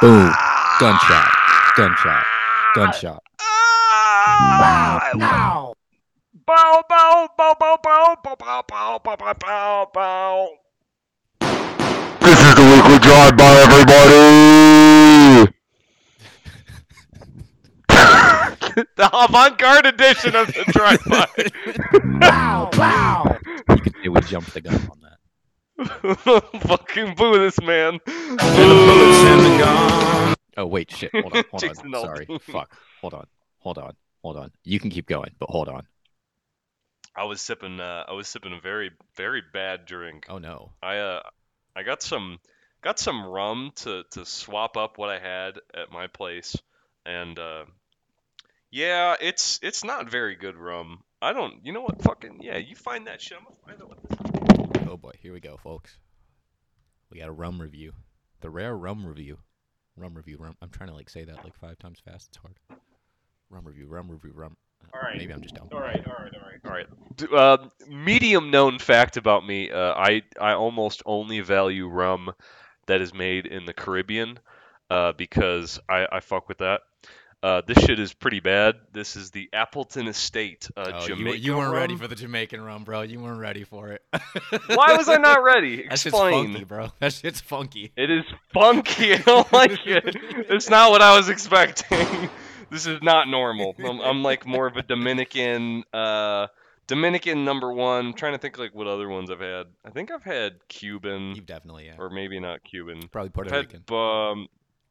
Boom. Gunshot. Gunshot. Gunshot. Wow. Bow, bow, bow, bow, bow, bow, bow, bow, bow, bow, bow, bow. This is the weekly drive by everybody. the avant-garde edition of the drive-by. Wow. Wow. You could say we jumped the gun on that. Fucking boo this man. Oh wait, shit. Hold on. Hold on. Sorry. Fuck. Hold on. Hold on. Hold on. You can keep going, but hold on. I was sipping. Uh, I was sipping a very, very bad drink. Oh no. I uh, I got some, got some rum to to swap up what I had at my place, and uh, yeah, it's it's not very good rum. I don't. You know what? Fucking yeah. You find that shit. I'm gonna find out what this. Oh boy. Here we go, folks. We got a rum review. The rare rum review. Rum review. Rum. I'm trying to like say that like five times fast. It's hard. Rum review. Rum review. Rum. All right. Maybe I'm just dumb. All right, all right, all right, all right. Uh, medium known fact about me: uh, I I almost only value rum that is made in the Caribbean uh, because I, I fuck with that. Uh, this shit is pretty bad. This is the Appleton Estate uh, Oh, you, Jamaica you weren't ready for the Jamaican rum, bro. You weren't ready for it. Why was I not ready? That shit's Explain. funky, bro. That shit's funky. It is funky. I don't like it. It's not what I was expecting. this is not normal. I'm, I'm like more of a Dominican, uh, Dominican number one. I'm trying to think like what other ones I've had. I think I've had Cuban, You've definitely yeah. or maybe not Cuban. Probably Puerto I've Rican. had um,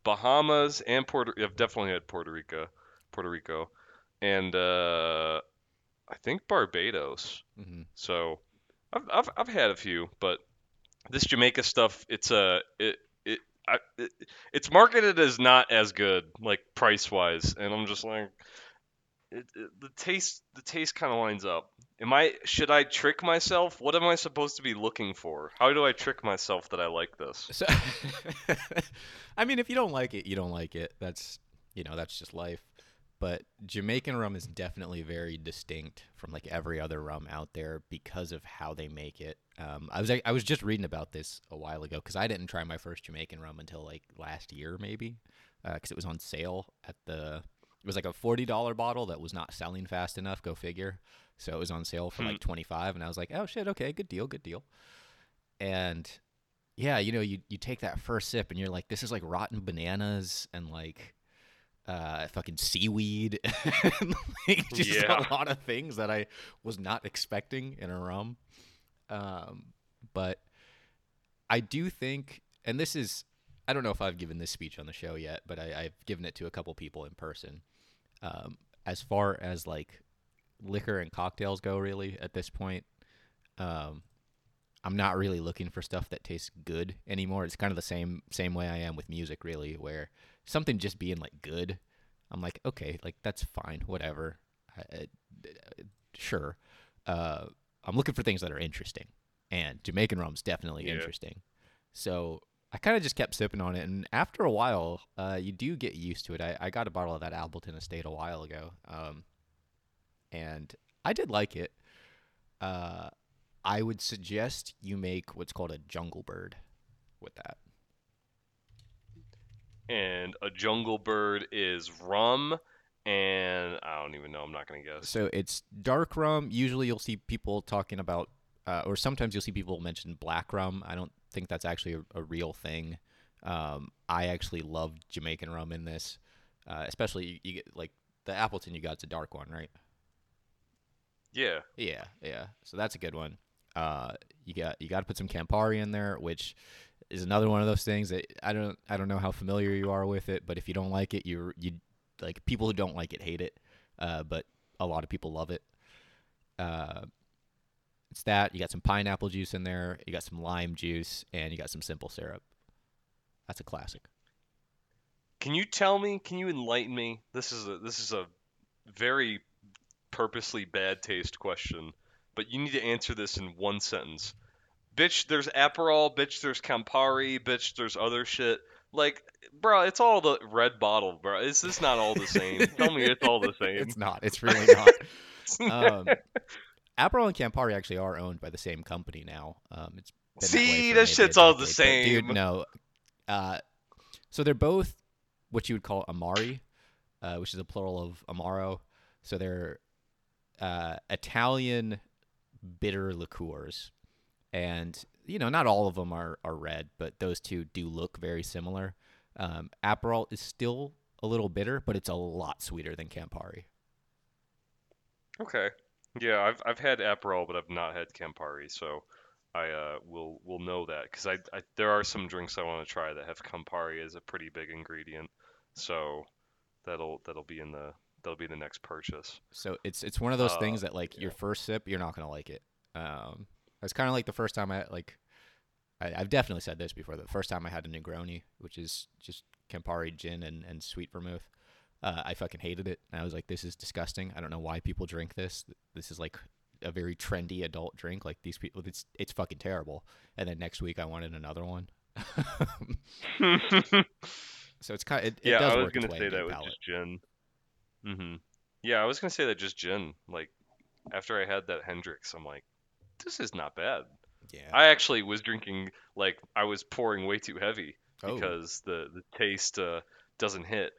Bahamas and Puerto. I've definitely had Puerto Rico, Puerto Rico, and uh, I think Barbados. hmm So I've, I've I've had a few, but this Jamaica stuff, it's a it it, I, it it's marketed as not as good, like price wise, and I'm just like, it, the taste the taste kind of lines up. Am I should I trick myself? What am I supposed to be looking for? How do I trick myself that I like this? So, I mean, if you don't like it, you don't like it. That's you know, that's just life. But Jamaican rum is definitely very distinct from like every other rum out there because of how they make it. Um, I was I was just reading about this a while ago because I didn't try my first Jamaican rum until like last year maybe because it was on sale at the. It was like a forty dollar bottle that was not selling fast enough. Go figure. So it was on sale for Hmm. like twenty five, and I was like, oh shit, okay, good deal, good deal. And yeah, you know, you you take that first sip and you're like, this is like rotten bananas and like uh fucking seaweed and like just Yeah. a lot of things that I was not expecting in a rum. Um but I do think and this is I don't know if I've given this speech on the show yet, but I, I've given it to a couple people in person. Um, as far as like liquor and cocktails go, really at this point, um, I'm not really looking for stuff that tastes good anymore. It's kind of the same same way I am with music, really, where something just being like good, I'm like, okay, like that's fine, whatever, I, I- uh, sure. Uh, I'm looking for things that are interesting, and Jamaican rum's definitely Yeah. interesting. So I kind of just kept sipping on it, and after a while, uh, you do get used to it. I, I got a bottle of that Appleton Estate a while ago, um, and I did like it. Uh, I would suggest you make what's called a jungle bird with that. And a jungle bird is rum, and I don't even know. I'm not gonna guess. So it's dark rum. Usually you'll see people talking about, uh, or sometimes you'll see people mention black rum. I don't think that's actually a, a real thing. Um, I actually love Jamaican rum in this, uh, especially you, you get like the Appleton you got's a dark one, right? Yeah. Yeah, yeah. So that's a good one. Uh, you got you got to put some Campari in there, which is another one of those things that I don't I don't know how familiar you are with it, but if you don't like it, you you like people who don't like it hate it, uh, but a lot of people love it. Uh, it's that you got some pineapple juice in there, you got some lime juice, and you got some simple syrup. That's a classic. Can you tell me? Can you enlighten me? This is a this is a very purposely bad taste question, but you need to answer this in one sentence. Bitch, there's Aperol. Bitch, there's Campari. Bitch, there's other shit. Like, bro, it's all the red bottle, bro. Is this not all the same? tell me it's all the same. It's not. It's really not. um, Aperol and Campari actually are owned by the same company now. Um, it's that See, that shit's all the same, but, Dude, no. Uh, So they're both what you would call amari, uh, which is a plural of amaro. So they're uh, Italian bitter liqueurs, and you know not all of them are are red, but those two do look very similar. Um, Aperol is still a little bitter, but it's a lot sweeter than Campari. Okay. Yeah, I've I've had Aperol, but I've not had Campari, so I uh, will will know that because I, I there are some drinks I want to try that have Campari as a pretty big ingredient, so that'll that'll be in the that'll be the next purchase. So it's it's one of those Uh, things that like your first sip, you're not gonna like it. Um, it's kind of like the first time I like. I, I've definitely said this before. The first time I had a Negroni, which is just Campari gin and, and sweet vermouth, uh, I fucking hated it. And I was like, this is disgusting. I don't know why people drink this. This is like a very trendy adult drink. Like these people, it's it's fucking terrible. And then next week I wanted another one. so it's kind of it, it yeah, does I was gonna say that with just gin. hmm Yeah, I was gonna say that just gin. Like after I had that Hendrick's, I'm like, this is not bad. Yeah. I actually was drinking like I was pouring way too heavy Oh. because the the taste uh, doesn't hit.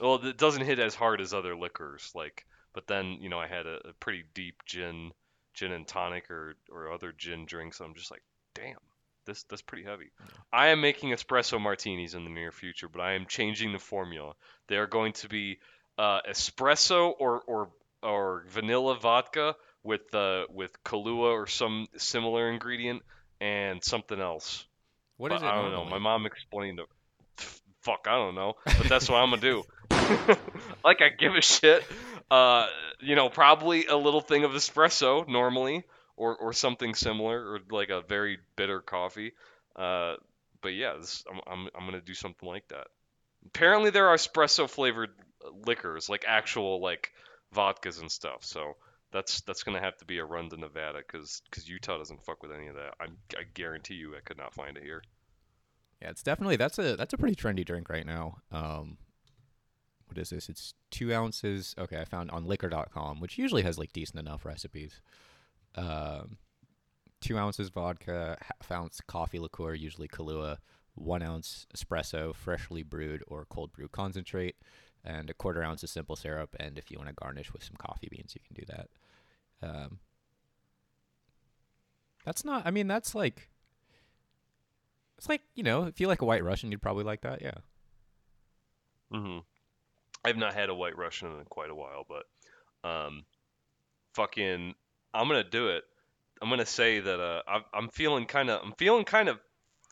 Well, it doesn't hit as hard as other liquors. Like, but then you know I had a, a pretty deep gin, gin and tonic or or other gin drinks. I'm just like, damn, this that's pretty heavy. I am making espresso martinis in the near future, but I am changing the formula. They are going to be uh, espresso or or or vanilla vodka with uh, with Kahlua or some similar ingredient and something else. What But is it? I don't know. My mom explained it. Fuck, I don't know. But that's what I'm gonna do. like I give a shit. Uh, you know, probably a little thing of espresso normally, or or something similar, or like a very bitter coffee. Uh, but yeah, this, I'm, I'm I'm gonna do something like that. Apparently, there are espresso flavored liquors, like actual like vodkas and stuff. So that's that's gonna have to be a run to Nevada, because because Utah doesn't fuck with any of that. I I guarantee you, I could not find it here. Yeah, it's definitely that's a that's a pretty trendy drink right now. Um, what is this? It's two ounces. Okay, I found on Liquor.com, which usually has like decent enough recipes. Um, two ounces vodka, half ounce coffee liqueur, usually Kahlua, one ounce espresso, freshly brewed or cold brew concentrate, and a quarter ounce of simple syrup. And if you want to garnish with some coffee beans, you can do that. Um, that's not. I mean, that's like. It's like you know, if you like a White Russian, you'd probably like that. Yeah. hmm I've not had a White Russian in quite a while, but um, fucking, I'm gonna do it. I'm gonna say that uh, I'm, I'm feeling kind of, I'm feeling kind of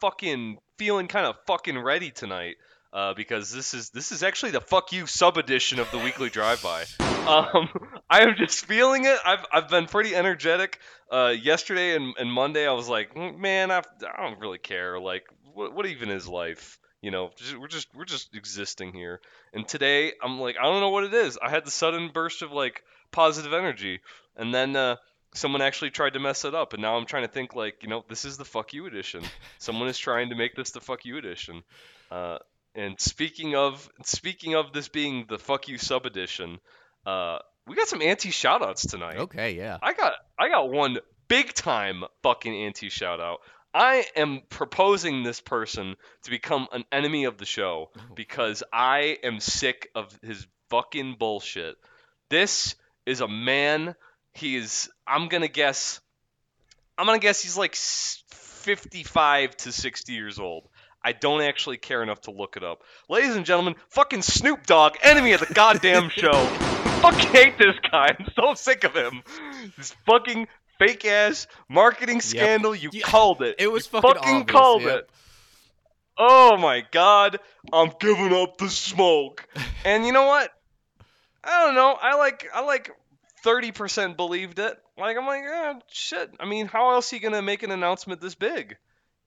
fucking, feeling kind of fucking ready tonight. Uh, because this is this is actually the fuck you sub edition of the weekly drive by. Um, I am just feeling it. I've I've been pretty energetic. Uh, yesterday and, and Monday, I was like, "Mm, man, I, I don't really care. Like, what what even is life? You know, we're just we're just existing here. And today, I'm like, I don't know what it is. I had the sudden burst of like positive energy, and then uh, someone actually tried to mess it up, and now I'm trying to think like, you know, this is the fuck you edition. someone is trying to make this the fuck you edition. Uh, and speaking of speaking of this being the fuck you sub edition, uh, we got some anti shoutouts tonight. Okay. Yeah. I got I got one big time fucking anti shout out. I am proposing this person to become an enemy of the show oh, because I am sick of his fucking bullshit. This is a man. He is. I'm gonna guess. I'm gonna guess he's like 55 to 60 years old. I don't actually care enough to look it up. Ladies and gentlemen, fucking Snoop Dogg, enemy of the goddamn show. fucking hate this guy. I'm so sick of him. This fucking fake ass marketing scandal. You Yeah, called it. It was You fucking, fucking obvious, called yep. it. Oh my god, I'm giving up the smoke. and you know what? I don't know. I like I like 30% believed it. Like I'm like, eh, shit. I mean, how else are you gonna make an announcement this big?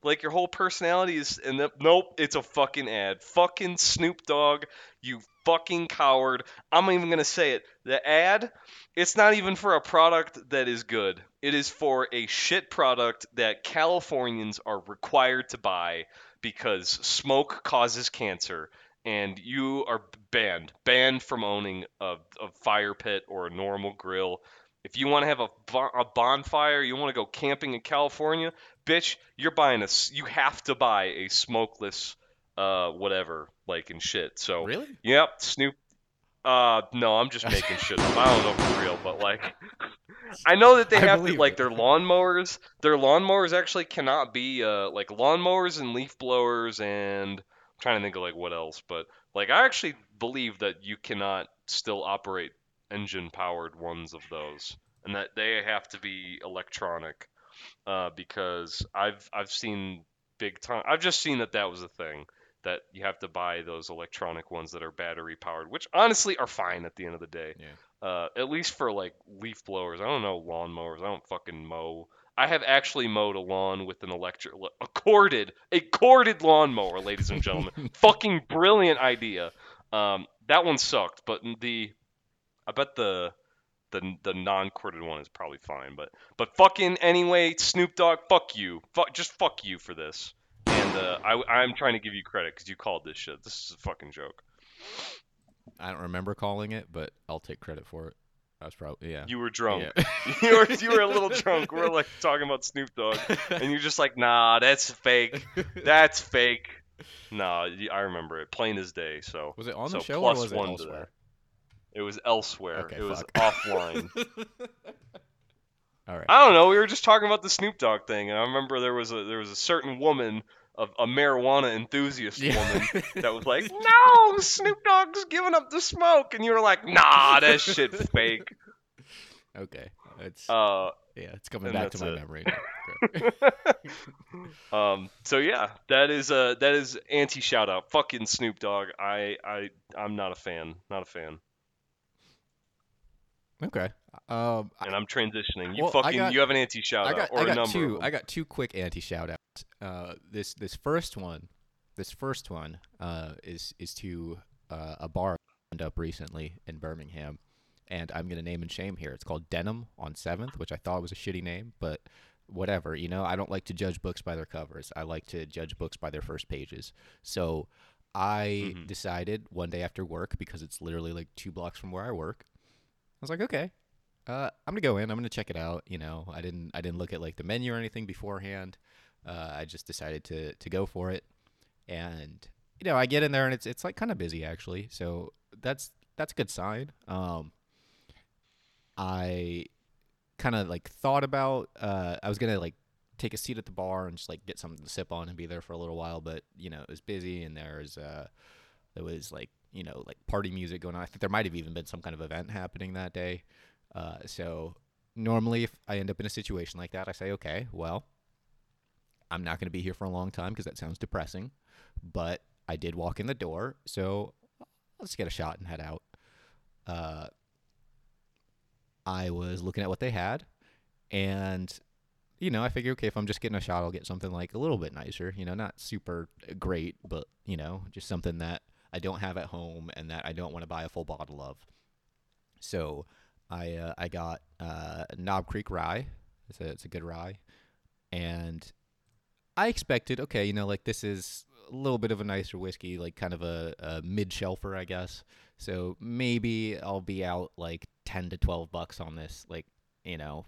Like your whole personality is and the, nope, it's a fucking ad. Fucking Snoop Dogg, you fucking coward. I'm even gonna say it. The ad, it's not even for a product that is good. It is for a shit product that Californians are required to buy because smoke causes cancer and you are banned banned from owning a, a fire pit or a normal grill if you want to have a, a bonfire you want to go camping in california bitch you're buying a, you have to buy a smokeless uh, whatever, like and shit. So Really? Yep, Snoop. Uh, no, I'm just making shit up. I don't know it's real, but like, I know that they I have to like it. their lawnmowers. Their lawnmowers actually cannot be uh like lawnmowers and leaf blowers and I'm trying to think of like what else, but like I actually believe that you cannot still operate engine powered ones of those, and that they have to be electronic. Uh, because I've I've seen big time. I've just seen that that was a thing that you have to buy those electronic ones that are battery powered, which honestly are fine at the end of the day. Yeah. Uh, at least for like leaf blowers. I don't know lawnmowers. I don't fucking mow. I have actually mowed a lawn with an electric, a corded, a corded lawnmower, ladies and gentlemen. fucking brilliant idea. Um, that one sucked, but the, I bet the, the the non-corded one is probably fine. But but fucking anyway, Snoop Dogg, fuck you. Fuck, just fuck you for this. And uh, I I'm trying to give you credit because you called this shit. This is a fucking joke. I don't remember calling it, but I'll take credit for it. I was probably yeah. You were drunk. Yeah. you were you were a little drunk. We're like talking about Snoop Dogg, and you're just like, nah, that's fake. That's fake. Nah, I remember it, plain as day. So was it on so the show plus or was it one elsewhere? It was elsewhere. Okay, it was offline. All right. I don't know. We were just talking about the Snoop Dogg thing, and I remember there was a there was a certain woman, a, a marijuana enthusiast Yeah. woman, that was like, "No, Snoop Dogg's giving up the smoke," and you were like, "Nah, that shit's fake." okay. It's Uh, yeah, it's coming back to my it. memory. Um, so yeah, that is uh that is anti shout out. Fucking Snoop Dogg. I I I'm not a fan. Not a fan. Okay. Um, I- And I'm transitioning. You Well, fucking got- you have an anti shout I out got, or I a got number. two. I got two quick anti shout outs. Uh, this this first one, this first one, uh, is is to uh, a bar I opened up recently in Birmingham, and I'm gonna name and shame here. It's called Denim on Seventh, which I thought was a shitty name, but whatever. You know, I don't like to judge books by their covers. I like to judge books by their first pages. So. I Mhm. decided one day after work because it's literally like two blocks from where I work. I was like, okay, uh, I'm gonna go in. I'm gonna check it out. You know, I didn't I didn't look at like the menu or anything beforehand. Uh, I just decided to to go for it, and you know, I get in there and it's it's like kind of busy actually. So that's that's a good sign. Um, I kind of like thought about uh, I was gonna like take a seat at the bar and just like get something to sip on and be there for a little while, but you know, it was busy and there's uh, there was like you know like party music going on. I think there might have even been some kind of event happening that day. Uh, so normally, if I end up in a situation like that, I say, okay, well, I'm not going to be here for a long time because that sounds depressing. But I did walk in the door, so let's get a shot and head out. Uh, I was looking at what they had, and you know, I figure, okay, if I'm just getting a shot, I'll get something like a little bit nicer. You know, not super great, but you know, just something that I don't have at home and that I don't want to buy a full bottle of. So I uh, I got uh, Knob Creek Rye. It's a it's a good rye, and I expected okay, you know, like this is a little bit of a nicer whiskey, like kind of a, a mid shelfer, I guess. So maybe I'll be out like ten to twelve bucks on this, like you know,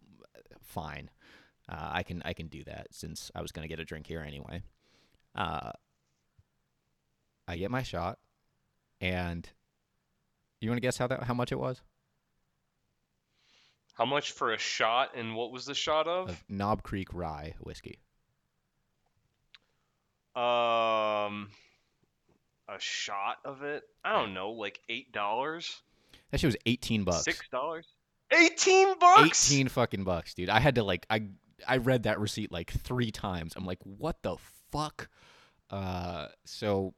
fine. Uh, I can I can do that since I was gonna get a drink here anyway. Uh, I get my shot, and you want to guess how that how much it was? How much for a shot and what was the shot of? Of Knob Creek Rye whiskey. Um a shot of it? I don't know, like eight dollars? That shit was eighteen bucks. Six dollars? Eighteen bucks? Eighteen fucking bucks, dude. I had to like I I read that receipt like three times. I'm like, what the fuck? Uh, so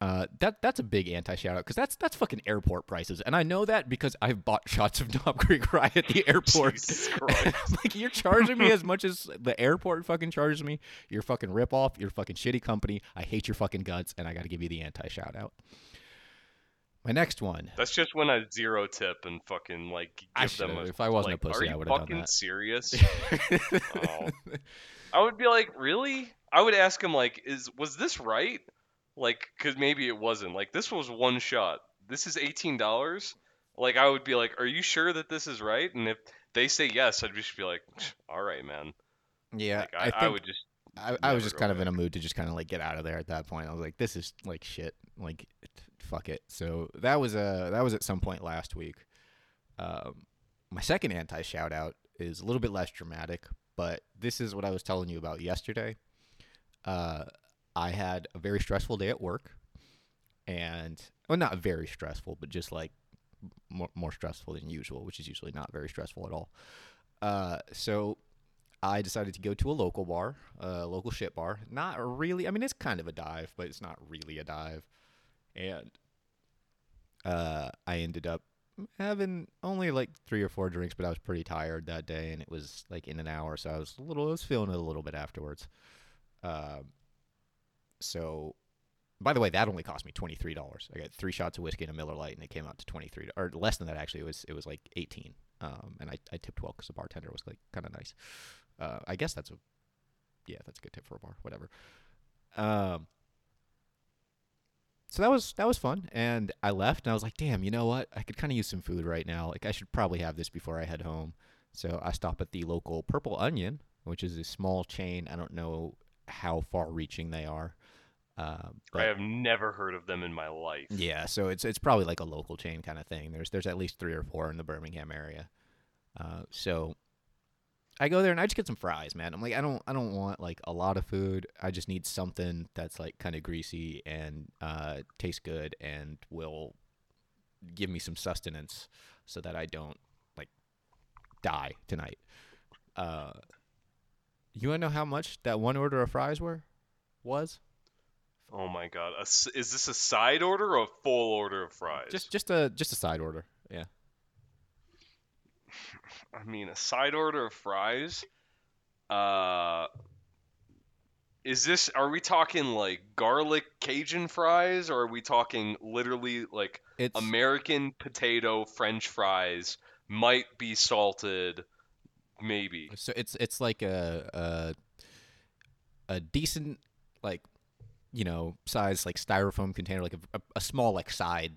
uh, that that's a big anti shout out because that's that's fucking airport prices, and I know that because I've bought shots of Knob Creek Rye at the airport. Jesus like you're charging me as much as the airport fucking charges me. You're fucking rip off. You're fucking shitty company. I hate your fucking guts, and I got to give you the anti shout out. My next one. That's just when I zero tip and fucking like give I them a If I wasn't like, a pussy, are I would've done fucking that." serious? Oh. I would be like, really? I would ask him like, is was this right? Like, cause maybe it wasn't. Like, this was one shot. This is eighteen dollars. Like, I would be like, are you sure that this is right? And if they say yes, I'd just be like, all right, man. yeah, Like, I, I, I, would just I, I was just kind of in a mood to just kind of like get out of there at that point. I was like, this is like shit. Like, fuck it. So that was uh that was at some point last week. Um, my second anti shout out is a little bit less dramatic, but this is what I was telling you about yesterday. Uh, I had a very stressful day at work, and well, not very stressful, but just like more more stressful than usual, which is usually not very stressful at all. Uh, so I decided to go to a local bar, a local shit bar. Not really. I mean, it's kind of a dive, but it's not really a dive. And uh, I ended up having only like three or four drinks, but I was pretty tired that day, and it was like in an hour, so I was a little, I was feeling it a little bit afterwards. Um, so, by the way, that only cost me twenty three dollars. I got three shots of whiskey and a Miller Lite, and it came out to twenty three, or less than that actually. It was it was like eighteen. Um, and I, I tipped well because the bartender was like kind of nice. Uh, I guess that's a yeah, that's a good tip for a bar. Whatever. Um. So that was that was fun, and I left, and I was like, "Damn, you know what? I could kind of use some food right now. Like, I should probably have this before I head home." So I stop at the local Purple Onion, which is a small chain. I don't know how far-reaching they are. Uh, but I have never heard of them in my life. yeah, so it's it's probably like a local chain kind of thing. There's there's at least three or four in the Birmingham area. Uh, so I go there and I just get some fries, man. I'm like I don't I don't want like a lot of food. I just need something that's like kind of greasy and uh, tastes good and will give me some sustenance so that I don't like die tonight. Uh, you want to know how much that one order of fries were? Was Oh my god. A is this a side order or a full order of fries? just just a just a side order. Yeah. I mean, a side order of fries. Uh, is this? Are we talking like garlic Cajun fries, or are we talking literally like It's American potato French fries? Might be salted, maybe. So it's it's like a a, a decent like you know size like styrofoam container, like a, a, small like side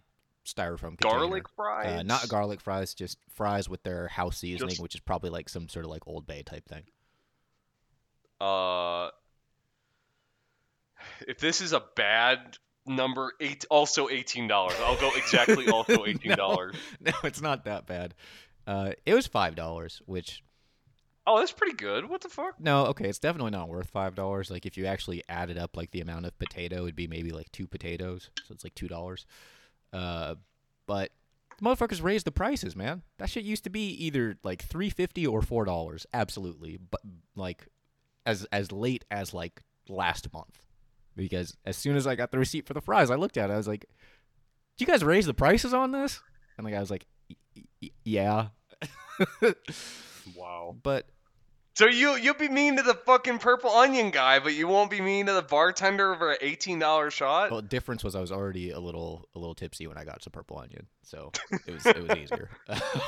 styrofoam container. Garlic fries? Uh, not garlic fries, just fries with their house seasoning, Just- which is probably like some sort of like Old Bay type thing. Uh, if this is a bad number, eight also eighteen dollars. I'll go exactly also eighteen dollars. No, it's not that bad. Uh, it was five dollars, which Oh, that's pretty good. What the fuck? no, okay, it's definitely not worth five dollars. Like if you actually added up like the amount of potato, it'd be maybe like two potatoes, so it's like two dollars. Uh, but motherfuckers raised the prices, man. That shit used to be either like three fifty or four dollars, absolutely. But like as as late as like last month, because as soon as I got the receipt for the fries, I looked at it. I was like, "Did you guys raise the prices on this?" And the guy was like, "Y- y- "Yeah." Wow. but So you you'll be mean to the fucking purple onion guy, but you won't be mean to the bartender over an eighteen dollar shot. Well, the difference was I was already a little a little tipsy when I got to Purple Onion, so it was it was easier.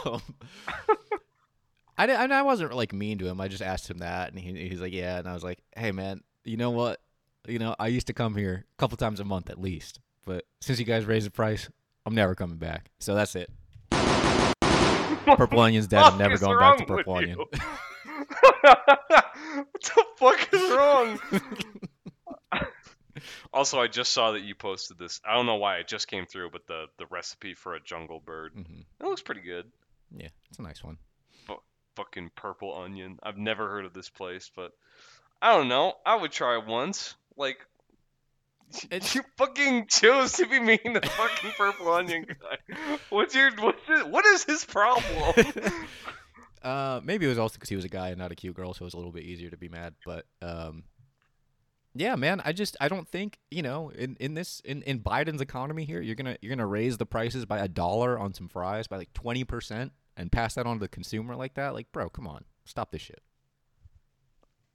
Um, I di- and I wasn't like mean to him. I just asked him that, and he, he's like, "Yeah," and I was like, "Hey, man, you know what? You know, I used to come here a couple times a month at least, but since you guys raised the price, I'm never coming back. So that's it. Purple Onion's dead. I'm never going back to Purple Onion. You? what the fuck is wrong? also, I just saw that you posted this. I don't know why it just came through, but the the recipe for a jungle bird. hmm It looks pretty good. Yeah, it's a nice one. Fucking purple onion. I've never heard of this place, but I don't know. I would try it once. Like. It's- You fucking chose to be mean to the fucking purple onion guy. What's your what's his, what is his problem? Uh, maybe it was also because he was a guy and not a cute girl, so it was a little bit easier to be mad. But um, yeah, man, I just I don't think you know in, in this in, in Biden's economy here, you're gonna you're gonna raise the prices by a dollar on some fries by like twenty percent and pass that on to the consumer like that. Like, bro, come on, stop this shit.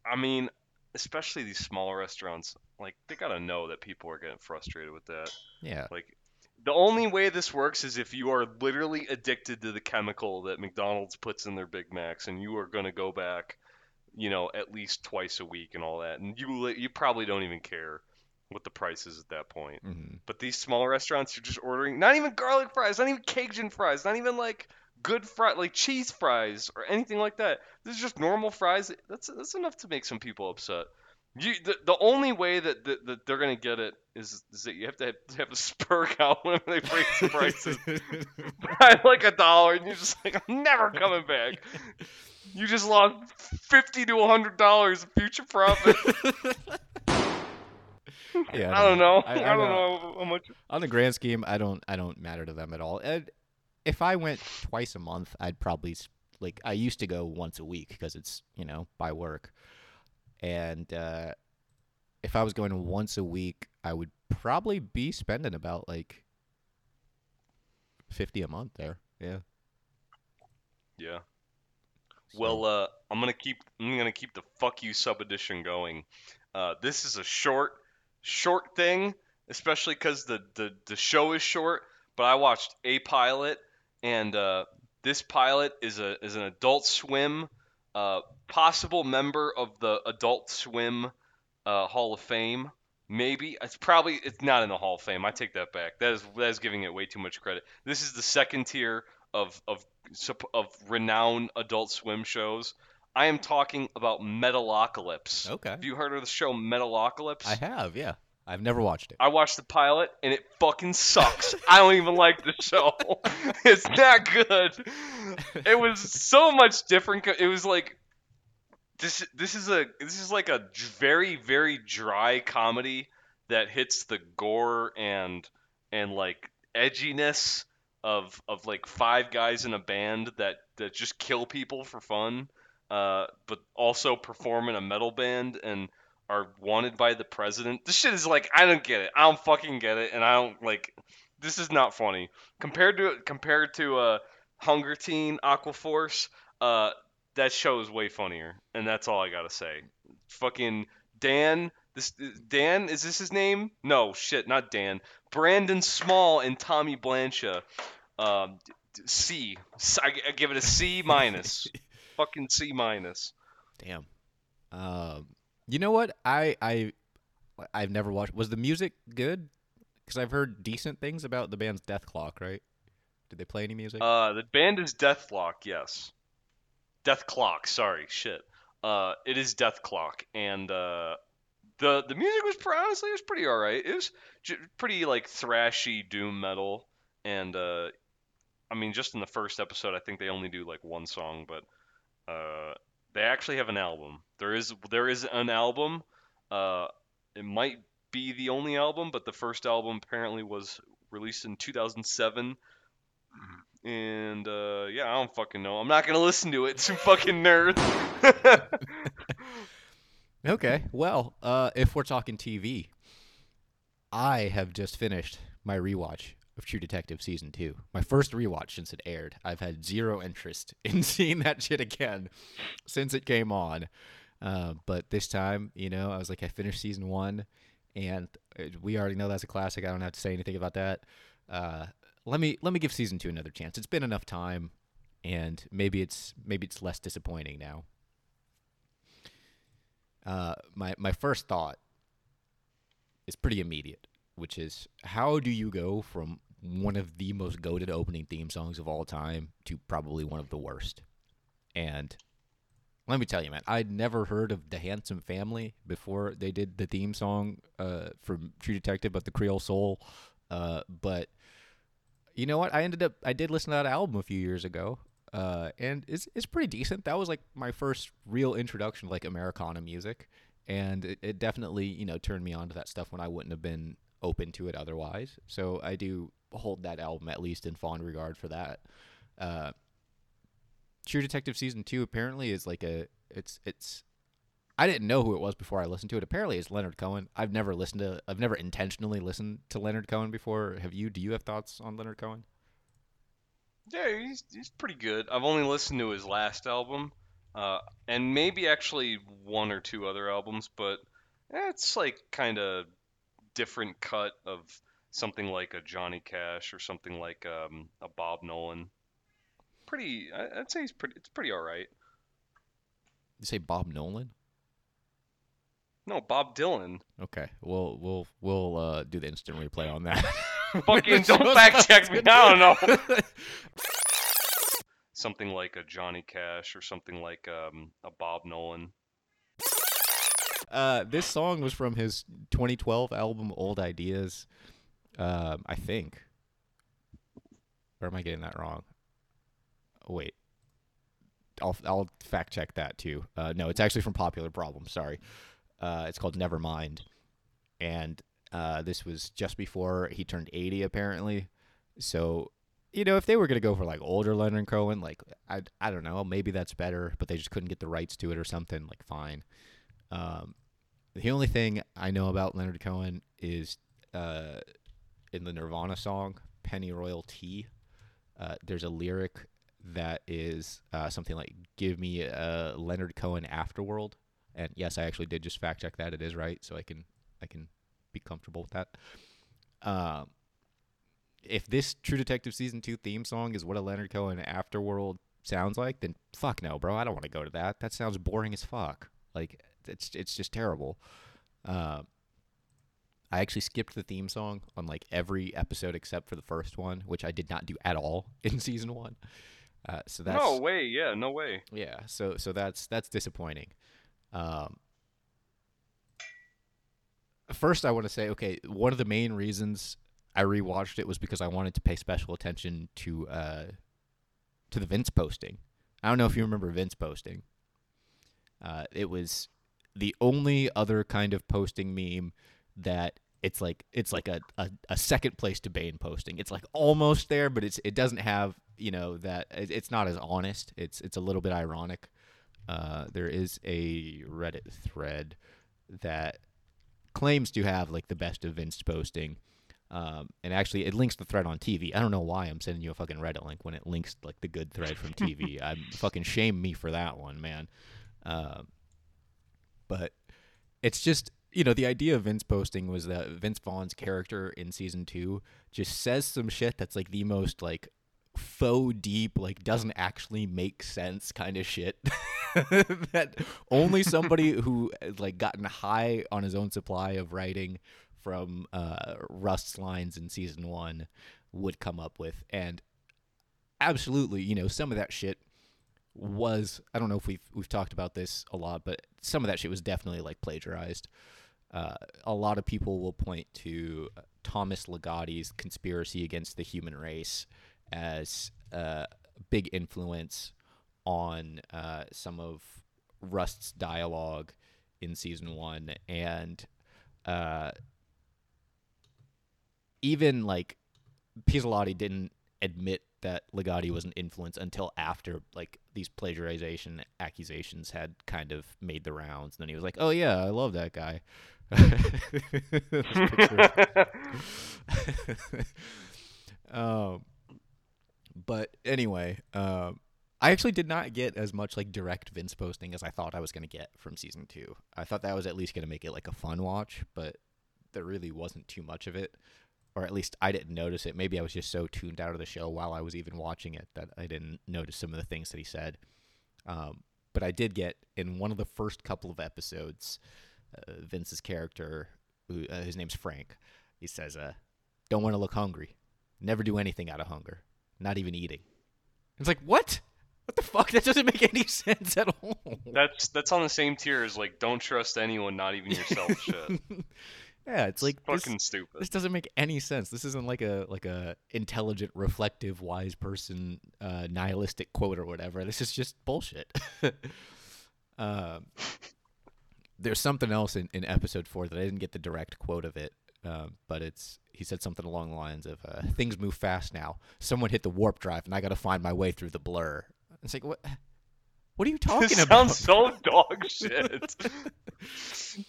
I mean, especially these smaller restaurants, like they gotta know that people are getting frustrated with that. Yeah, Like, the only way this works is if you are literally addicted to the chemical that McDonald's puts in their Big Macs, and you are gonna go back, you know, at least twice a week and all that, and you you probably don't even care what the price is at that point. hmm But these small restaurants, you're just ordering not even garlic fries, not even Cajun fries, not even like good fry like cheese fries or anything like that. This is just normal fries. That's that's enough to make some people upset. You, the, the only way that, that, that they're gonna get it is, is that you have to have, to have a spur count whenever they raise the prices by like a dollar, and you're just like, I'm never coming back. You just lost fifty to hundred dollars of future profit. yeah, I don't know. I- I, I don't know. know how much. on the grand scheme, I don't I don't matter to them at all. And if I went twice a month, I'd probably like I used to go once a week because it's you know by work, and uh, if I was going once a week, I would probably be spending about like fifty a month there. Yeah. Yeah. So- Well, uh, I'm gonna keep I'm gonna keep the fuck you sub edition going. Uh, this is a short short thing, especially because the, the the show is short. But I watched a pilot, and uh, this pilot is a is an Adult Swim uh, possible member of the Adult Swim uh, Hall of Fame. Maybe it's probably it's not in the Hall of Fame. I take that back. That is that is giving it way too much credit. This is the second tier of of of renowned Adult Swim shows. I am talking about Metalocalypse. okay, Have you heard of the show Metalocalypse? I have. Yeah, I've never watched it. I watched the pilot and it fucking sucks. I don't even like the show. it's not good. It was so much different. It was like this. This is a. This is like a very very dry comedy that hits the gore and and like edginess of of like five guys in a band that that just kill people for fun, uh, but also perform in a metal band and are wanted by the president. This shit is like I don't get it. I don't fucking get it, and I don't like. This is not funny compared to compared to uh, Hunger Teen Aquaforce. Uh, that show is way funnier, and that's all I gotta say. Fucking Dan. This Dan is this his name? No, shit, not Dan. Brendon Small and Tommy Blacha. Um, C. I give it a C minus. Fucking C minus. Damn. Um, you know what? I I I've never watched. Was the music good? Because I've heard decent things about the band's Dethklok. Right? Did they play any music? Uh, the band is Dethklok. yes. Dethklok, sorry, shit. Uh, it is Dethklok, and uh, the the music was honestly it was pretty alright. It was j- pretty like thrashy doom metal, and uh, I mean just in the first episode, I think they only do like one song, but uh, they actually have an album. There is there is an album. Uh, it might be the only album, but the first album apparently was released in 2007 and uh, yeah, I don't fucking know. I'm not gonna listen to it. Some fucking nerd. Okay. Well, uh, if we're talking TV, I have just finished my rewatch of True Detective season two. My first rewatch since it aired. I've had zero interest in seeing that shit again since it came on. Uh, but this time, you know, I was like, I finished season one, and uh, we already know that's a classic. I don't have to say anything about that. Uh, let me let me give season two another chance. It's been enough time, and maybe it's maybe it's less disappointing now. Uh, my my first thought is pretty immediate, which is how do you go from one of the most goaded opening theme songs of all time to probably one of the worst? And let me tell you, man, I'd never heard of the Handsome Family before they did the theme song uh, from True Detective, but the Creole Soul. Uh, but you know what? I ended up I did listen to that album a few years ago, uh, and it's it's pretty decent. That was like my first real introduction to like Americana music, and it, it definitely you know turned me on to that stuff when I wouldn't have been open to it otherwise. So I do hold that album at least in fond regard for that. Uh, True Detective season two apparently is like a it's it's I didn't know who it was before I listened to it. Apparently, it's Leonard Cohen. I've never listened to. I've never intentionally listened to Leonard Cohen before. Have you? Do you have thoughts on Leonard Cohen? yeah, he's he's pretty good. I've only listened to his last album, uh, and maybe actually one or two other albums, but eh, it's like kind of different cut of something like a Johnny Cash or something like um, a Bob Nolan. Pretty, I- I'd say he's pretty. It's pretty all right. You say Bob Nolan? No, Bob Dylan. Okay, we'll we'll we'll uh, do the instant replay on that. Fucking don't fact check me. I don't know. something like a Johnny Cash or something like um, a Bob Nolan. Uh, this song was from his 2012 album Old Ideas, um, I think. Or am I getting that wrong? Wait, I'll I'll fact check that too. Uh, no, it's actually from Popular Problem. Sorry, uh, it's called Nevermind, and uh, this was just before he turned 80 apparently. So, you know, if they were gonna go for like older Leonard Cohen, like I I don't know, maybe that's better, but they just couldn't get the rights to it or something. Like, fine. Um, the only thing I know about Leonard Cohen is uh, in the Nirvana song "Pennyroyal Tea." Uh, there's a lyric that is uh, something like "Give me a Leonard Cohen afterworld," and yes, I actually did just fact check that. It is right, so I can I can be comfortable with that. Um, if this True Detective season two theme song is what a Leonard Cohen afterworld sounds like, then fuck no, bro. I don't want to go to that. That sounds boring as fuck. Like it's it's just terrible. Um, I actually skipped the theme song on like every episode except for the first one, which I did not do at all in season one. Uh, so that's no way. Yeah, no way. yeah. So so that's that's disappointing. Um, first, I want to say, okay, one of the main reasons I rewatched it was because I wanted to pay special attention to uh, to the Vince posting. I don't know if you remember Vince posting. Uh, it was the only other kind of posting meme that it's like it's like a, a, a second place to Bane posting. It's like almost there, but it's it doesn't have you know that it's not as honest. It's it's a little bit ironic. Uh, there is a Reddit thread that claims to have like the best of Vince posting. Um, and actually, it links the thread on TV. I don't know why I'm sending you a fucking Reddit link when it links like the good thread from TV. I'm fucking shame me for that one, man. Um, but it's just you know the idea of Vince posting was that Vince Vaughn's character in season two just says some shit that's like the most like faux deep like doesn't actually make sense kind of shit that only somebody who has, like gotten high on his own supply of writing from uh, Rust's lines in season one would come up with and absolutely you know some of that shit was I don't know if we've we've talked about this a lot, but some of that shit was definitely like plagiarized. Uh, a lot of people will point to Thomas Ligotti's conspiracy against the human race as uh, a big influence on uh, some of Rust's dialogue in season one, and uh, even like Pizzolatto didn't admit that Ligotti was an influence until after like these plagiarization accusations had kind of made the rounds. And then he was like, "Oh yeah, I love that guy." Um, but anyway, um, I actually did not get as much like direct Vince posting as I thought I was going to get from season two. I thought that was at least going to make it like a fun watch, but there really wasn't too much of it, or at least I didn't notice it. Maybe I was just so tuned out of the show while I was even watching it that I didn't notice some of the things that he said. Um, but I did get in one of the first couple of episodes, uh, Vince's character, who, uh, his name's Frank, he says, uh, "Don't want to look hungry. Never do anything out of hunger. Not even eating." It's like what? What the fuck? That doesn't make any sense at all. That's that's on the same tier as like don't trust anyone, not even yourself. shit. yeah, it's like this, fucking stupid. this doesn't make any sense. This isn't like a like a intelligent, reflective, wise person uh, nihilistic quote or whatever. This is just bullshit. um, there's something else in, in episode four that I didn't get the direct quote of it, um, but it's he said something along the lines of uh, "Things move fast now. Someone hit the warp drive, and I got to find my way through the blur." It's like what? What are you talking This about? sounds so dog shit.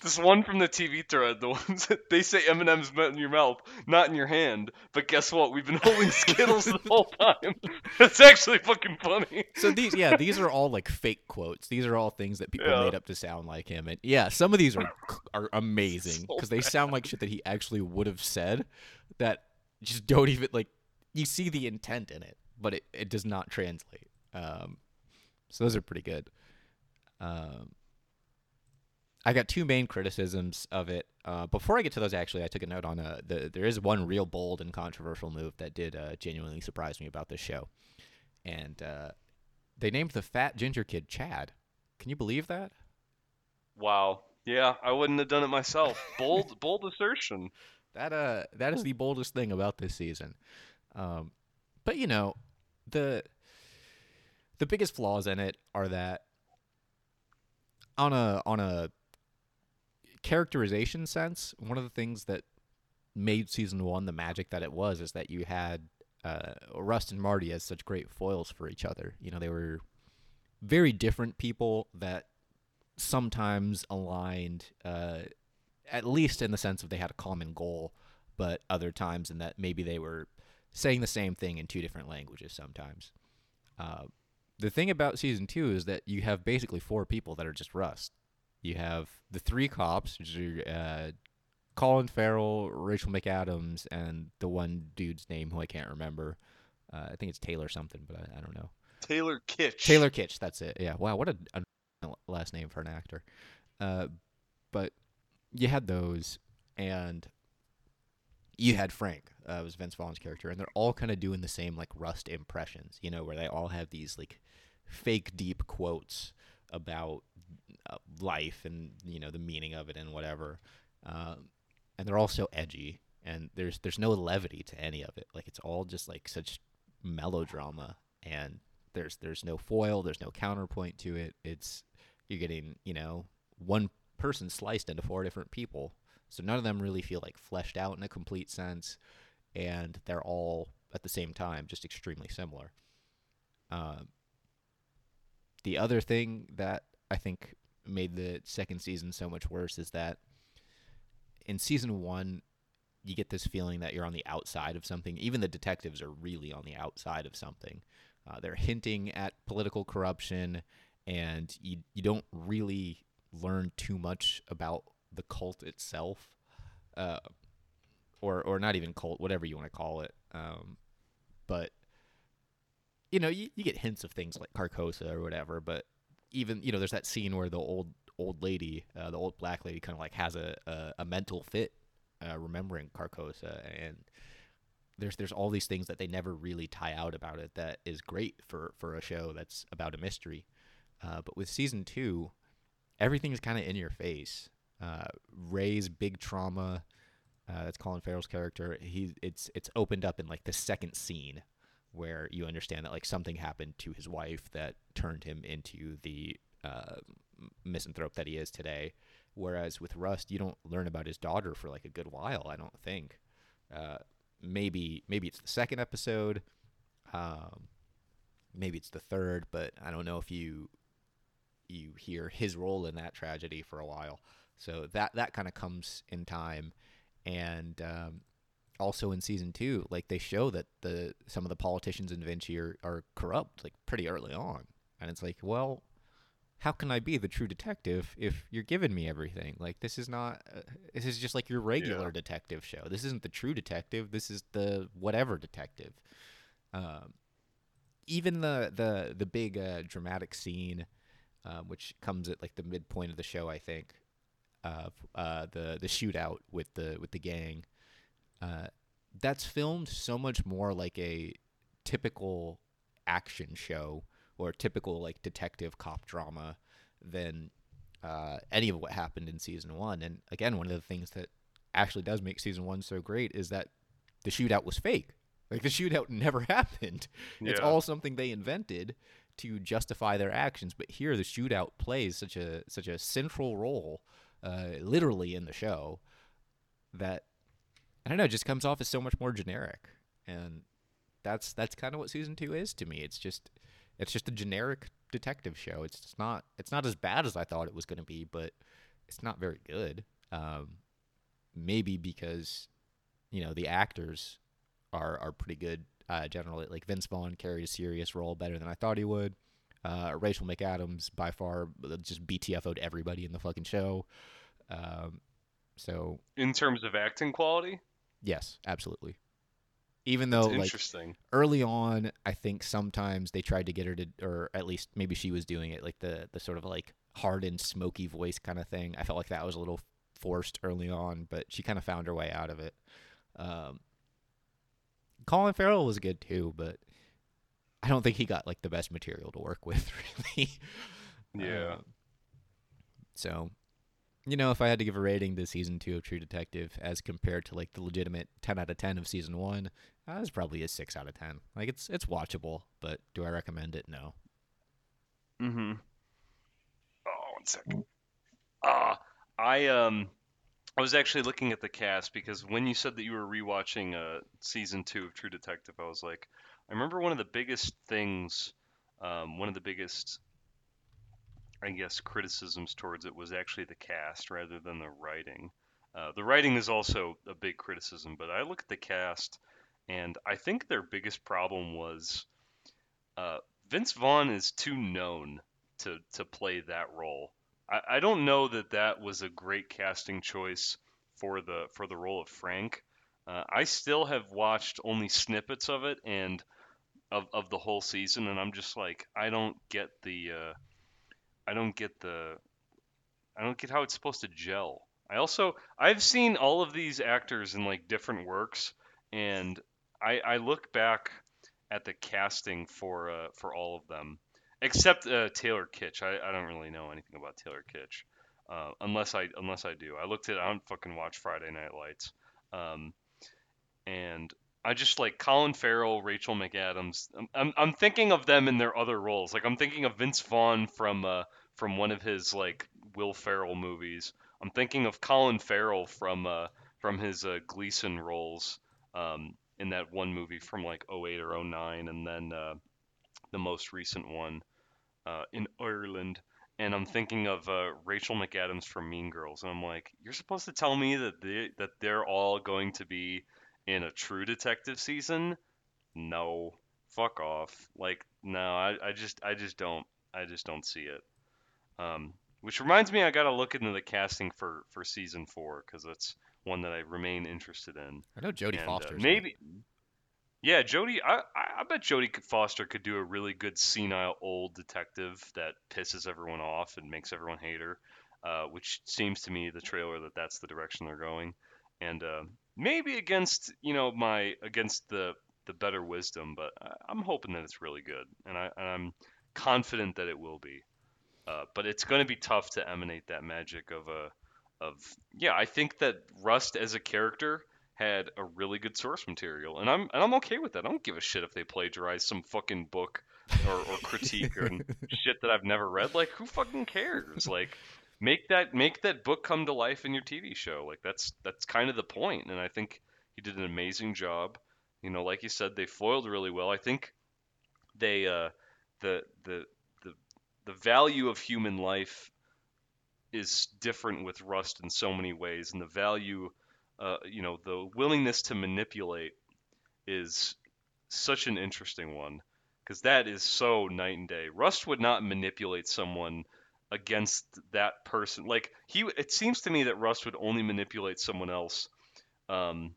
this one from the TV thread, the ones that they say M&M's meant in your mouth, not in your hand. But guess what? We've been holding Skittles the whole time. It's actually fucking funny. so these yeah these are all like fake quotes these are all things that people Yeah. made up to sound like him and yeah some of these are are amazing So because they sound like shit that he actually would have said that just don't even like you see the intent in it but it, it does not translate um so those are pretty good um I got two main criticisms of it. Uh, before I get to those, actually, I took a note on uh, the. There is one real bold and controversial move that did uh, genuinely surprise me about this show, and uh, they named the fat ginger kid Chad. Can you believe that? Wow. Yeah, I wouldn't have done it myself. Bold, bold assertion. That uh, that is the boldest thing about this season. Um, but you know, the the biggest flaws in it are that on a on a characterization sense, one of the things that made season one the magic that it was is that you had uh, Rust and Marty as such great foils for each other. You know, they were very different people that sometimes aligned, uh, at least in the sense of they had a common goal, but other times in that maybe they were saying the same thing in two different languages sometimes. Uh, the thing about season two is that you have basically four people that are just Rust. You have the three cops, which are uh, Colin Farrell, Rachel McAdams, and the one dude's name who I can't remember. Uh, I think it's Taylor something, but I, I don't know. Taylor Kitsch. Taylor Kitsch, that's it. Yeah. Wow, what a, a last name for an actor. Uh, but you had those, and you had Frank, uh, was Vince Vaughn's character, and they're all kind of doing the same like Rust impressions, you know, where they all have these like fake deep quotes about uh, life and you know the meaning of it and whatever. Um, and they're all so edgy, and there's there's no levity to any of it. Like it's all just like such melodrama, and there's there's no foil, there's no counterpoint to it. It's you're getting you know one person sliced into four different people, so none of them really feel like fleshed out in a complete sense, and they're all at the same time just extremely similar. Uh, the other thing that I think made the second season so much worse is that in season one, you get this feeling that you're on the outside of something. Even the detectives are really on the outside of something. Uh, they're hinting at political corruption, and you you don't really learn too much about the cult itself, uh, or or not even cult, whatever you want to call it. Um, but you know, you, you get hints of things like Carcosa or whatever. But even you know, there's that scene where the old old lady, uh, the old black lady, kind of like has a, a, a mental fit, uh, remembering Carcosa, and there's there's all these things that they never really tie out about it that is great for for a show that's about a mystery. Uh, but with season two, everything's kind of in your face. Uh, Ray's big trauma, uh, that's Colin Farrell's character. He it's it's opened up in like the second scene where you understand that like something happened to his wife that turned him into the uh, misanthrope that he is today. Whereas with Rust, you don't learn about his daughter for like a good while. I don't think. Uh, maybe maybe it's the second episode. Um, maybe it's the third, but I don't know if you you hear his role in that tragedy for a while. So that that kind of comes in time, and um, also in season two, like they show that the some of the politicians in Vinci are, are corrupt, like pretty early on, and it's like, well, how can I be the true detective if you're giving me everything? Like this is not uh, this is just like your regular Yeah. detective show. This isn't the true detective. This is the whatever detective. Um, even the the the big uh, dramatic scene, um, which comes at like the midpoint of the show, I think, of uh, the the shootout with the with the gang. Uh, that's filmed so much more like a typical action show or typical like detective cop drama than uh, any of what happened in season one. And again, one of the things that actually does make season one so great is that the shootout was fake. Like the shootout never happened. It's all something they invented to justify their actions. But here, the shootout plays such a such a central role, uh, literally in the show, that I don't know, just comes off as so much more generic. And that's that's kind of what season two is to me. It's just it's just a generic detective show. It's not it's not as bad as I thought it was going to be, but it's not very good. Um, maybe because you know the actors are are pretty good uh, generally. Like Vince Vaughn carried a serious role better than I thought he would. Uh, Rachel McAdams by far uh, just BTFO'd everybody in the fucking show. Um, so In terms of acting quality, yes, absolutely. Even though like interesting. early on, I think sometimes they tried to get her to, or at least maybe she was doing it, like the the sort of like hardened, smoky voice kind of thing. I felt like that was a little forced early on, but she kind of found her way out of it. Um, Colin Farrell was good too, but I don't think he got like the best material to work with, really. Yeah. Um, so, you know, if I had to give a rating to season two of True Detective as compared to like the legitimate ten out of ten of season one, uh, it's probably a six out of ten. Like it's it's watchable, but do I recommend it? No. Mm-hmm. Oh, one second. Uh, I um, I was actually looking at the cast because when you said that you were rewatching uh season two of True Detective, I was like, I remember one of the biggest things, um, one of the biggest, I guess, criticisms towards it was actually the cast rather than the writing. Uh, the writing is also a big criticism, but I look at the cast, and I think their biggest problem was uh, Vince Vaughn is too known to to play that role. I, I don't know that that was a great casting choice for the for the role of Frank. Uh, I still have watched only snippets of it and of, of the whole season, and I'm just like, I don't get the, uh, I don't get the, I don't get how it's supposed to gel. I also, I've seen all of these actors in like different works, and I, I look back at the casting for uh, for all of them, except uh, Taylor Kitsch. I, I don't really know anything about Taylor Kitsch, uh, unless I unless I do. I looked at I don't fucking watch Friday Night Lights, um, and I just like Colin Farrell, Rachel McAdams. I'm, I'm I'm thinking of them in their other roles. Like I'm thinking of Vince Vaughn from uh, from one of his like Will Ferrell movies. I'm thinking of Colin Farrell from uh, from his uh, Gleeson roles. Um, in that one movie from like 08 or 09 and then uh, the most recent one uh, in Ireland and I'm thinking of uh, Rachel McAdams from Mean Girls and I'm like you're supposed to tell me that they that they're all going to be in a True Detective season no fuck off like no I, I just I just don't I just don't see it um, which reminds me I got to look into the casting for for season 4 cuz it's one that I remain interested in I know Jodie and, uh, Foster. maybe. Yeah, Jodie. I, I I bet Jodie Foster could do a really good senile old detective that pisses everyone off and makes everyone hate her, uh, which seems to me the trailer that that's the direction they're going, and uh, maybe against you know my against the the better wisdom, but I, I'm hoping that it's really good, and I and I'm confident that it will be. Uh, but it's going to be tough to emanate that magic of a of yeah. I think that Rust as a character had a really good source material, and I'm and I'm okay with that. I don't give a shit if they plagiarize some fucking book or, or critique or shit that I've never read. Like, who fucking cares? Like, make that make that book come to life in your TV show. Like, that's that's kind of the point. and I think he did an amazing job. You know, like you said, they foiled really well. I think they uh, the the the the value of human life is different with Rust in so many ways, and the value uh, you know, the willingness to manipulate is such an interesting one because that is so night and day. Rust would not manipulate someone against that person. Like he, it seems to me that Rust would only manipulate someone else um,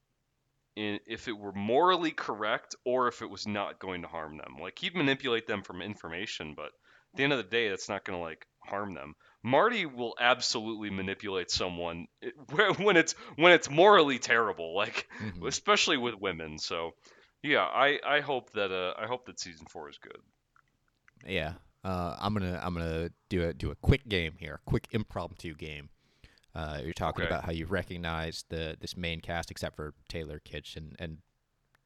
in, if it were morally correct or if it was not going to harm them. Like he'd manipulate them from information, but at the end of the day, that's not going to like harm them. Marty will absolutely manipulate someone when it's when it's morally terrible, like Mhm. especially with women. So, yeah, I I hope that uh I hope that season four is good. Yeah. Uh, I'm gonna I'm gonna do a do a quick game here, quick impromptu game. Uh, you're talking Okay. about how you recognize the this main cast, except for Taylor Kitsch and and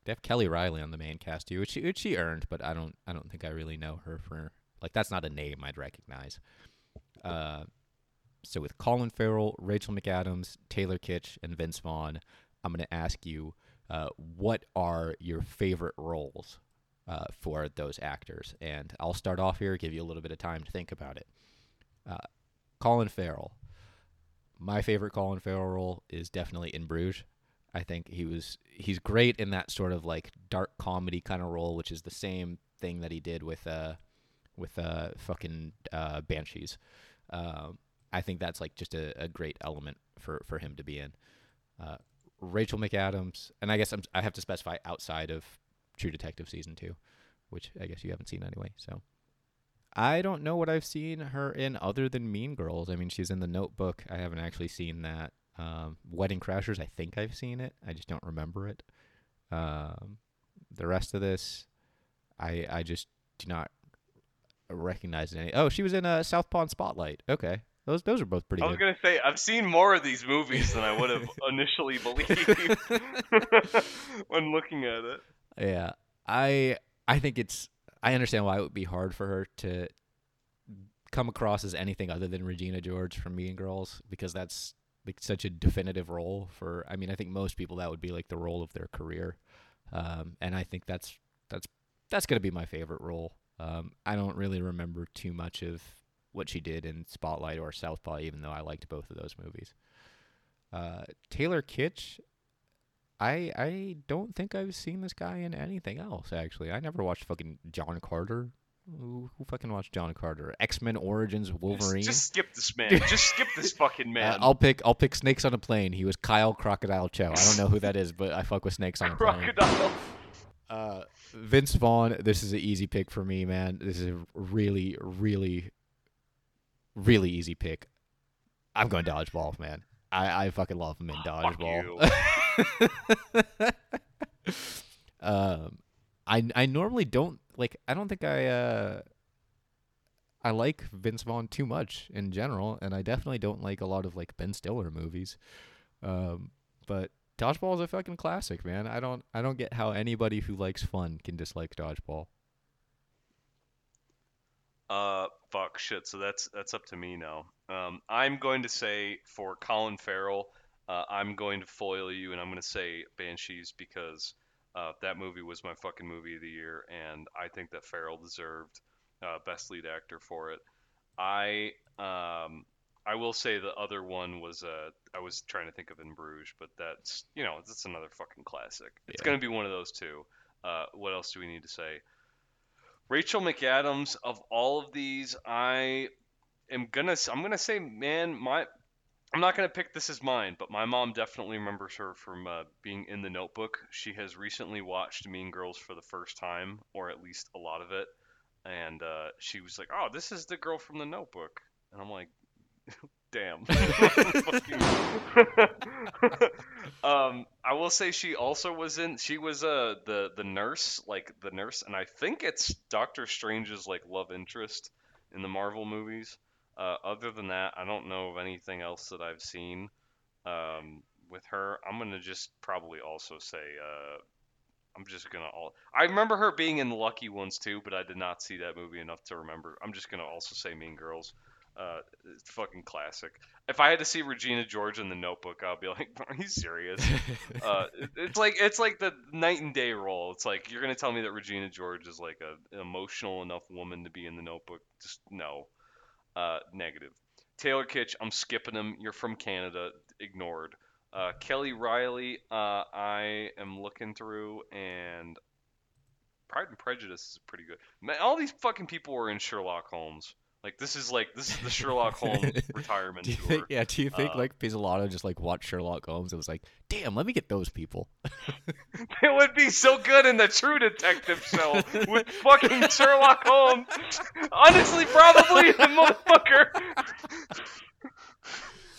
they have Kelly Reilly on the main cast too, which she, which she earned, but I don't I don't think I really know her for like that's not a name I'd recognize. Uh, so with Colin Farrell, Rachel McAdams, Taylor Kitsch, and Vince Vaughn, I'm gonna ask you, uh, what are your favorite roles uh, for those actors? And I'll start off here, give you a little bit of time to think about it. Uh, Colin Farrell. My favorite Colin Farrell role is definitely in Bruges. I think he was he's great in that sort of like dark comedy kind of role, which is the same thing that he did with uh with uh fucking uh Banshees. Um, I think that's like just a, a great element for for him to be in. Uh, Rachel McAdams, and I guess I'm, I have to specify outside of True Detective season two, which I guess you haven't seen anyway. So I don't know what I've seen her in other than Mean Girls. I mean, she's in The Notebook. I haven't actually seen that. Um, Wedding Crashers, I think I've seen it. I just don't remember it. Um, the rest of this, I I just do not recognize any. Oh, she was in a Southpaw Spotlight. Okay, Those those are both pretty I was good. gonna say I've seen more of these movies than I would have initially believed when looking at it. Yeah, I I think it's I understand why it would be hard for her to come across as anything other than Regina George from Mean Girls because that's like such a definitive role for. I mean, I think most people that would be like the role of their career, um, and I think that's that's that's gonna be my favorite role. Um, I don't really remember too much of what she did in Spotlight or Southpaw, even though I liked both of those movies. Uh, Taylor Kitsch, I I don't think I've seen this guy in anything else. Actually, I never watched fucking John Carter. Who, who fucking watched John Carter? X Men Origins Wolverine. Just, just skip this man. Just skip this fucking Uh, man. I'll pick I'll pick Snakes on a Plane. He was Kyle Crocodile Cho. I don't know who that is, but I fuck with Snakes on a Plane. Crocodile. Uh, Vince Vaughn. This is an easy pick for me, man. This is a really, really, really easy pick. I'm going dodgeball, man. I, I fucking love him in dodgeball. um, I I normally don't like. I don't think I uh. I like Vince Vaughn too much in general, and I definitely don't like a lot of like Ben Stiller movies. Um, but Dodgeball is a fucking classic, man. I don't I don't get how anybody who likes fun can dislike Dodgeball. Uh, fuck, shit. So that's that's up to me now. Um, I'm going to say for Colin Farrell, uh, I'm going to foil you, and I'm going to say Banshees because uh, that movie was my fucking movie of the year, and I think that Farrell deserved uh, best lead actor for it. I um, I will say the other one was uh, I was trying to think of In Bruges, but that's you know that's another fucking classic. It's Yeah. gonna be one of those two. Uh, what else do we need to say? Rachel McAdams of all of these, I am gonna I'm gonna say, man, my I'm not gonna pick this as mine, but my mom definitely remembers her from uh, being in the Notebook. She has recently watched Mean Girls for the first time, or at least a lot of it, and uh, she was like, "Oh, this is the girl from the Notebook," and I'm like, "Damn." um, I will say she also was in. She was uh the the nurse, like the nurse, and I think it's Doctor Strange's like love interest in the Marvel movies. Uh, other than that, I don't know of anything else that I've seen um, with her. I'm gonna just probably also say uh, I'm just gonna all. I remember her being in the Lucky Ones too, but I did not see that movie enough to remember. I'm just gonna also say Mean Girls. Uh, it's fucking classic. If I had to see Regina George in The Notebook, I'll be like, "Are you serious?" uh, it's like it's like the night and day role. It's like you're gonna tell me that Regina George is like a, an emotional enough woman to be in The Notebook. Just no. Uh, negative. Taylor Kitsch, I'm skipping him. You're from Canada. Ignored. Uh, Kelly Reilly, uh, I am looking through, and Pride and Prejudice is pretty good. Man, all these fucking people were in Sherlock Holmes. Like this is like this is the Sherlock Holmes retirement Do you tour. think? Yeah. Do you think Uh, like Pizzolatto just like watched Sherlock Holmes and was like, "Damn, let me get those people." It would be so good in the True Detective show with fucking Sherlock Holmes. Honestly, probably the motherfucker.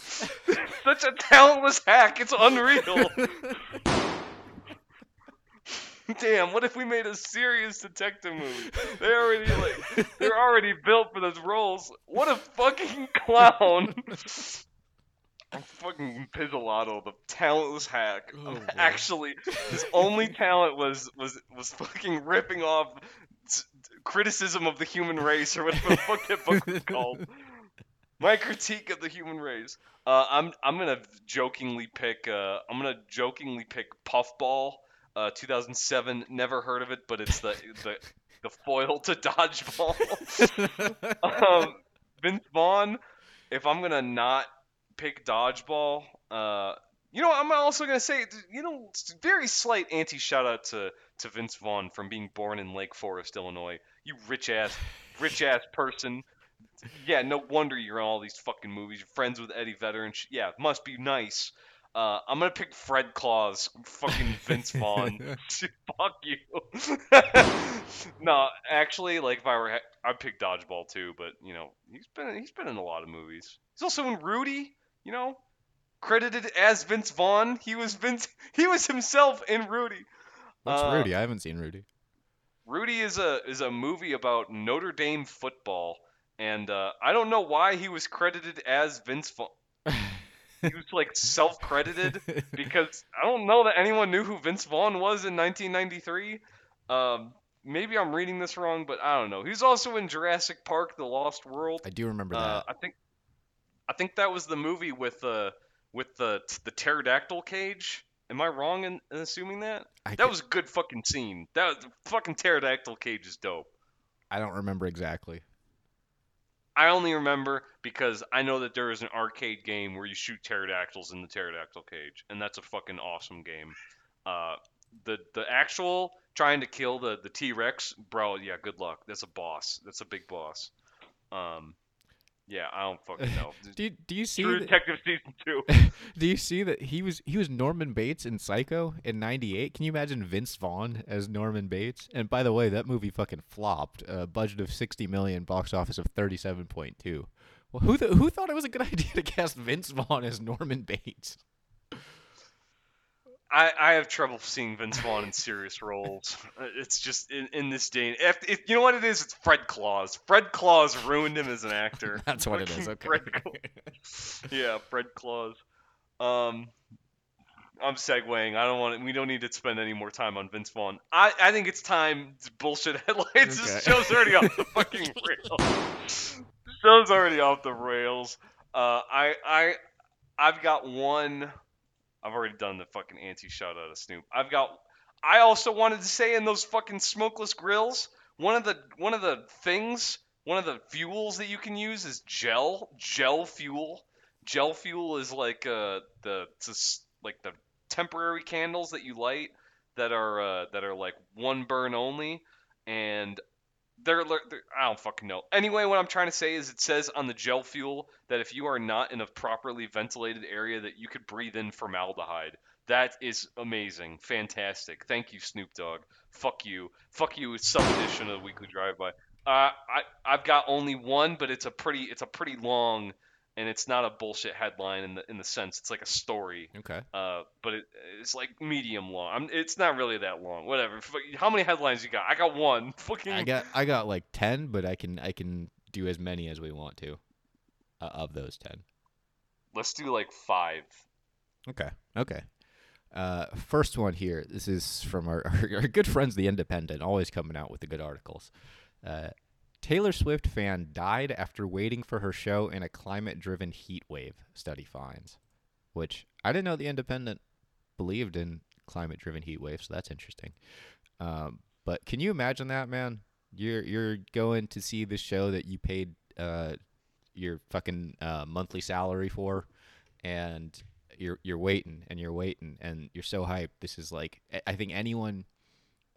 Such a talentless hack. It's unreal. Damn, what if we made a serious detective movie? They already like they're already built for those roles. What a fucking clown. fucking Pizzolatto, the talentless hack. Oh. Actually, his only talent was was was fucking ripping off s- criticism of the human race or whatever the fuck that book was called. My critique of the human race. Uh, I'm I'm gonna jokingly pick. Uh, I'm gonna jokingly pick Puffball. Uh, 2007. Never heard of it, but it's the the the foil to dodgeball. um, Vince Vaughn. If I'm gonna not pick dodgeball, uh, you know, I'm also gonna say, you know, very slight anti shout out to to Vince Vaughn from being born in Lake Forest, Illinois. You rich ass, rich ass person. Yeah, no wonder you're in all these fucking movies. You're friends with Eddie Vedder and sh- yeah, must be nice. Uh, I'm gonna pick Fred Claus, fucking Vince Vaughn. Fuck you. no, actually, like if I were, ha- I'd pick Dodgeball too. But you know, he's been he's been in a lot of movies. He's also in Rudy. You know, credited as Vince Vaughn. He was Vince. He was himself in Rudy. What's Uh, Rudy? I haven't seen Rudy. Rudy is a is a movie about Notre Dame football, and uh, I don't know why he was credited as Vince Vaughn. He was like self-credited because I don't know that anyone knew who Vince Vaughn was in 1993. Um, maybe I'm reading this wrong, but I don't know. He's also in Jurassic Park: The Lost World. I do remember Uh, that. I think, I think that was the movie with the with the the pterodactyl cage. Am I wrong in, in assuming that? I, That ca- was a good fucking scene. That was, fucking pterodactyl cage is dope. I don't remember exactly. I only remember because I know that there is an arcade game where you shoot pterodactyls in the pterodactyl cage, and that's a fucking awesome game. Uh, the the actual trying to kill the the T Rex, bro. Yeah, good luck. That's a boss. That's a big boss. Um, yeah, I don't fucking know. Do you, do you see True that, Detective season two. do you see that he was he was Norman Bates in Psycho in '98? Can you imagine Vince Vaughn as Norman Bates? And by the way, that movie fucking flopped. A budget of 60 million, box office of 37.2. Well, who th- who thought it was a good idea to cast Vince Vaughn as Norman Bates? I, I have trouble seeing Vince Vaughn in serious roles. Uh, It's just in, in this day. If, if you know what it is, it's Fred Claus. Fred Claus ruined him as an actor. That's what it is. Okay. Fred yeah, Fred Claus. Um, I'm segueing. I don't want. We don't need to spend any more time on Vince Vaughn. I, I think it's time. to bullshit headlines. This show's already off the fucking rails. This show's already off the rails. Uh, I I I've got one. I've already done the fucking anti shout out of Snoop. I've got. I also wanted to say in those fucking smokeless grills, one of the one of the things, one of the fuels that you can use is gel, gel fuel. Gel fuel is like uh the it's just like the temporary candles that you light that are uh, that are like one burn only, and they're, they're I don't fucking know. Anyway, what I'm trying to say is it says on the gel fuel that if you are not in a properly ventilated area that you could breathe in formaldehyde. That is amazing. Fantastic. Thank you, Snoop Dogg. Fuck you. Fuck you. It's some edition of the Weekly Drive By. Uh, I I've got only one, but it's a pretty it's a pretty long, and it's not a bullshit headline in the in the sense it's like a story. Okay. Uh, but it, it's like medium long. I'm, it's not really that long. Whatever. How many headlines you got? I got one. Fucking. I got I got like 10, but I can I can do as many as we want to uh, of those 10. Let's do like five. Okay. Okay. Uh, first one here. This is from our, our, our good friends, The Independent, always coming out with the good articles. Uh, Taylor Swift fan died after waiting for her show in a climate driven heat wave, study finds. Which I didn't know The Independent believed in climate driven heat waves, so that's interesting. Um, but can you imagine that, man? You're you're going to see the show that you paid uh, your fucking uh, monthly salary for, and you're you're waiting and you're waiting and you're so hyped. This is like I- I think anyone,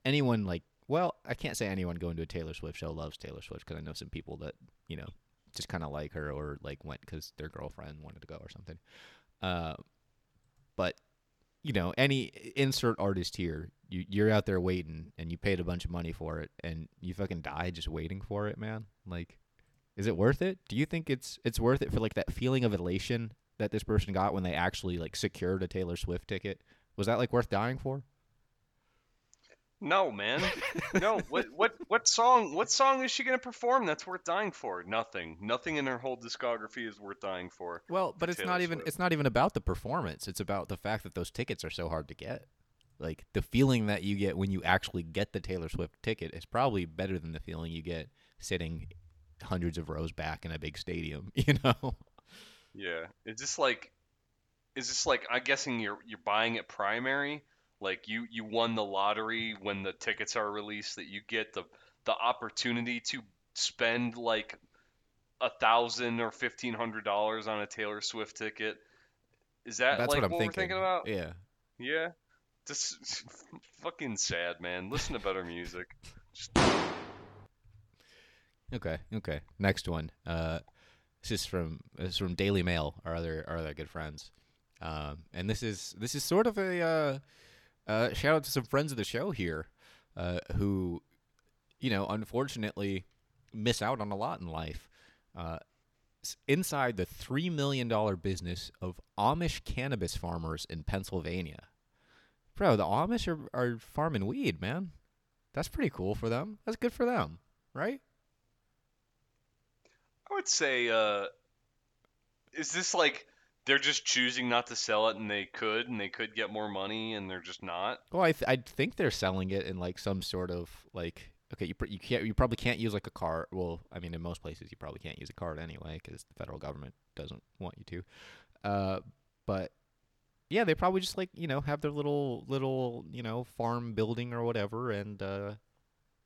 anyone like well I can't say anyone going to a Taylor Swift show loves Taylor Swift because I know some people that you know just kind of like her or like went because their girlfriend wanted to go or something. Uh, but you know any insert artist here, you you're out there waiting and you paid a bunch of money for it and you fucking die just waiting for it, man. Like. Is it worth it? Do you think it's it's worth it for like that feeling of elation that this person got when they actually like secured a Taylor Swift ticket? Was that like worth dying for? No, man. No. What what what song? What song is she gonna perform that's worth dying for? Nothing. Nothing in her whole discography is worth dying for. Well, but it's Taylor not even Swift. it's not even about the performance. It's about the fact that those tickets are so hard to get. Like the feeling that you get when you actually get the Taylor Swift ticket is probably better than the feeling you get sitting hundreds of rows back in a big stadium, you know? Yeah. It's just like, it's just like I'm guessing you're you're buying it primary. Like you you won the lottery when the tickets are released that you get the the opportunity to spend like a thousand or fifteen hundred dollars on a Taylor Swift ticket. Is that That's like what I'm we're thinking. thinking about? Yeah. Yeah. Just fucking sad, man. Listen to better music. Okay, okay. Next one. Uh, this is from this is from Daily Mail, our other our other good friends, um, and this is this is sort of a uh, uh, shout out to some friends of the show here, uh, who, you know, unfortunately, miss out on a lot in life. Uh, inside the three million dollar business of Amish cannabis farmers in Pennsylvania, bro, the Amish are are farming weed, man. That's pretty cool for them. That's good for them, right? I would say, uh, is this like they're just choosing not to sell it and they could and they could get more money and they're just not? Well, I th- I think they're selling it in like some sort of like okay, you pr- you can't you probably can't use like a card. Well, I mean, in most places you probably can't use a card anyway because the federal government doesn't want you to. Uh, but yeah, they probably just like you know have their little little you know farm building or whatever, and uh,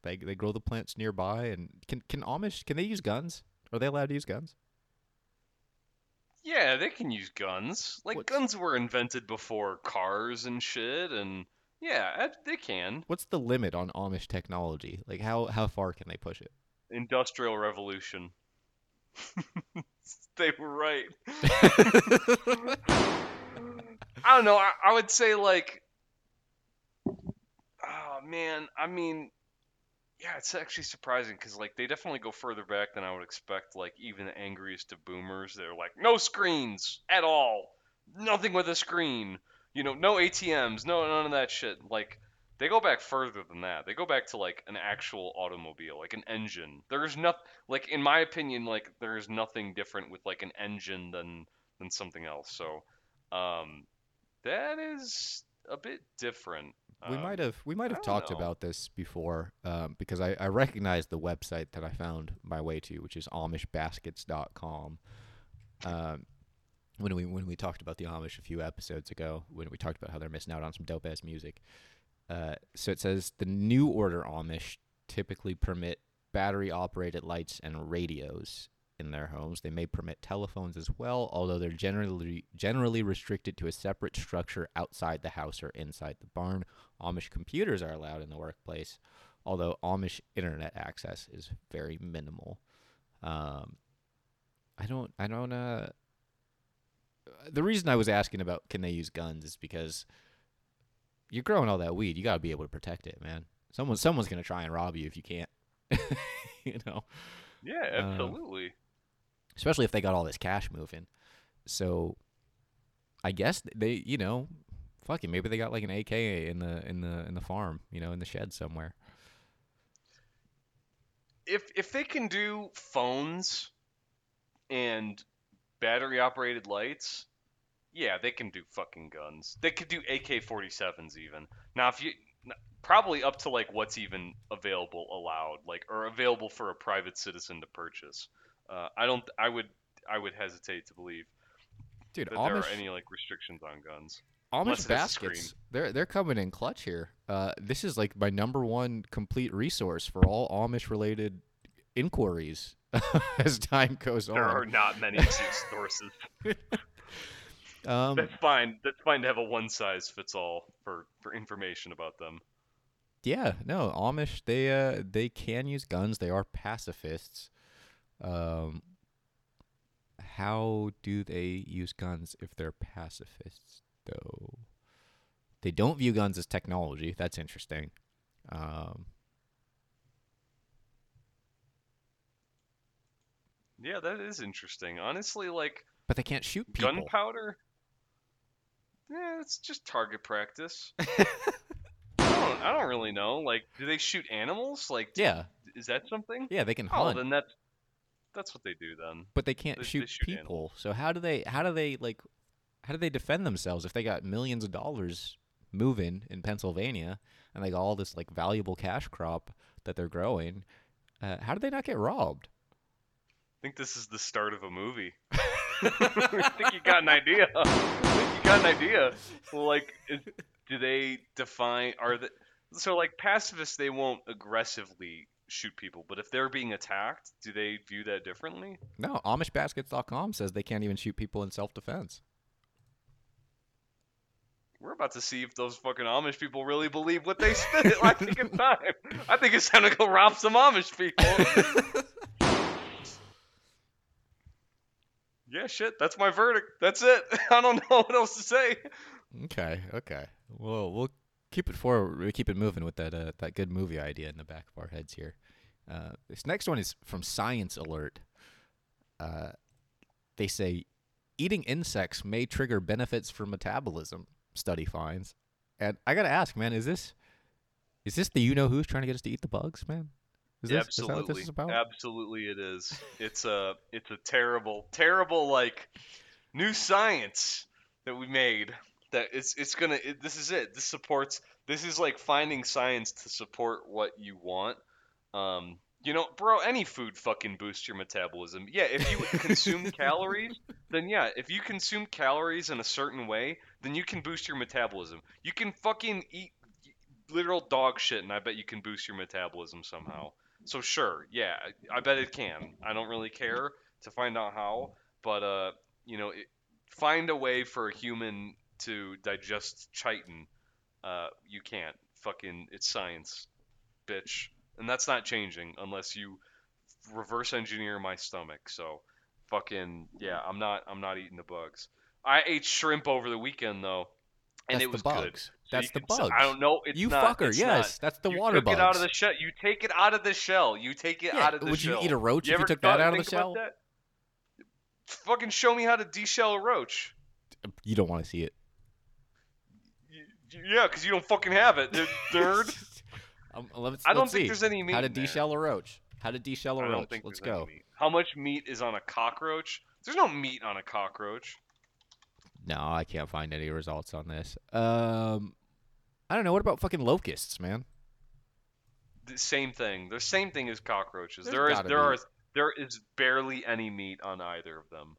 they they grow the plants nearby. And can can Amish can they use guns? Are they allowed to use guns? Yeah, they can use guns. Like What's- guns were invented before cars and shit, and yeah, I- they can. What's the limit on Amish technology? Like how how far can they push it? Industrial Revolution. they were right. I don't know. I, I would say like, oh man. I mean, yeah, it's actually surprising because like they definitely go further back than I would expect. Like even the angriest of boomers, they're like, no screens at all, nothing with a screen. You know, no ATMs, no none of that shit. Like they go back further than that. They go back to like an actual automobile, like an engine. There's nothing like in my opinion, like there's nothing different with like an engine than than something else. So, um, that is a bit different. We Um, might have we might have talked know. about this before um, because I, I recognized the website that I found my way to, which is AmishBaskets.com. Um, when we when we talked about the Amish a few episodes ago, when we talked about how they're missing out on some dope ass music. Uh, so it says the new order Amish typically permit battery operated lights and radios in their homes. They may permit telephones as well, although they're generally generally restricted to a separate structure outside the house or inside the barn. Amish computers are allowed in the workplace, although Amish internet access is very minimal. Um, I don't, I don't, uh, the reason I was asking about can they use guns is because you're growing all that weed, you got to be able to protect it, man. Someone, someone's gonna try and rob you if you can't. you know, Yeah, Um, absolutely. Especially if they got all this cash moving. So, I guess they, you know, fucking maybe they got like an AK in the in the in the farm, you know, in the shed somewhere. if if they can do phones and battery operated lights, yeah, they can do fucking guns. They could do AK-47s even. Now if you probably up to like what's even available allowed, like or available for a private citizen to purchase. Uh, I don't I would I would hesitate to believe Dude, that there are any like restrictions on guns. Amish unless it has a screen. baskets, they're they're coming in clutch here. Uh, this is like my number one complete resource for all Amish related inquiries as time goes on. There are not many sources. Um, That's fine. That's fine to have a one size fits all for for information about them. yeah, no, Amish they uh they can use guns. They are pacifists. Um, how do they use guns if they're pacifists though? They don't view guns as technology. That's interesting. Um, Yeah, that is interesting. Honestly, like but they can't shoot people. gunpowder. Yeah, it's just target practice. I don't, I don't really know. Like, do they shoot animals? Like, Yeah, is that something? yeah, they can Oh, hunt, then that's that's what they do then. but they can't they- they shoot, shoot people. animals. So how do they? How do they like? How do they defend themselves if they got millions of dollars moving in Pennsylvania and they got all this like valuable cash crop that they're growing? Uh, how do they not get robbed? I think this is the start of a movie. I think you got an idea. I think you got an idea. Well, like, do they define? Are the so like pacifists? They won't aggressively shoot people, but if they're being attacked, do they view that differently? No, AmishBaskets.com says they can't even shoot people in self-defense. We're about to see if those fucking Amish people really believe what they spit. I think it's time. I think it's time to go rob some Amish people. yeah, shit. That's my verdict. That's it. I don't know what else to say. Okay, okay. Well, we'll keep it forward. We keep it moving with that uh, that good movie idea in the back of our heads here. Uh, this next one is from Science Alert. Uh, they say eating insects may trigger benefits for metabolism. Study finds, and I gotta ask, man, is this is this the you know who's trying to get us to eat the bugs, man? Is this, absolutely. what this is about? Absolutely, it is. It's a it's a terrible, terrible like new science that we made. That it's it's gonna. It, this is it. This supports. This is like finding science to support what you want. Um, you know, bro, any food fucking boosts your metabolism. Yeah, if you consume calories, then yeah, if you consume calories in a certain way, then you can boost your metabolism. You can fucking eat literal dog shit, and I bet you can boost your metabolism somehow. So sure, yeah, I bet it can. I don't really care to find out how, but uh, you know, it, find a way for a human to digest chitin. Uh, you can't. Fucking, it's science, bitch, and that's not changing unless you reverse engineer my stomach. So, fucking, yeah, I'm not. I'm not eating the bugs. I ate shrimp over the weekend though, and That's it was the good. bugs. So That's the can bugs. I don't know. It's you not, fucker. Yes, not. that's the you water bugs. it out of the shell. You take it out of the shell. You take it Yeah, out of the shell. would you eat a roach if you took that out of the shell? that? Fucking show me how to deshell a roach. You don't want to see it. Yeah, because you don't fucking have it, nerd. Um, let's, I don't let's think see. there's any meat. How to in there. deshell a roach. How to deshell a I roach. don't think Let's there's go. any meat. How much meat is on a cockroach? There's no meat on a cockroach. No, I can't find any results on this. Um, I don't know. What about fucking locusts, man? The same thing. The same thing as cockroaches. There's there is gotta there be. are there is barely any meat on either of them.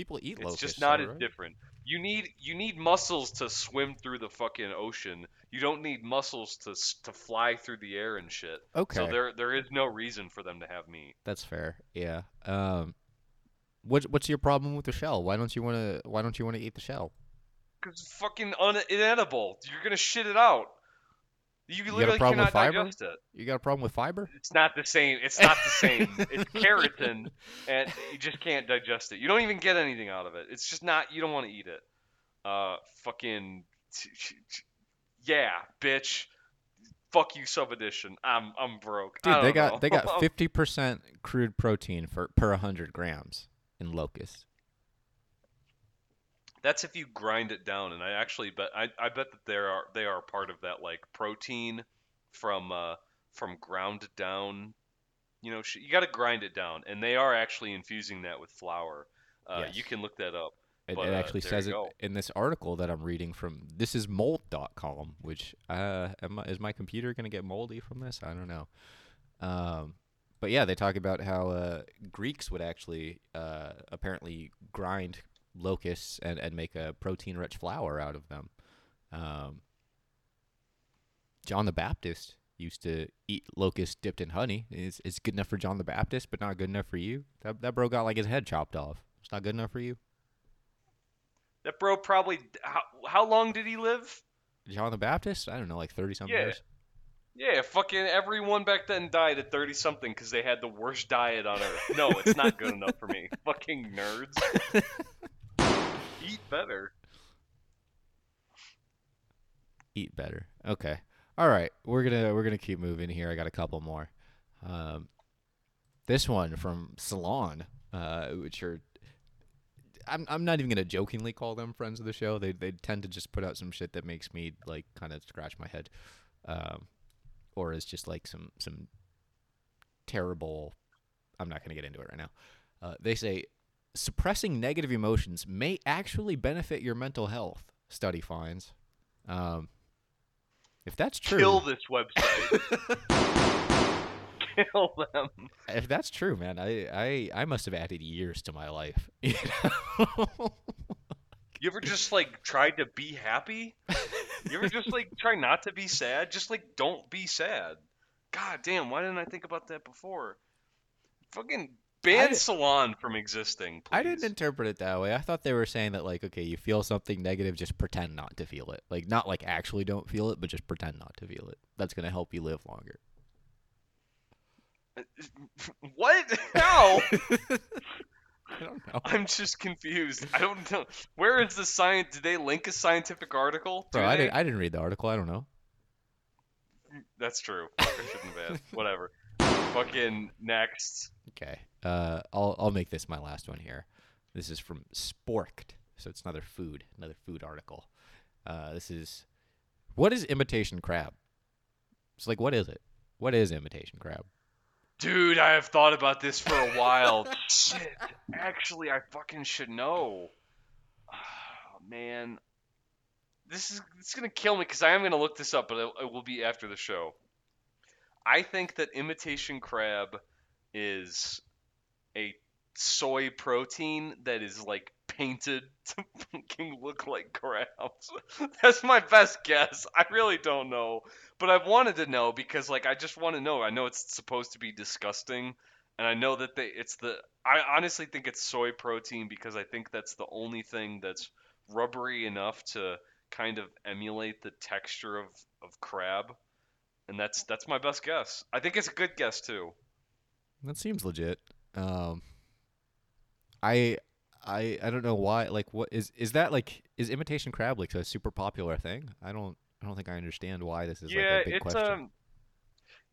People eat It's locusts. just not though, as right? different. You need you need muscles to swim through the fucking ocean. You don't need muscles to to fly through the air and shit. Okay, So there there is no reason for them to have meat. that's fair. Yeah. Um, what what's your problem with the shell? Why don't you want to? Why don't you want to eat the shell? Cause it's fucking un- inedible. You're gonna shit it out. You, got a literally problem with cannot fiber? digest it. You got a problem with fiber? It's not the same. It's not the same. it's keratin, and you just can't digest it. You don't even get anything out of it. It's just not. You don't want to eat it. Uh, fucking, yeah, bitch. Fuck you, sub edition. I'm I'm broke. Dude, they got know. they got fifty percent crude protein for per hundred grams in locusts. That's if you grind it down, and I actually bet I, I bet that there are they are part of that like protein from uh from ground down. You know, you got to grind it down, and they are actually infusing that with flour. Uh, You can look that up. It, But, it uh, actually there says it go. in this article that I'm reading from. This is mold.com, which uh, am I, is my computer going to get moldy from this? I don't know. Um, but yeah, they talk about how uh, Greeks would actually uh, apparently grind locusts and, and make a protein rich flour out of them. Um, John the Baptist used to eat locusts dipped in honey. It's, it's good enough for John the Baptist, but not good enough for you. That, that bro got like his head chopped off. It's not good enough for you. That bro probably how, how long did he live? John the Baptist? I don't know, like thirty something Yeah. years. Yeah, fucking everyone back then died at 30 something because they had the worst diet on earth. No, it's not good enough for me. Fucking nerds. Better. Eat better. Okay. All right. We're gonna we're gonna keep moving here. I got a couple more. Um, this one from Salon, uh, which are I'm I'm not even gonna jokingly call them friends of the show. They they tend to just put out some shit that makes me like kind of scratch my head, um, or is just like some some terrible. I'm not gonna get into it right now. Uh, they say suppressing negative emotions may actually benefit your mental health. Study finds. Um, if that's true, Kill this website. Kill them. if that's true, man, I, I I must have added years to my life. You know? You ever just like tried to be happy? You ever just like try not to be sad? Just like don't be sad. God damn, why didn't I think about that before? Fucking ban Salon from existing, please. I didn't interpret it that way. I thought they were saying that like, okay, you feel something negative, just pretend not to feel it. Like not like actually don't feel it, but just pretend not to feel it. That's gonna help you live longer. Uh, what? How? I don't know. I'm just confused. I don't know. Where is the science? Did they link a scientific article? Bro, I didn't I didn't read the article. I don't know. That's true. I shouldn't have asked. Whatever. Fucking next. Okay. Uh, I'll I'll make this my last one here. This is from Sporked, so it's another food, another food article. Uh, this is what is imitation crab? It's like what is it? What is imitation crab? Dude, I have thought about this for a while. Shit. Actually, I fucking should know. Oh, man. This is it's going to kill me because I am going to look this up, but it, it will be after the show. I think that imitation crab is a soy protein that is like painted to fucking look like crabs. That's my best guess. I really don't know, but I've wanted to know because like I just want to know. I know it's supposed to be disgusting, and I know that they it's the. I honestly think it's soy protein because I think that's the only thing that's rubbery enough to kind of emulate the texture of of crab, and that's that's my best guess. I think it's a good guess too. That seems legit. Um, I I I don't know why. Like, what is is that like? Is imitation crab like a super popular thing? I don't I don't think I understand why this is yeah, like a big it's question. um,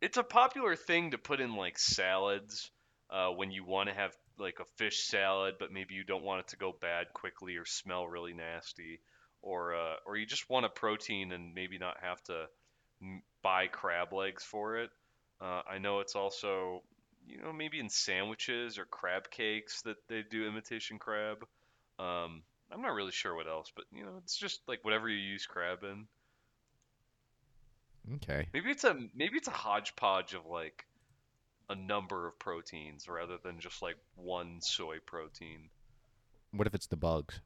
it's a popular thing to put in like salads uh, when you want to have like a fish salad, but maybe you don't want it to go bad quickly or smell really nasty, or uh, or you just want a protein and maybe not have to m- buy crab legs for it. Uh, I know it's also you know maybe in sandwiches or crab cakes that they do imitation crab. Um, I'm not really sure what else, but you know it's just like whatever you use crab in. okay. Maybe it's a maybe it's a hodgepodge of like a number of proteins rather than just like one soy protein. What if it's the bugs?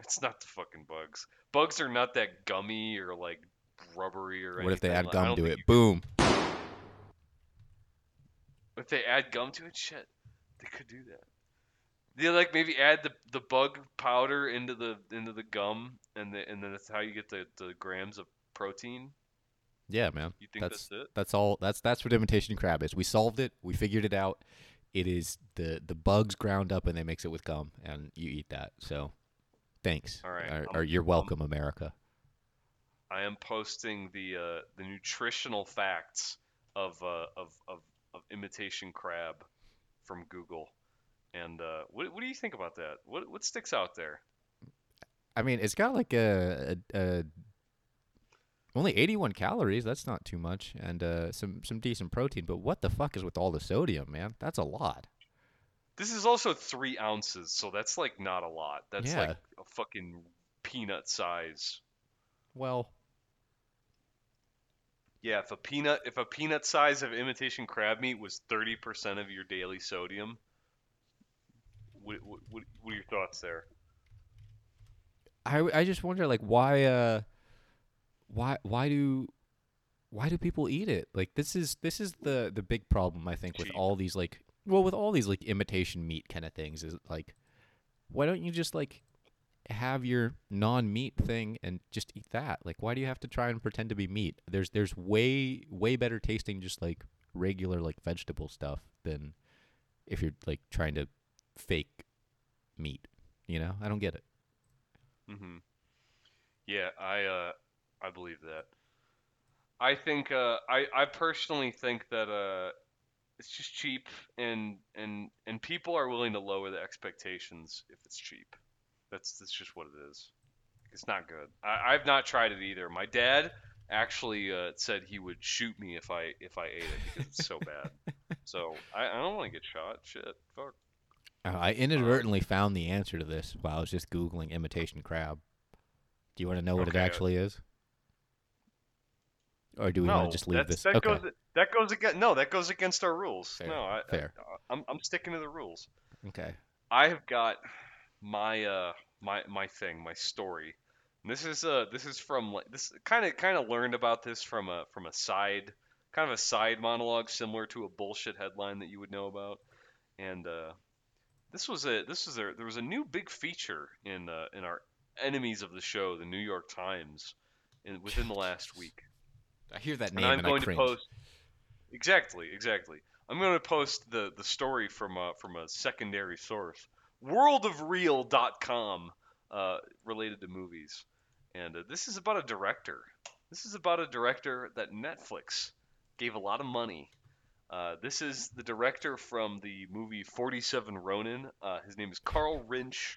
It's not the fucking bugs. Bugs are not that gummy or like rubbery or anything. What if they add like- gum to it? Boom. If they add gum to it, shit, they could do that. They like maybe add the, the bug powder into the into the gum, and the, and then that's how you get the, the grams of protein. Yeah, man. You think that's that's it? that's all. That's that's what imitation crab is. We solved it. We figured it out. It is the the bugs ground up and they mix it with gum, and you eat that. So, thanks. All right, Or, you're welcome, America. I am posting the uh, the nutritional facts of, uh, of of of imitation crab from Google. And uh, what what do you think about that? What what sticks out there? I mean, it's got like a, a, a only 81 calories. That's not too much, and uh, some some decent protein. But what the fuck is with all the sodium, man? That's a lot. This is also three ounces, so that's like not a lot. That's like a fucking peanut size. Well, Yeah, if a peanut if a peanut size of imitation crab meat was thirty percent of your daily sodium, what, what, what what are your thoughts there? I I just wonder like why uh why why do why do people eat it? Like this is this is the the big problem I think with all these like well with all these like imitation meat kind of things is like why don't you just like have your non-meat thing and just eat that? Like why do you have to try and pretend to be meat? There's there's way way better tasting just like regular like vegetable stuff than if you're like trying to fake meat, you know? I don't get it. hmm Yeah, I uh, I believe that. I think uh, I I personally think that uh, it's just cheap and and and people are willing to lower the expectations if it's cheap. That's that's just what it is. It's not good. I, I've not tried it either. My dad actually uh, said he would shoot me if I if I ate it because it's so bad. So I, I don't want to get shot. Shit, fuck. Uh, I inadvertently found the answer to this while I was just googling imitation crab. Do you want to know what Okay. it actually is, or do we no, want to just leave this? that okay, goes that goes against no, that goes against our rules. Fair, no, I, fair. I, I'm I'm sticking to the rules. okay. I have got my uh my my thing, my story. And this is uh this is from like this kind of kind of learned about this from a from a side kind of a side monologue similar to a bullshit headline that you would know about. And uh this was a this was a there was a new big feature in uh, in our enemies of the show, the New York Times, in within the last week. I hear that name. And I'm and, going to post exactly, exactly. I'm going to post the the story from a from a secondary source, worldofreel.com, uh, related to movies, and uh, this is about a director. This is about a director that Netflix gave a lot of money. Uh, this is the director from the movie 47 Ronin. Uh, his name is Carl Rinsch,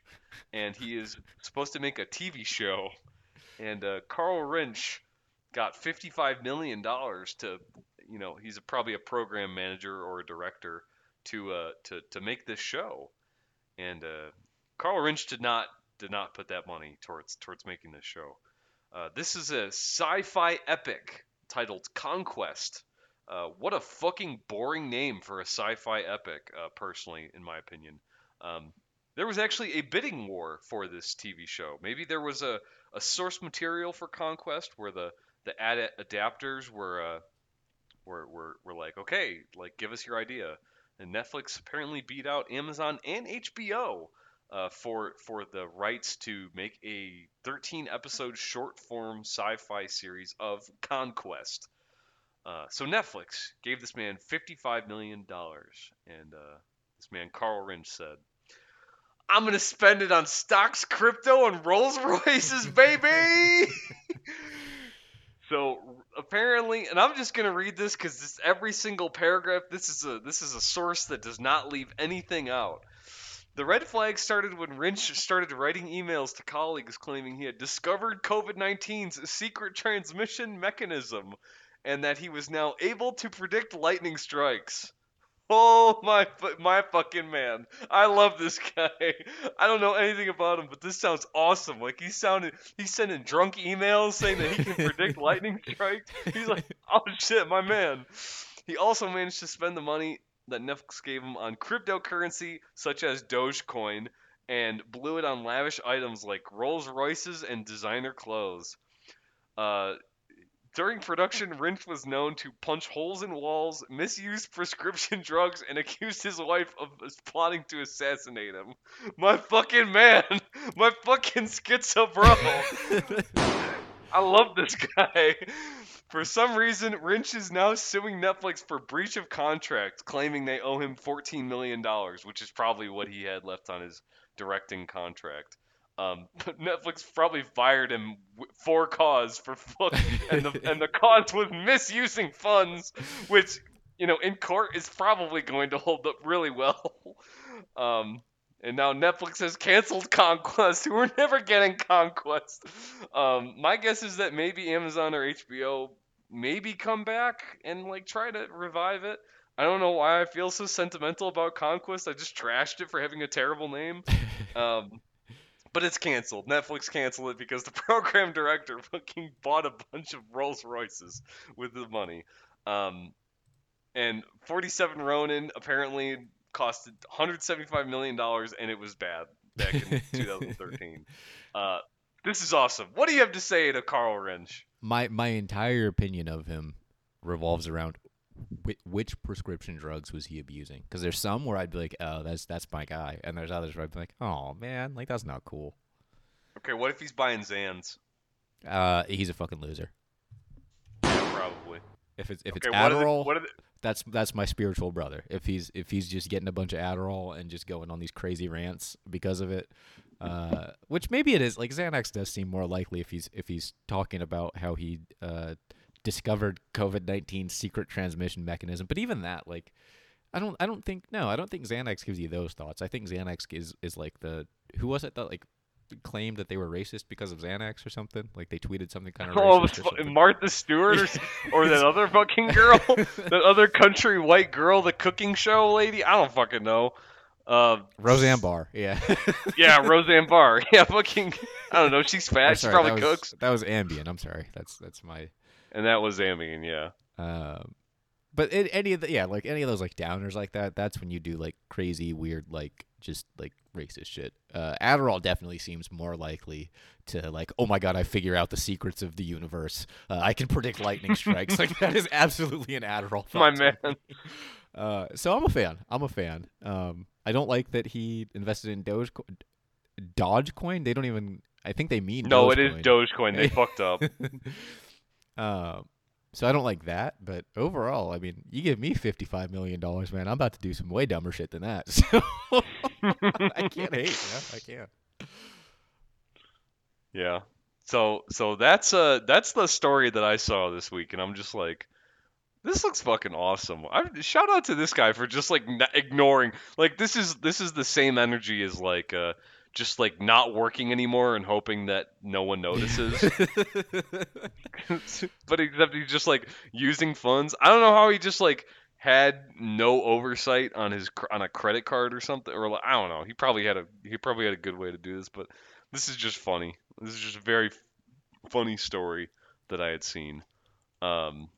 and he is supposed to make a TV show. And uh, Carl Rinsch got 55 million dollars to, you know he's probably a program manager or a director to uh, to to make this show, and uh, Carl Rinsch did not did not put that money towards towards making this show. Uh, this is a sci-fi epic titled Conquest. Uh, what a fucking boring name for a sci-fi epic, uh, personally, in my opinion. Um, there was actually a bidding war for this TV show. Maybe there was a, a source material for Conquest where the the ad- adapters were, uh, were were were like, okay, like give us your idea. And Netflix apparently beat out Amazon and HBO uh, for for the rights to make a 13 episode short form sci-fi series of Conquest. Uh, so Netflix gave this man 55 million dollars, and uh, this man Carl Rinsch said, "I'm gonna spend it on stocks, crypto, and Rolls Royces, baby." so apparently, and I'm just gonna read this because every single paragraph. This is a this is a source that does not leave anything out. The red flag started when Rinsch started writing emails to colleagues claiming he had discovered COVID 19's secret transmission mechanism and that he was now able to predict lightning strikes. Oh my my fucking man. I love this guy. I don't know anything about him, but this sounds awesome. Like he's sounding he's sending drunk emails saying that he can predict lightning strikes. He's like, "Oh shit, my man." He also managed to spend the money that Netflix gave him on cryptocurrency such as Dogecoin and blew it on lavish items like Rolls Royces and designer clothes. Uh, during production, Rinsch was known to punch holes in walls, misuse prescription drugs, and accused his wife of plotting to assassinate him. My fucking man! My fucking schizo bro! I love this guy. For some reason, Rinsch is now suing Netflix for breach of contract, claiming they owe him $14 million, which is probably what he had left on his directing contract. Um, Netflix probably fired him for cause for fuck, and the and the cause was misusing funds, which you know in court is probably going to hold up really well. Um, and now Netflix has canceled Conquest. We're never getting Conquest. Um, my guess is that maybe Amazon or HBO maybe come back and like try to revive it. I don't know why I feel so sentimental about Conquest. I just trashed it for having a terrible name. Um, but it's canceled. Netflix canceled it because the program director fucking bought a bunch of Rolls Royces with the money. Um, and 47 Ronin apparently costed 175 million dollars, and it was bad back in 2013. Uh, this is awesome. What do you have to say to Carl Rinsch? My my entire opinion of him revolves around which, which prescription drugs was he abusing? Because there's some where I'd be like, oh, that's that's my guy, and there's others where I'd be like, oh man, like that's not cool. Okay, what if he's buying Xans? Uh, he's a fucking loser. Yeah, probably. If it's if Okay, it's what are the- Adderall, what are the- that's that's my spiritual brother. If he's if he's just getting a bunch of Adderall and just going on these crazy rants because of it, uh, which maybe it is. Like Xanax does seem more likely if he's if he's talking about how he uh, discovered COVID nineteen secret transmission mechanism. But even that, like, I don't I don't think no, I don't think Xanax gives you those thoughts. I think Xanax is is like the who was it that like claimed that they were racist because of Xanax or something? Like they tweeted something kind of Oh, was racist. or. Martha Stewart or, or that other fucking girl, that other country white girl, the cooking show lady. I don't fucking know. Uh, Roseanne Barr, yeah. yeah, Roseanne Barr. Yeah, fucking. I don't know. She's fat. She probably that was, cooks. That was Ambien. I'm sorry. That's that's my. And that was Ambien. Yeah. Um, but it, any of the yeah, like any of those like downers like that, that's when you do like crazy, weird, like just like racist shit. Uh, Adderall definitely seems more likely to like, oh my god, I figure out the secrets of the universe. Uh, I can predict lightning strikes. like that is absolutely an Adderall. My man. Uh, so I'm a fan. I'm a fan. Um, I don't like that he invested in Dogecoin. Dogecoin. They don't even. I think they mean No, it is Dogecoin. Dogecoin. They fucked up. um, so I don't like that, but overall, I mean, you give me fifty-five million dollars, man. I'm about to do some way dumber shit than that. So I can't hate, man. I can't. Yeah. So so that's uh that's the story that I saw this week, and I'm just like, this looks fucking awesome. I shout out to this guy for just like ignoring like this is this is the same energy as like uh just like not working anymore and hoping that no one notices. but except he's just like using funds. I don't know how he just like had no oversight on his cr- on a credit card or something or like, I don't know. He probably had a he probably had a good way to do this, but this is just funny. This is just a very f- funny story that I had seen. Um,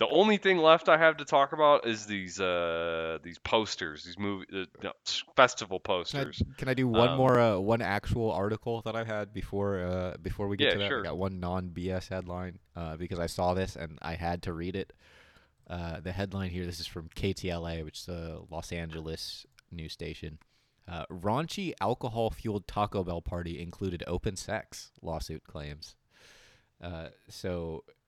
the only thing left I have to talk about is these uh these posters, these movie uh, no, festival Can I, posters. can I do one Um, more uh, one actual article that I had before uh, before we get Yeah, to that? sure. I got one non BS headline uh, because I saw this and I had to read it. Uh, the headline here. This is from KTLA, which is a Los Angeles news station. Uh, raunchy alcohol fueled Taco Bell party included open sex. Lawsuit claims. Uh, so, the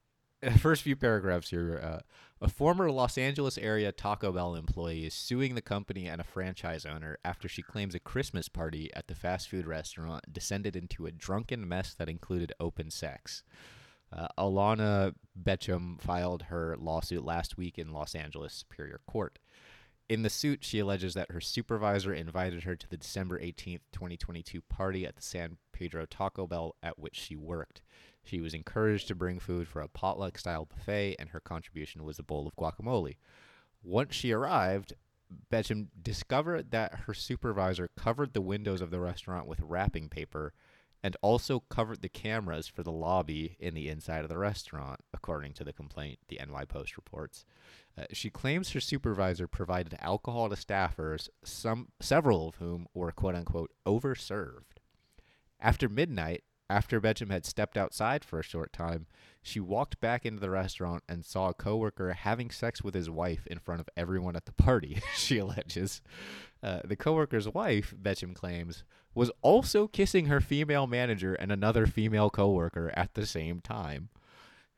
first few paragraphs here. Uh, a former Los Angeles area Taco Bell employee is suing the company and a franchise owner after she claims a Christmas party at the fast food restaurant descended into a drunken mess that included open sex. Uh, Alana Betcham filed her lawsuit last week in Los Angeles Superior Court. In the suit, she alleges that her supervisor invited her to the December 18th, 2022 party at the San Pedro Taco Bell at which she worked. She was encouraged to bring food for a potluck style buffet, and her contribution was a bowl of guacamole. Once she arrived, Betcham discovered that her supervisor covered the windows of the restaurant with wrapping paper and also covered the cameras for the lobby in the inside of the restaurant, according to the complaint, the NY Post reports. Uh, she claims her supervisor provided alcohol to staffers, some several of whom were quote unquote overserved. After midnight, after Betcham had stepped outside for a short time, she walked back into the restaurant and saw a coworker having sex with his wife in front of everyone at the party, she alleges. Uh, the coworker's wife, Betcham claims, was also kissing her female manager and another female coworker at the same time.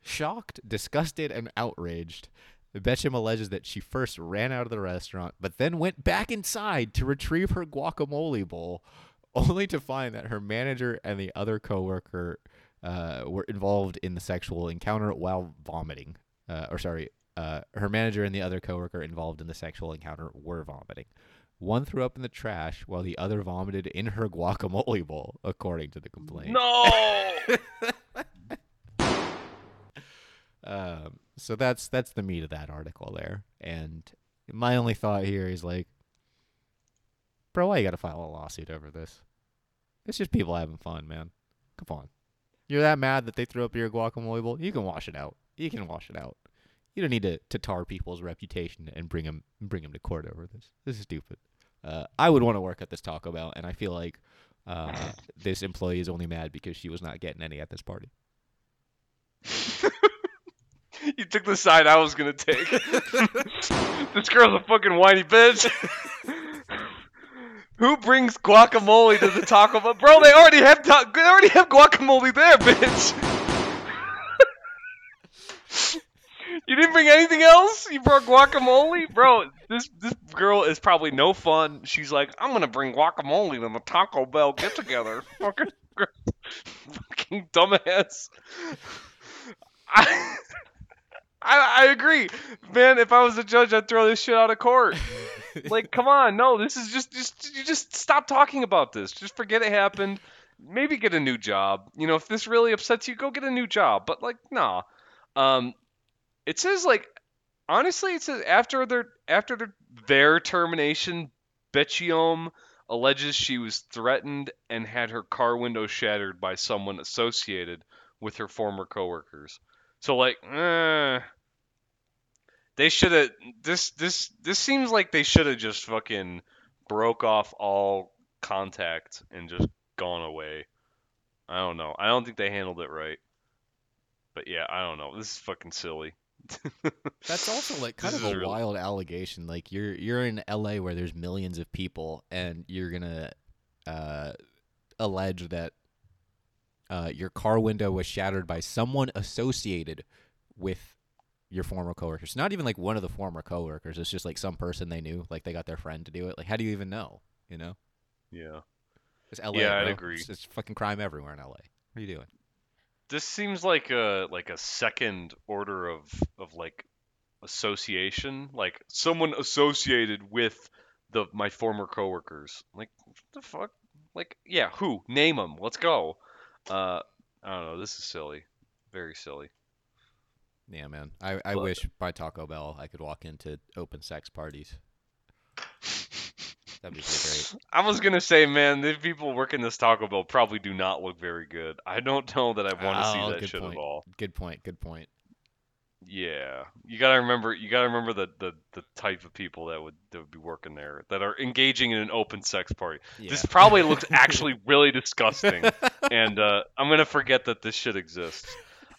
Shocked, disgusted, and outraged, Betcham alleges that she first ran out of the restaurant, but then went back inside to retrieve her guacamole bowl, only to find that her manager and the other coworker uh, were involved in the sexual encounter while vomiting. Uh, or sorry, uh, her manager and the other coworker involved in the sexual encounter were vomiting. One threw up in the trash while the other vomited in her guacamole bowl, according to the complaint. No. Um, so that's that's the meat of that article there. And my only thought here is like, bro, why you got to file a lawsuit over this? It's just people having fun, man. Come on, you're that mad that they threw up your guacamole bowl? You can wash it out. You can wash it out. You don't need to, to tar people's reputation and bring them bring them to court over this. This is stupid. Uh, I would want to work at this Taco Bell, and I feel like uh, this employee is only mad because she was not getting any at this party. you took the side I was gonna take. this girl's a fucking whiny bitch. Who brings guacamole to the Taco Bell? Bro, they already have ta- they already have guacamole there, bitch. you didn't bring anything else? You brought guacamole, bro. This this girl is probably no fun. She's like, I'm gonna bring guacamole to the Taco Bell get together. fucking, fucking dumbass. I, I I agree, man. If I was a judge, I'd throw this shit out of court. like, come on, no, this is just just you just stop talking about this. Just forget it happened. Maybe get a new job. You know, if this really upsets you, go get a new job. But like, nah. Um, it says like, honestly, it says after their after their, their termination, Betcham alleges she was threatened and had her car window shattered by someone associated with her former coworkers. So like, eh, they should have this this this seems like they should have just fucking broke off all contact and just gone away. I don't know. I don't think they handled it right. But yeah, I don't know. This is fucking silly. That's also like kind This of a really- wild allegation. Like you're you're in LA where there's millions of people, and you're gonna uh, allege that uh, your car window was shattered by someone associated with your former coworkers. Not even like one of the former coworkers. It's just like some person they knew. Like they got their friend to do it. Like how do you even know? You know, Yeah. it's LA. Yeah, I'd agree. It's, it's fucking crime everywhere in LA. What are you doing? This seems like a like a second order of of like association, like someone associated with the my former coworkers. Like what the fuck? Like, yeah, who? Name them. Let's go. Uh, I don't know. This is silly. Very silly. Yeah, man. I, I wish by Taco Bell I could walk into open sex parties. That'd be so great. I was gonna say, man, the people working this Taco Bell probably do not look very good. I don't know that I want to Oh, see that shit point. at all. Good point. Good point. Yeah, you gotta remember. You gotta remember the, the, the type of people that would that would be working there that are engaging in an open sex party. Yeah. This probably looks actually really disgusting, and uh, I'm gonna forget that this shit exists.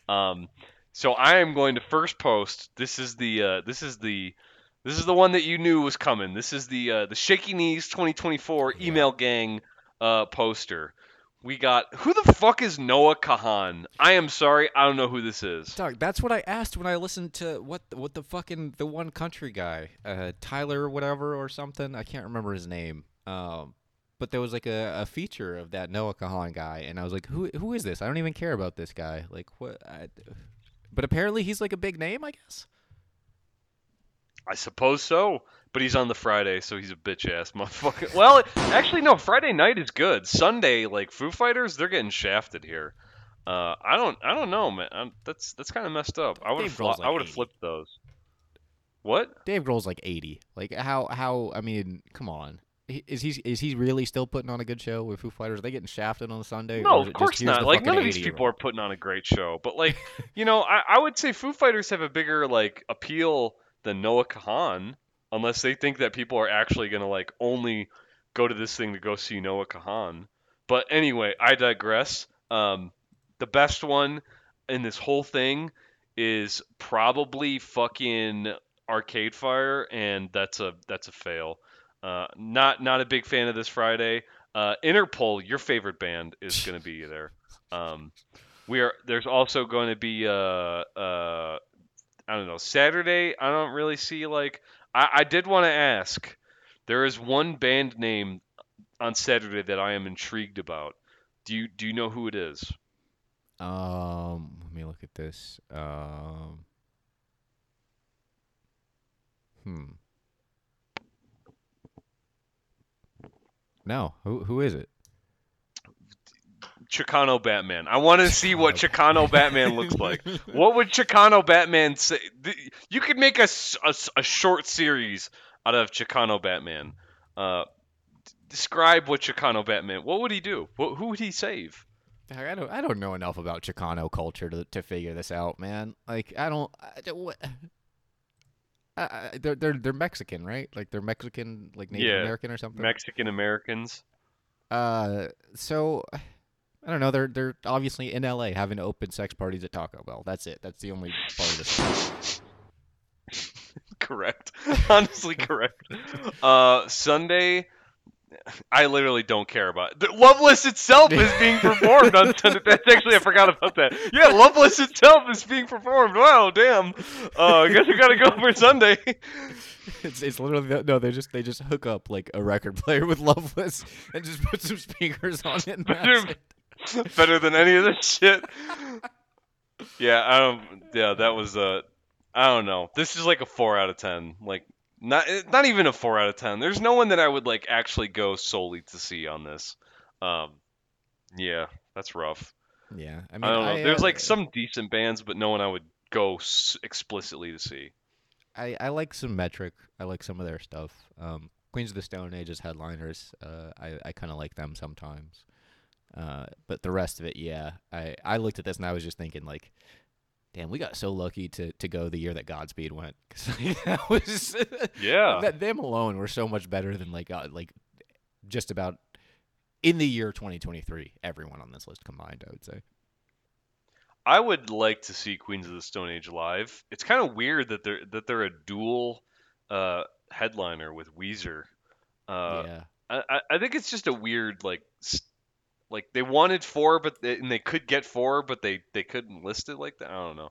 Um, so I am going to first post. This is the uh, this is the this is the one that you knew was coming. This is the uh, the Shaky Knees 2024 Yeah. email gang uh, poster. We got who the fuck is Noah Kahan? I am sorry, I don't know who this is. Dog, that's what I asked when I listened to what what the fucking the one country guy, uh, Tyler whatever or something. I can't remember his name. Um, but there was like a, a feature of that Noah Kahan guy, and I was like, who who is this? I don't even care about this guy. Like what? I, but apparently he's like a big name, I guess. I suppose so, but he's on the Friday, so he's a bitch ass motherfucker. Well, actually, no. Friday night is good. Sunday, like Foo Fighters, they're getting shafted here. Uh, I don't, I don't know, man. i that's that's kind of messed up. I would have, Dave Grohl's I would have flipped those. What? Dave Grohl's like eighty. Like how how? I mean, come on. Is he is he really still putting on a good show with Foo Fighters? Are they getting shafted on Sunday? No, of it just course not. Like none of these 80-year-old? people are putting on a great show, but like, you know, I, I would say Foo Fighters have a bigger like appeal than Noah Kahan, unless they think that people are actually gonna like only go to this thing to go see Noah Kahan. But anyway, I digress. Um, the best one in this whole thing is probably fucking Arcade Fire, and that's a that's a fail. Uh, not not a big fan of this Friday. Uh, Interpol, your favorite band, is going to be there. Um, we are. There's also going to be uh uh I don't know Saturday. I don't really see like I, I did want to ask. There is one band name on Saturday that I am intrigued about. Do you do you know who it is? Um, let me look at this. Um, hmm. No, who who is it? Chicano Batman. I want to see what Chicano Batman looks like. What would Chicano Batman say? You could make a a short series out of Chicano Batman. Uh, describe what Chicano Batman. What would he do? Wh- who would he save? I don't I don't know enough about Chicano culture to to figure this out, man. Like I don't. I, don't- what, I, they're they're they're Mexican, right? Like they're Mexican, like Native Yeah, American or something. Mexican Americans. Uh, so I don't know. They're they're obviously in L.A. having open sex parties at Taco Bell. That's it. That's the only part of this. correct. Honestly, correct. Uh, Sunday. I literally don't care about it. The Loveless itself is being performed on Sunday. That's actually I forgot about that. Yeah, Loveless itself is being performed. Wow, damn. Uh, I guess we gotta go for Sunday. It's it's literally no. They just they just hook up like a record player with Loveless and just put some speakers on it. And it. Better than any of this shit. Yeah, I don't. Yeah, that was uh, I don't know. This is like a four out of ten. Like not not even a four out of ten. There's no one that I would like actually go solely to see on this. Um, yeah, that's rough. Yeah, I mean, I don't know. There's uh, like some decent bands, but no one I would go s- explicitly to see. I, I like some metric. I like some of their stuff. Um, Queens of the Stone Age as headliners. Uh, I I kind of like them sometimes. Uh, but the rest of it, yeah. I I looked at this and I was just thinking like, damn, we got so lucky to to go the year that Godspeed went. 'Cause, like, that was Yeah. that them alone were so much better than like uh, like just about in the year 2023. Everyone on this list combined, I would say. I would like to see Queens of the Stone Age live. It's kind of weird that they're that they're a dual uh, headliner with Weezer. Uh, yeah. I, I- I think it's just a weird like like they wanted four, but they, and they could get four, but they they couldn't list it like that. I don't know.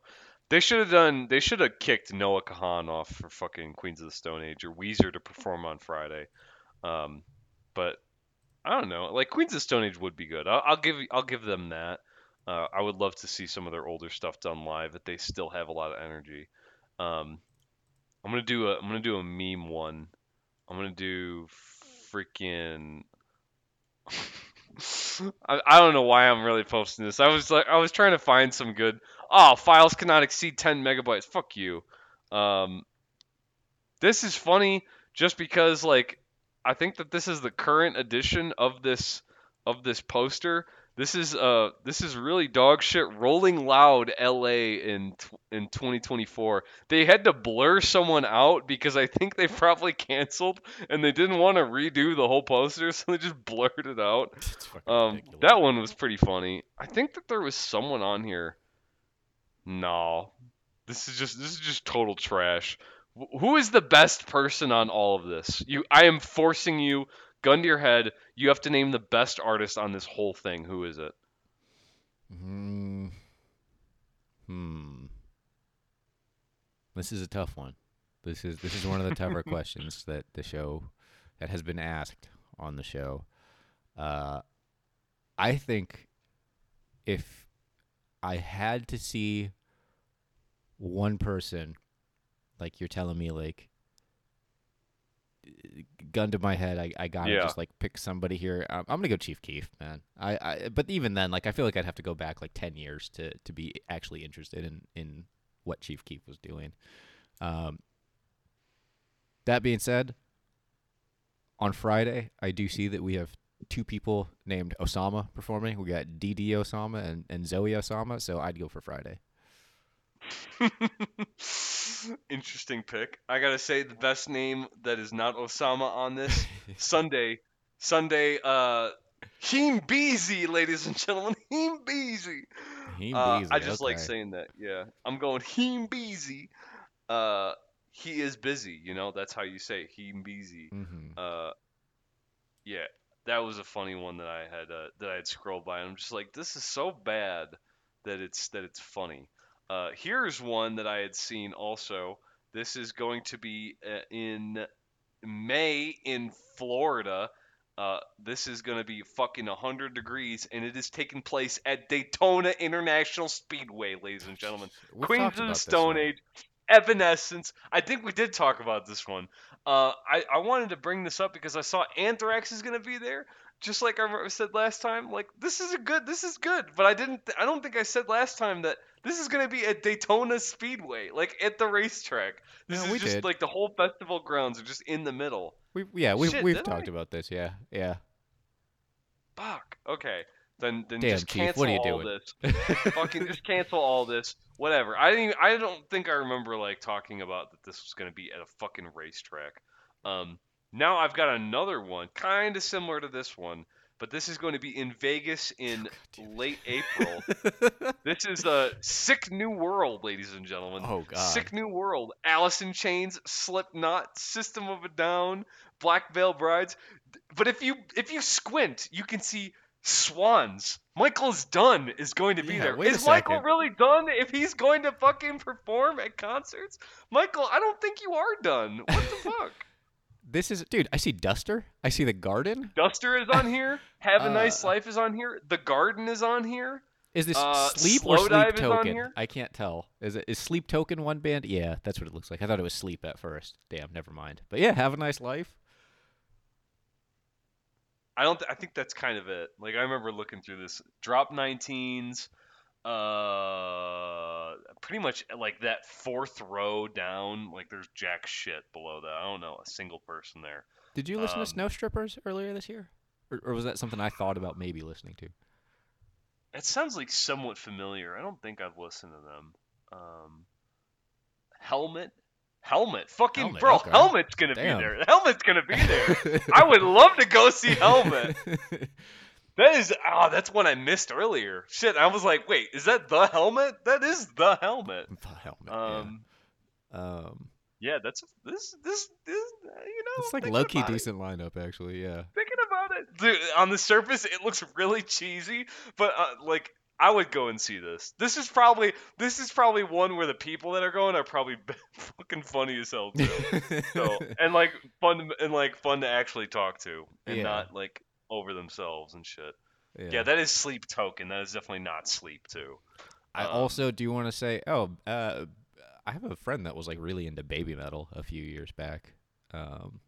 They should have done. They should have kicked Noah Kahan off for fucking Queens of the Stone Age or Weezer to perform on Friday. Um, but I don't know. Like Queens of the Stone Age would be good. I'll, I'll give I'll give them that. Uh, I would love to see some of their older stuff done live. If they still have a lot of energy. Um, I'm gonna do a I'm gonna do a meme one. I'm gonna do freaking. I, I don't know why I'm really posting this. I was like, I was trying to find some good. Oh, files cannot exceed 10 megabytes. Fuck you. Um, this is funny just because like I think that this is the current edition of this of this poster. This is uh this is really dog shit. Rolling Loud LA in in 2024. They had to blur someone out because I think they probably canceled and they didn't want to redo the whole poster, so they just blurred it out. Um, ridiculous. that one was pretty funny. I think that there was someone on here. No, this is just this is just total trash. Who is the best person on all of this? You, I am forcing you, gun to your head. You have to name the best artist on this whole thing. Who is it? Hmm. Hmm. This is a tough one. This is this is one of the tougher questions that the show that has been asked on the show. Uh, I think if I had to see one person, like you're telling me, like gun to my head, I, I gotta Yeah. just like pick somebody here. I'm, I'm gonna go Chief Keef, man. I, I but even then, like I feel like I'd have to go back like ten years to to be actually interested in in what Chief Keef was doing. Um, that being said, on Friday, I do see that we have two people named Osama performing. We got DD Osama and, and Zoe Osama, so I'd go for Friday. Interesting pick. I gotta say the best name that is not Osama on this Sunday. Sunday. Uh, Heem Beezy, ladies and gentlemen. Heem Beezy. He Uh, I it, just like saying that. Yeah, I'm going Heem Beezy. Uh, he is busy. You know, that's how you say Heem Beezy. Mhm. Uh, yeah, that was a funny one that I had uh, that I had scrolled by. And I'm just like, this is so bad that it's that it's funny. Uh, here's one that I had seen also. This is going to be uh, in May in Florida. Uh, this is going to be fucking 100 degrees, and it is taking place at Daytona International Speedway, ladies and gentlemen. We've Queens of the Stone. Age, Evanescence. I think we did talk about this one. Uh, I, I wanted to bring this up because I saw Anthrax is going to be there, just like I said last time. Like this is a good, this is good, but I didn't. I don't think I said last time that this is going to be at Daytona Speedway, like at the racetrack. This No, is we just did. like the whole festival grounds are just in the middle. We yeah, we've Shit, we've talked I? about this. Yeah, yeah. Fuck. Okay. Then then Damn, just Chief, cancel what are you all doing? this. Fucking just cancel all this. Whatever. I didn't. Even, I don't think I remember like talking about that this was gonna be at a fucking racetrack. Um. Now I've got another one, kind of similar to this one, but this is going to be in Vegas in late April. this is a sick new world, ladies and gentlemen. oh god. Sick New World, Alice in Chains, Slipknot, System of a Down, Black Veil Brides. But if you if you squint, you can see swans. Michael's done is going to be Yeah, there. Is Michael really done if he's going to fucking perform at concerts? Michael, I don't think you are done. What the fuck? This is dude. I see Duster. I see the Garden. Duster is on here. Have a nice Uh, life is on here. The Garden is on here. Is this Uh, Sleep or Sleep Dive is on Token? I can't tell. Is it is Sleep Token one band? Yeah, that's what it looks like. I thought it was Sleep at first. Damn, never mind. But yeah, have a nice life. I don't. Th- I think that's kind of it. Like I remember looking through this. Drop 19s. Uh, pretty much like that fourth row down. Like there's jack shit below that. I don't know a single person there. Did you listen Um, to Snow Strippers earlier this year, or, or was that something I thought about maybe listening to? It sounds like somewhat familiar. I don't think I've listened to them. Um, Helmet. Helmet. Fucking Helmet, bro. okay. Helmet's gonna Damn. be there. Helmet's gonna be there. I would love to go see Helmet. That is oh, that's one I missed earlier. Shit, I was like, wait, is that the helmet? That is the helmet. The helmet. Um, yeah. Um, yeah, that's this this this you know. it's like low key about it- decent lineup actually. Yeah. Thinking about it, dude. On the surface, it looks really cheesy, but uh, like I would go and see this. This is probably this is probably one where the people that are going are probably fucking funny as hell too. So and like fun and like fun to actually talk to and Yeah. not like over themselves and shit. yeah. Yeah, that is sleep token. That is definitely not sleep too. I um, also do want to say, oh, uh, I have a friend that was like really into baby metal a few years back. Um,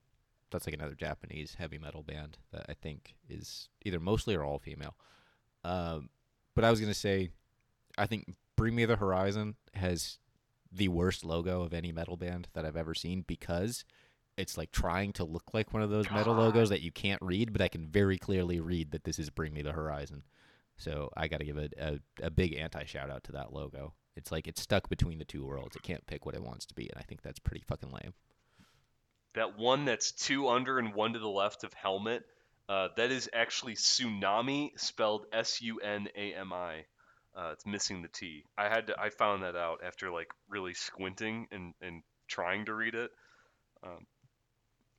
that's like another Japanese heavy metal band that I think is either mostly or all female. Um, but I was gonna say, I think Bring Me the Horizon has the worst logo of any metal band that I've ever seen because it's like trying to look like one of those metal logos that you can't read, but I can very clearly read that this is Bring Me the Horizon. So I got to give a, a, a big anti shout out to that logo. It's like it's stuck between the two worlds. It can't pick what it wants to be, and I think that's pretty fucking lame. That one that's two under and one to the left of helmet. Uh, that is actually tsunami spelled S U N A M I. Uh, it's missing the T. I had to, I found that out after like really squinting and, and trying to read it. Um,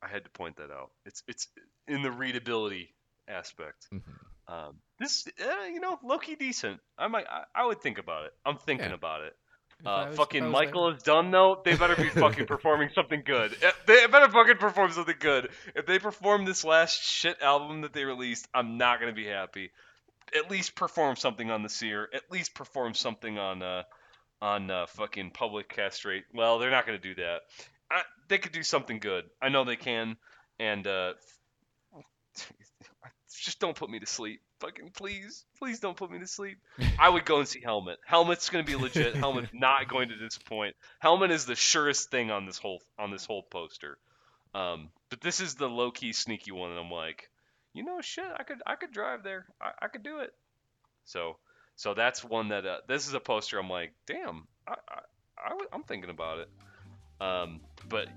I had to point that out. It's it's in the readability aspect. Mm-hmm. Um, this uh, you know low key decent. I might I, I would think about it. I'm thinking Yeah. about it. Uh, was- fucking was Michael is done though. They better be fucking performing something good. They better fucking perform something good. If they perform this last shit album that they released, I'm not gonna be happy. At least perform something on the Seer. At least perform something on uh on uh, fucking Public Castrate. Well, they're not gonna do that. They could do something good. I know they can. And uh, just don't put me to sleep. Fucking please, please don't put me to sleep. I would go and see Helmet. Helmet's gonna be legit. Helmet not going to disappoint. Helmet is the surest thing on this whole on this whole poster. Um, but this is the low key sneaky one, and I'm like, you know, shit, I could I could drive there. I, I could do it. So so that's one that uh, this is a poster. I'm like, damn, I, I, I w- I'm thinking about it. Um, but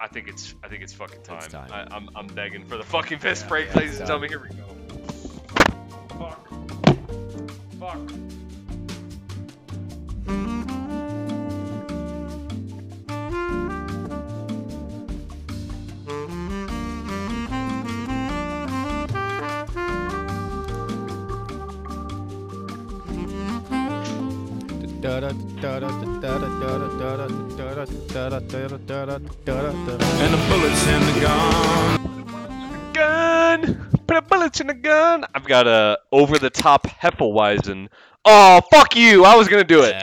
I think it's I think it's fucking time. It's time. I, I'm I'm begging for the fucking piss Yeah, break, yeah, ladies and gentlemen. Here we go. Fuck. Fuck. And the bullets in the gun. gun. Put a bullets in the gun. I've got a over the top Hefeweizen. Oh fuck you! I was gonna do it.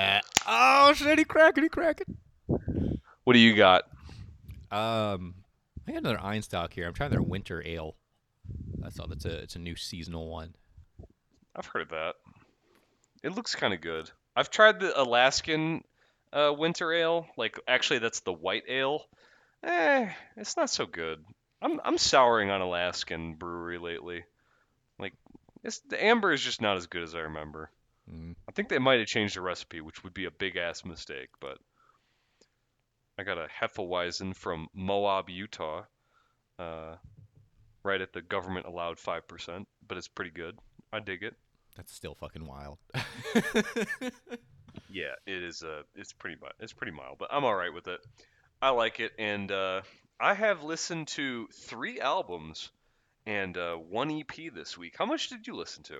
Oh shit! He cracking! He cracking! What do you got? Um, I got another Einstök here. I'm trying their winter ale. That's all. That's a it's a new seasonal one. I've heard of that. It looks kind of good. I've tried the Alaskan uh, winter ale. Like actually, that's the white ale. Eh, it's not so good. I'm I'm souring on Alaskan brewery lately. Like, it's, the amber is just not as good as I remember. Mm. I think they might have changed the recipe, which would be a big ass mistake. But I got a Hefeweizen from Moab, Utah. Uh, right at the government allowed five percent, but it's pretty good. I dig it. That's still fucking wild. Yeah, it is. Uh, it's pretty. It's pretty mild, but I'm all right with it. I like it, and uh, I have listened to three albums and uh, one EP this week. How much did you listen to?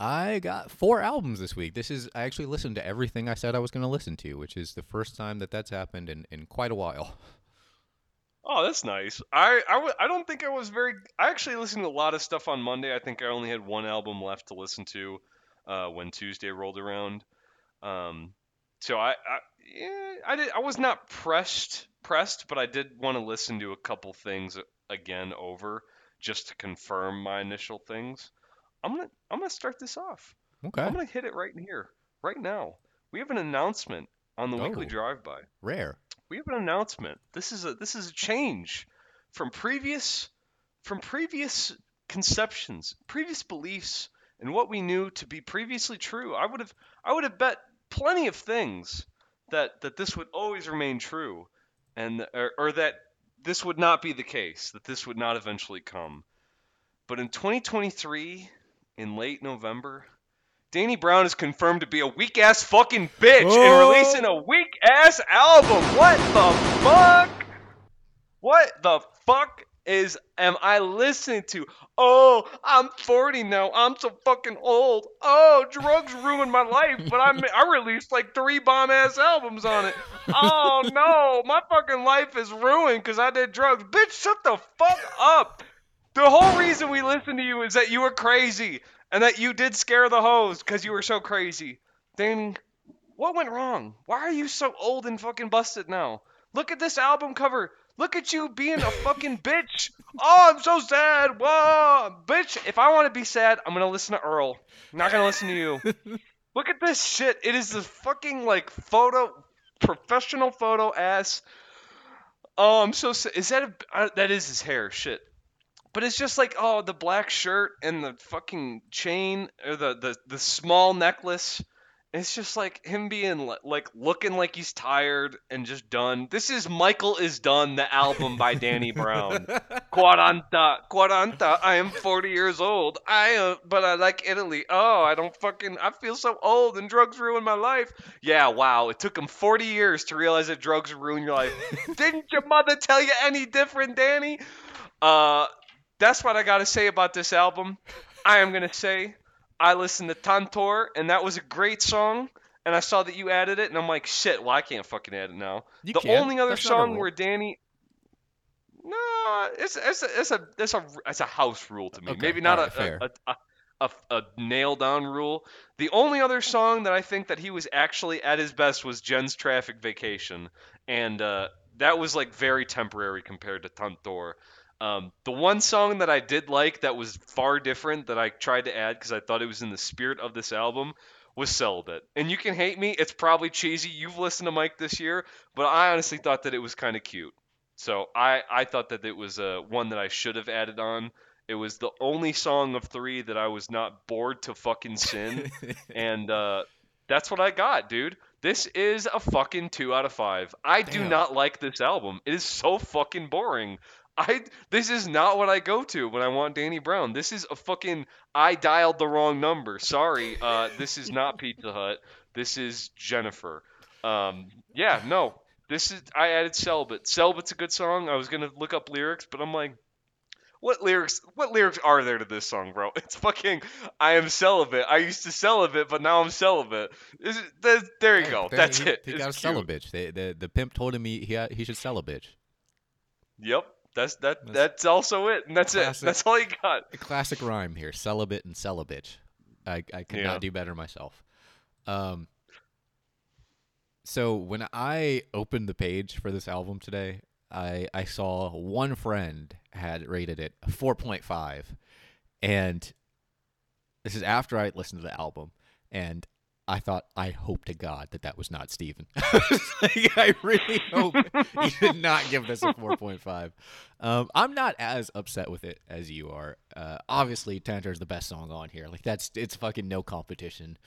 I got four albums this week. This is I actually listened to everything I said I was going to listen to, which is the first time that that's happened in, in quite a while. Oh, that's nice. I I, w- I don't think I was very. I actually listened to a lot of stuff on Monday. I think I only had one album left to listen to uh, when Tuesday rolled around. Um, so I, I yeah, I did. I was not pressed pressed, but I did want to listen to a couple things again over just to confirm my initial things. I'm gonna I'm gonna start this off. Okay. I'm gonna hit it right in here, right now. We have an announcement on the weekly Oh. drive-by Rare. We have an announcement. This is a this is a change from previous from previous conceptions, previous beliefs, and what we knew to be previously true. I would have I would have bet plenty of things that that this would always remain true, and or, or that this would not be the case. That this would not eventually come. But in 2023, in late November, Danny Brown is confirmed to be a weak ass fucking bitch Oh. and releasing a weak ass album. What the fuck? What the fuck is am I listening to? Oh, I'm 40 now. I'm so fucking old. Oh, drugs ruined my life, but I I released like three bomb ass albums on it. Oh no, my fucking life is ruined because I did drugs. Bitch, shut the fuck up. The whole reason we listen to you is that you were crazy and that you did scare the hoes because you were so crazy. Danny, what went wrong? Why are you so old and fucking busted now? Look at this album cover. Look at you being a fucking bitch. Oh, I'm so sad. Whoa, bitch. If I want to be sad, I'm gonna listen to Earl. I'm not gonna listen to you. Look at this shit. It is this fucking like photo, professional photo ass. Oh, I'm so sad. Is that a, uh, that is his hair? Shit. But it's just like oh the black shirt and the fucking chain or the the the small necklace. It's just like him being like looking like he's tired and just done. This is Michael is Done, the album by Danny Brown. Quaranta, quaranta. I am 40 years old. I, uh, but I like Italy. Oh, I don't fucking. I feel so old and drugs ruin my life. Yeah, wow. It took him 40 years to realize that drugs ruin your life. Didn't your mother tell you any different, Danny? Uh, that's what I gotta say about this album. I am gonna say I listened to Tantor, and that was a great song. And I saw that you added it, and I'm like, shit. Well, I can't fucking add it now. You the can. only other That's song where Danny. No, it's it's a it's a it's a it's a house rule to me. Okay, Maybe not alright, a, a, a, a a nail down rule. The only other song that I think that he was actually at his best was Jenn's Traffic Vacation, and uh, that was like very temporary compared to Tantor. Um, the one song that I did like that was far different that I tried to add because I thought it was in the spirit of this album was Celibate. And you can hate me, it's probably cheesy. You've listened to Mike this year, but I honestly thought that it was kind of cute. So I, I thought that it was uh, one that I should have added on. It was the only song of three that I was not bored to fucking sin. and uh, that's what I got, dude. This is a fucking two out of five. I do not like this album. It is so fucking boring. I this is not what I go to when I want Danny Brown. This is a fucking I dialed the wrong number. Sorry. Uh, this is not Pizza Hut. This is Jennifer. Um, yeah, no. This is I added Celibate. Celibate's a good song. I was gonna look up lyrics, but I'm like, what lyrics? What lyrics are there to this song, bro? It's fucking I am celibate. I used to celibate, but now I'm celibate. Is it, there, there you go. there- That's he, it. He It's got to sell a cute. bitch. They, the the pimp told him he he, he should sell a bitch. Yep. That's that. That's That's, also it. And that's classic. it. That's all you got. A classic rhyme here: celibate and bitch. I I could Yeah. not do better myself. Um. So when I opened the page for this album today, I I saw one friend had rated it a 4.5, and this is after I listened to the album, and I thought, I hope to God that that was not Steven. like, I really hope he did not give this a 4.5. Um, I'm not as upset with it as you are. Uh, obviously, Tantor is the best song on here. Like that's it's fucking no competition.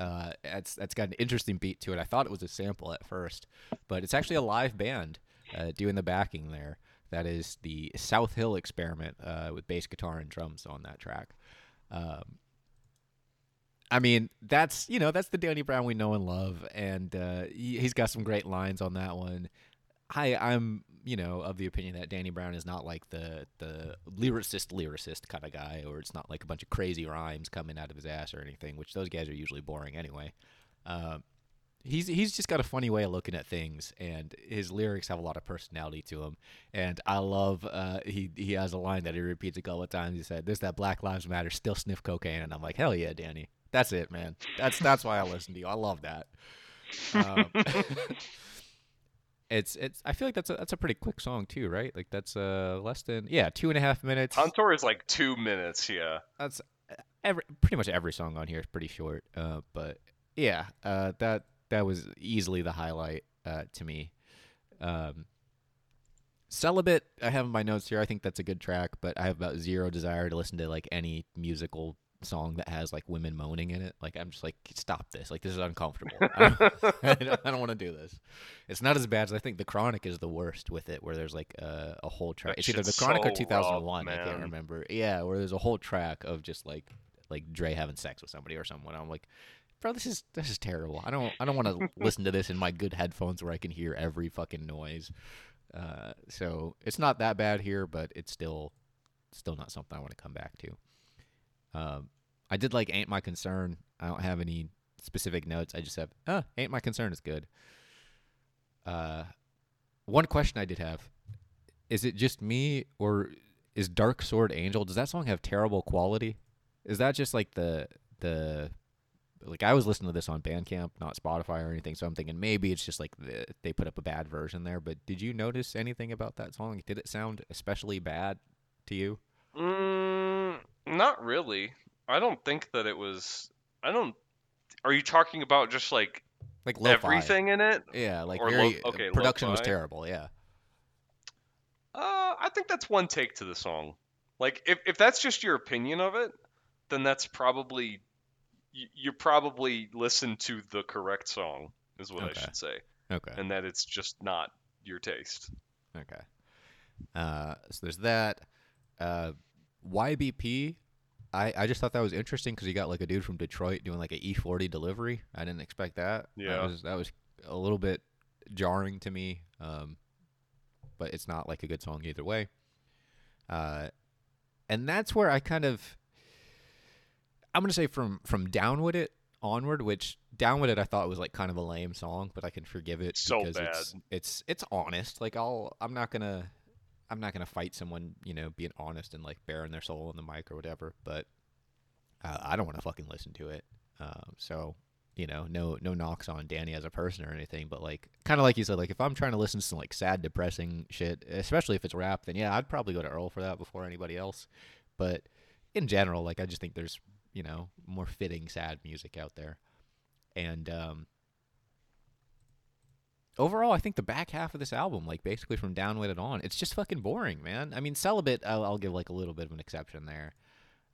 Uh, it's that's got an interesting beat to it. I thought it was a sample at first, but it's actually a live band uh, doing the backing there. That is the South Hill Experiment uh, with bass guitar and drums on that track. Um, I mean, that's you know that's the Danny Brown we know and love, and uh, he, he's got some great lines on that one. I I'm you know of the opinion that Danny Brown is not like the the lyricist lyricist kind of guy, or it's not like a bunch of crazy rhymes coming out of his ass or anything, which those guys are usually boring anyway. Um, he's he's just got a funny way of looking at things, and his lyrics have a lot of personality to him. And I love uh, he he has a line that he repeats a couple of times. He said, "This that Black Lives Matter, still sniff cocaine," and I'm like, hell yeah, Danny. That's it, man. That's that's why I listen to you. I love that. Um, it's it's. I feel like that's a that's a pretty quick song too, right? Like that's uh less than yeah two and a half minutes. Tantor is like two minutes. Yeah. That's every pretty much every song on here is pretty short. Uh, but yeah, uh, that that was easily the highlight uh, to me. Um, Celibate, I have in my notes here. I think that's a good track, but I have about zero desire to listen to like any musical song that has like women moaning in it. Like I'm just like, stop this. Like this is uncomfortable. I don't, don't, don't want to do this. It's not as bad as I think. The Chronic is the worst with it, where there's like a, a whole track. That It's either the Chronic or 2001. rough, I can't remember. Yeah, where there's a whole track of just like like Dre having sex with somebody or someone. I'm like, bro, this is this is terrible. I don't I don't want to listen to this in my good headphones where I can hear every fucking noise. Uh, so it's not that bad here, but it's still still not something I want to come back to. Um, I did like "Ain't My Concern." I don't have any specific notes. I just have, "Uh, ain't my concern" is good. Uh, one question I did have: Is it just me, or is Dark Sword Angel? Does that song have terrible quality? Is that just like the the like I was listening to this on Bandcamp, not Spotify or anything. So I'm thinking maybe it's just like the, they put up a bad version there. But did you notice anything about that song? Did it sound especially bad to you? Mm, not really. I don't think that it was. I don't. Are you talking about just like Like lo-fi. everything in it? Yeah, like Or lo- very okay, production was lo-fi. terrible. Yeah. Uh, I think that's one take to the song. Like, if, if that's just your opinion of it, then that's probably you, you probably listened to the correct song, is what Okay. I should say, Okay. and that it's just not your taste. Okay. Uh, so there's that. Uh, YBP. I, I just thought that was interesting because you got like a dude from Detroit doing like an E40 delivery. I didn't expect that. Yeah. That was that was a little bit jarring to me. Um, but it's not like a good song either way. Uh, and that's where I kind of I'm gonna say from from Down With It onward, which Down With It I thought was like kind of a lame song, but I can forgive it So because it's bad. it's it's honest. Like I'll I'm not gonna I'm not gonna fight someone, you know, being honest and like bearing their soul in the mic or whatever. But uh, I don't want to fucking listen to it. Um, so you know, no no knocks on Danny as a person or anything, but like kind of like you said, like if I'm trying to listen to some like sad, depressing shit, especially if it's rap, then yeah, I'd probably go to Earl for that before anybody else. But in general, like I just think there's you know more fitting sad music out there, and um, overall, I think the back half of this album, like basically from Down With It on, it's just fucking boring, man. I mean, Celibate, I'll, I'll give like a little bit of an exception there.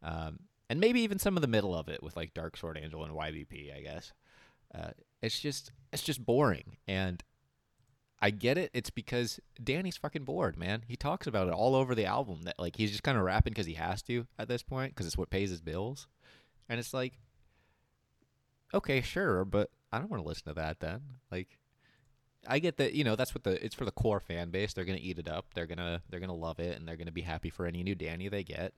Um, and maybe even some of the middle of it with like Dark Sword Angel and YBP, I guess. Uh, it's just it's just boring, and I get it. It's because Danny's fucking bored, man. He talks about it all over the album that like he's just kind of rapping because he has to at this point because it's what pays his bills, and it's like, okay, sure, but I don't want to listen to that then. Like, I get that you know that's what the it's for the core fan base. They're gonna eat it up. They're gonna they're gonna love it, and they're gonna be happy for any new Danny they get.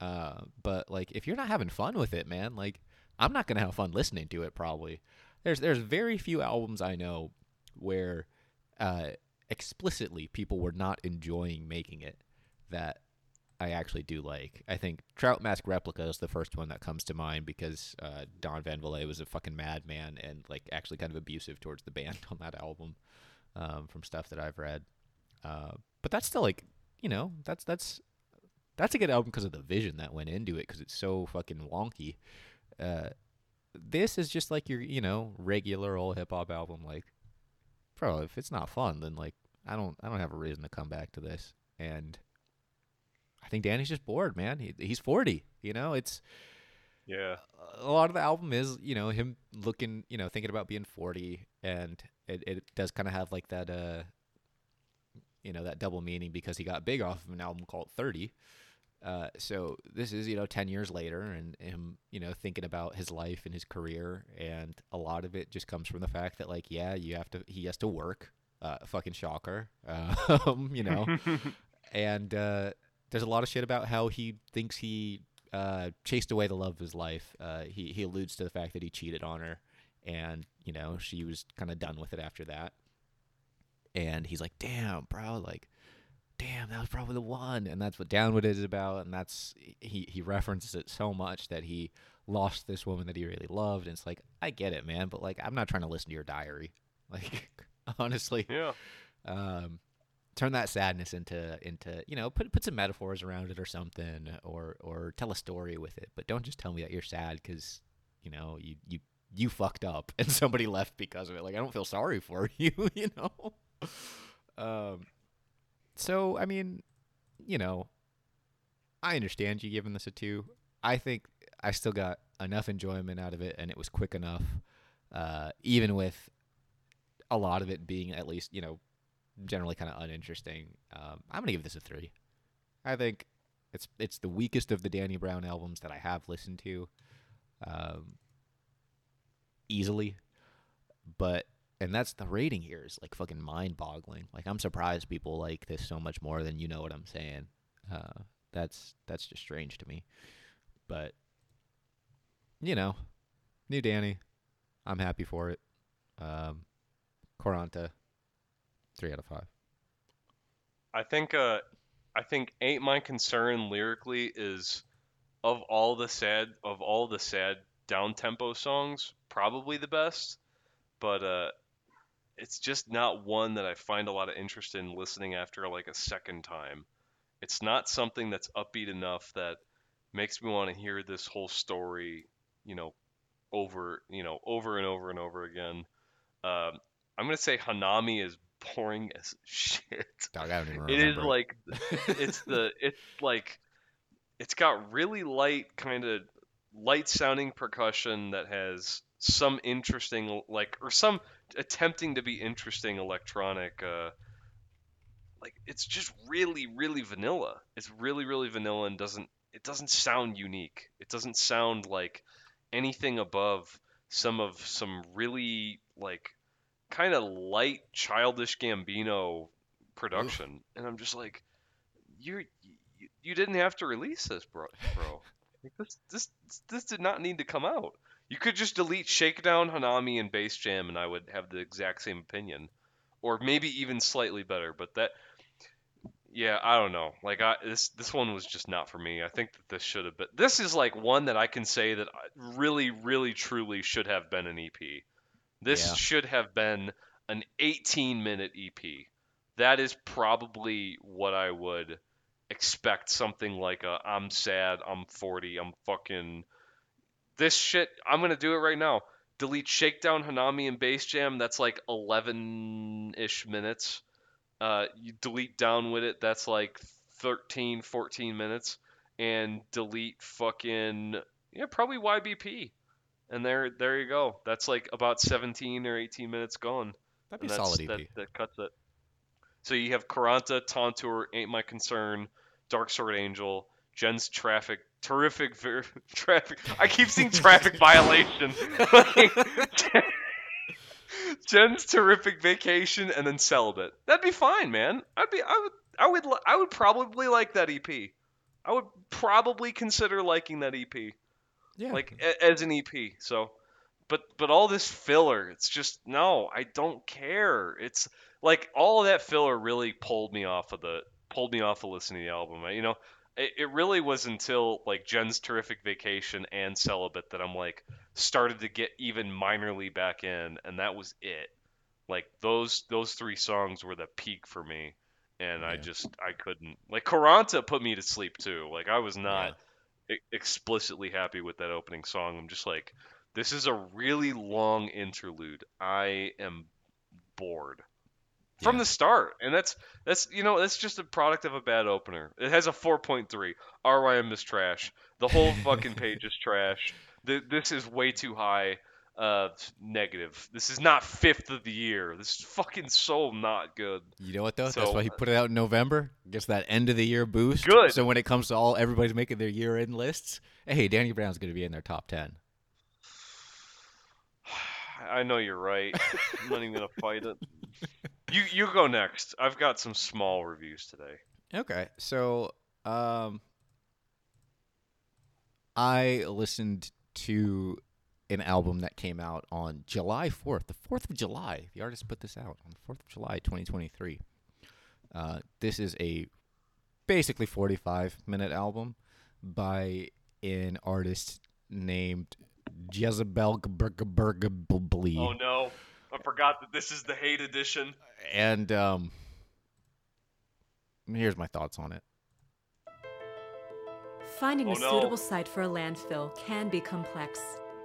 Uh, but like if you're not having fun with it, man, like I'm not gonna have fun listening to it. Probably there's there's very few albums I know where uh, explicitly people were not enjoying making it that I actually do like. I think Trout Mask Replica is the first one that comes to mind because uh, Don Van Vliet was a fucking madman and like actually kind of abusive towards the band on that album um, from stuff that I've read. Uh, but that's still like you know that's that's that's a good album because of the vision that went into it because it's so fucking wonky. Uh, this is just like your you know regular old hip hop album. Like, bro, if it's not fun, then like I don't I don't have a reason to come back to this. And I think Danny's just bored, man. He, he's forty. You know, it's Yeah. a lot of the album is you know him looking you know thinking about being 40 and it, it does kind of have like that uh you know that double meaning because he got big off of an album called 30 uh so this is you know 10 years later and him you know thinking about his life and his career and a lot of it just comes from the fact that like yeah you have to he has to work uh fucking shocker um you know and uh, there's a lot of shit about how he thinks he uh, chased away the love of his life. Uh, he he alludes to the fact that he cheated on her, and you know she was kind of done with it after that. And he's like, "Damn, bro, like, damn, that was probably the one." And that's what Downwood is about, and that's he he references it so much that he lost this woman that he really loved. And it's like, I get it, man, but like, I'm not trying to listen to your diary. Like, honestly, Yeah. um, turn that sadness into into you know put put some metaphors around it or something or or tell a story with it. But don't just tell me that you're sad because you know you you you fucked up and somebody left because of it. Like i don't feel sorry for you you know? Um so i mean you know i understand you giving this a two. I think i still got enough enjoyment out of it and it was quick enough uh even with a lot of it being at least you know generally kind of uninteresting. Um, I'm gonna give this a three. I think it's it's the weakest of the Danny Brown albums that I have listened to, um, easily. But and that's the rating here is like fucking mind boggling. Like I'm surprised people like this so much more than you know what I'm saying. Uh, that's that's just strange to me. But you know, new Danny, I'm happy for it. Um, Quaranta, three out of five. I think uh I think Ain't My Concern lyrically is of all the sad of all the sad down tempo songs, probably the best, but uh, it's just not one that I find a lot of interest in listening after like a second time. It's not something that's upbeat enough that makes me want to hear this whole story, you know, over, you know, over and over and over again. Um, I'm gonna say Hanami is boring as shit. Dog, I don't even remember. is like it's the it's like it's got really light kind of light sounding percussion that has some interesting like or some attempting to be interesting electronic uh like it's just really really vanilla it's really really vanilla and doesn't it doesn't sound unique it doesn't sound like anything above some of some really like kind of light childish gambino production. And i'm just like you're you, you didn't have to release this bro bro. Like this this this did not need to come out. You could just delete shakedown hanami and bass jam and i would have the exact same opinion. Or maybe even slightly better but that yeah i don't know. Like i this this one was just not for me. I think that this should have been this is like one that i can say that really really truly should have been an ep this Yeah. should have been an 18 minute ep that is probably what i would expect something like a i'm sad i'm 40 i'm fucking this shit i'm gonna do it right now. Delete shakedown hanami and bass jam. That's like 11-ish minutes. Uh, you delete down with it. That's like 13 14 minutes. And delete fucking yeah probably ybp and there there you go that's like about 17 or 18 minutes gone That'd be solid EP. That, that cuts it. So you have Quaranta, Tantor, Ain't My Concern, Dark Sword Angel, Jenn's Traffic, Terrific ver- Traffic. I keep seeing Traffic Violation. Jenn's Terrific Vacation, and then Celibate. That'd be fine, man. I'd be. I would. I would. I would probably like that EP. I would probably consider liking that EP yeah. like a- as an EP. So, but but all this filler, it's just no, I don't care. It's like all of that filler really pulled me off of the pulled me off of listening to the album. I- You know, it, it really was until like Jenn's terrific vacation and celibate that I'm like started to get even minorly back in, and that was it. Like those those three songs were the peak for me. And I just I couldn't like Quaranta put me to sleep too. Like I was not Yeah. Explicitly happy with that opening song. I'm just like, this is a really long interlude. I am bored from the start, and that's that's you know that's just a product of a bad opener. It has a 4.3. RYM is trash. The whole fucking page is trash. Th- this is way too high. Uh, negative. This is not fifth of the year. This is fucking so not good. You know what though? That's why he put it out in November. Gets that end of the year boost. Good. So when it comes to all everybody's making their year end lists, hey, Danny Brown's gonna be in their top ten. I know you're right. I'm not even gonna fight it. You you go next. I've got some small reviews today. Okay, so um, I listened to an album that came out on July fourth, the fourth of July. The artist put this out on the fourth of July, twenty twenty three. Uh, this is a basically forty five minute album by an artist named Gezebelle Gaburgably. Oh no, I forgot that this is the hate edition. and um, here's my thoughts on it. Finding Oh, a no. suitable site for a landfill can be complex.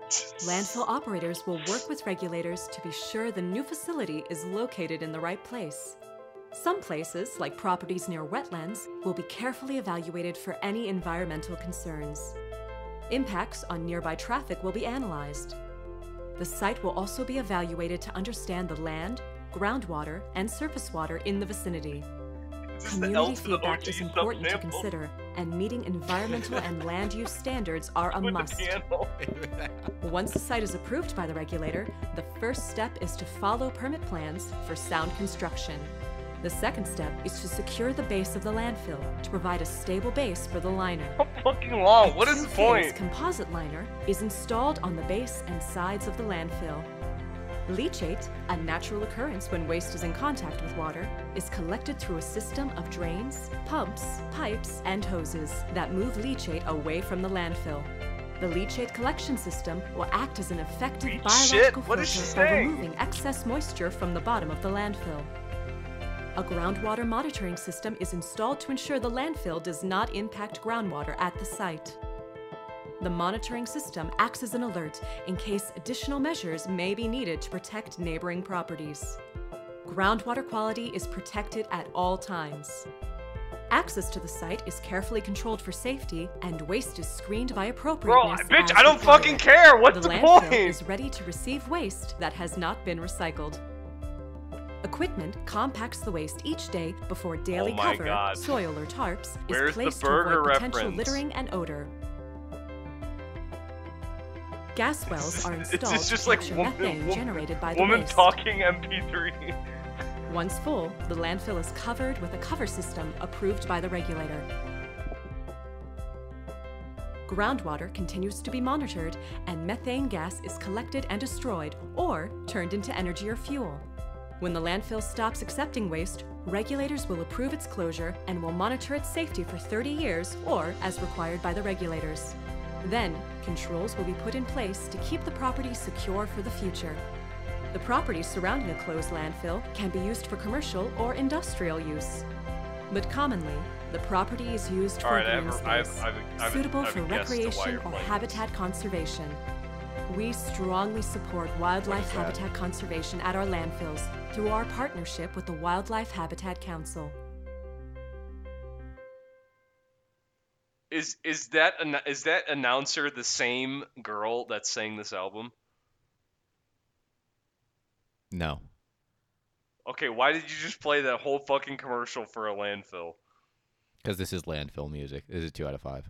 Landfill operators will work with regulators to be sure the new facility is located in the right place. Some places, like properties near wetlands, will be carefully evaluated for any environmental concerns. Impacts on nearby traffic will be analyzed. The site will also be evaluated to understand the land, groundwater, and surface water in the vicinity. Is this the L Community feedback is important to consider, and meeting environmental and land use standards are a must. Once the site is approved by the regulator, the first step is to follow permit plans for sound construction. The second step is to secure the base of the landfill to provide a stable base for the liner. How fucking long? What is the point? composite liner is installed on the base and sides of the landfill. Leachate, a natural occurrence when waste is in contact with water, is collected through a system of drains, pumps, pipes, and hoses that move leachate away from the landfill. The leachate collection system will act as an effective biological What is she filter by removing excess moisture from the bottom of the landfill. A groundwater monitoring system is installed to ensure the landfill does not impact groundwater at the site. The monitoring system acts as an alert in case additional measures may be needed to protect neighboring properties. Groundwater quality is protected at all times. Access to the site is carefully controlled for safety, and waste is screened by appropriate. Bro, bitch, I don't required. fucking care. What's the the, landfill point? is ready to receive waste that has not been recycled. Equipment compacts the waste each day before daily Oh cover, God. soil or tarps, Where's is placed to avoid potential reference? littering and odor. Gas wells are It's installed just to like woman- methane woman- generated by the Woman waste. talking MP3. Once full, the landfill is covered with a cover system approved by the regulator. Groundwater continues to be monitored, and methane gas is collected and destroyed or turned into energy or fuel. When the landfill stops accepting waste, regulators will approve its closure and will monitor its safety for 30 years or as required by the regulators. Then, controls will be put in place to keep the property secure for the future. The property surrounding a closed landfill can be used for commercial or industrial use. But commonly, the property is used for Alright, I green have- I have- space, I have a- I have suitable I have a for guess to why recreation or habitat conservation. We strongly support wildlife habitat conservation at our landfills through our partnership with the Wildlife Habitat Council. Is is that is that announcer the same girl that sang this album? No. Okay, why did you just play that whole fucking commercial for a landfill? Because this is landfill music. This is two out of five.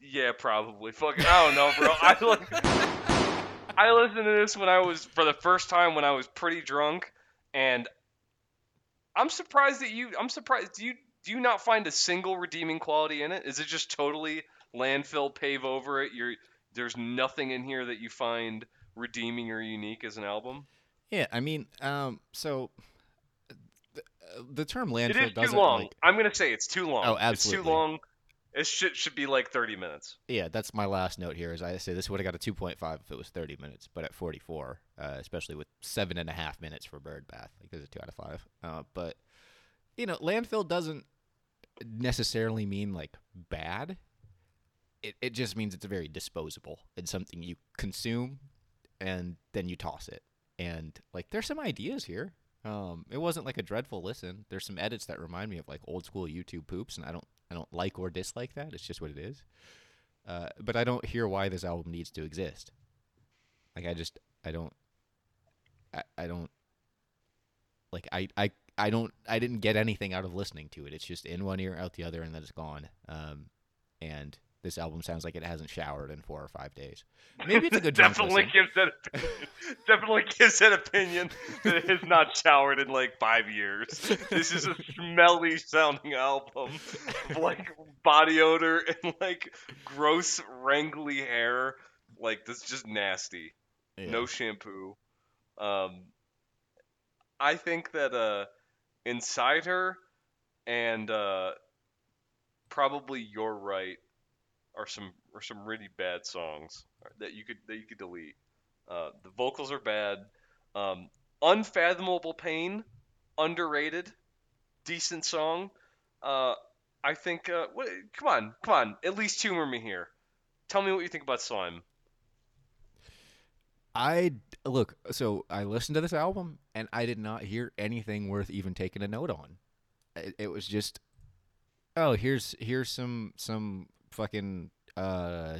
Yeah, probably. Fucking, I don't know, bro. I like, I listened to this when I was for the first time when I was pretty drunk, and I'm surprised that you. I'm surprised. Do you do you not find a single redeeming quality in it? Is it just totally landfill pave over it? You're there's nothing in here that you find redeeming or unique as an album. Yeah, I mean, um, so the, the term landfill is doesn't too long. like. I'm gonna say it's too long. Oh, absolutely. It's too long. It should should be like 30 minutes. Yeah, that's my last note here. Is I say this would have got a 2.5 if it was 30 minutes, but at 44, uh, especially with seven and a half minutes for Bird Bath, like this is two out of five. Uh, but you know, landfill doesn't necessarily mean like bad. It it just means it's very disposable. It's something you consume, and then you toss it. And like, there's some ideas here. Um, it wasn't like a dreadful listen. There's some edits that remind me of like old school YouTube poops, and I don't I don't like or dislike that. It's just what it is. Uh, but I don't hear why this album needs to exist. Like I just I don't I, I don't like I, I I don't I didn't get anything out of listening to it. It's just in one ear out the other and then it's gone. Um and this album sounds like it hasn't showered in four or five days. Maybe it's a good definitely gives that definitely gives that opinion that it has not showered in like five years. This is a smelly sounding album of like body odor and like gross wrangly hair. Like that's just nasty. Yeah. No shampoo. Um, I think that uh, inside her and uh, probably you're right are some are some really bad songs that you could that you could delete. Uh, the vocals are bad. Um, Unfathomable Pain, underrated, decent song. Uh, I think. Uh, what, come on, come on. At least humor me here. Tell me what you think about Slime. I look, so I listened to this album and I did not hear anything worth even taking a note on. It, it was just, oh, here's here's some some fucking uh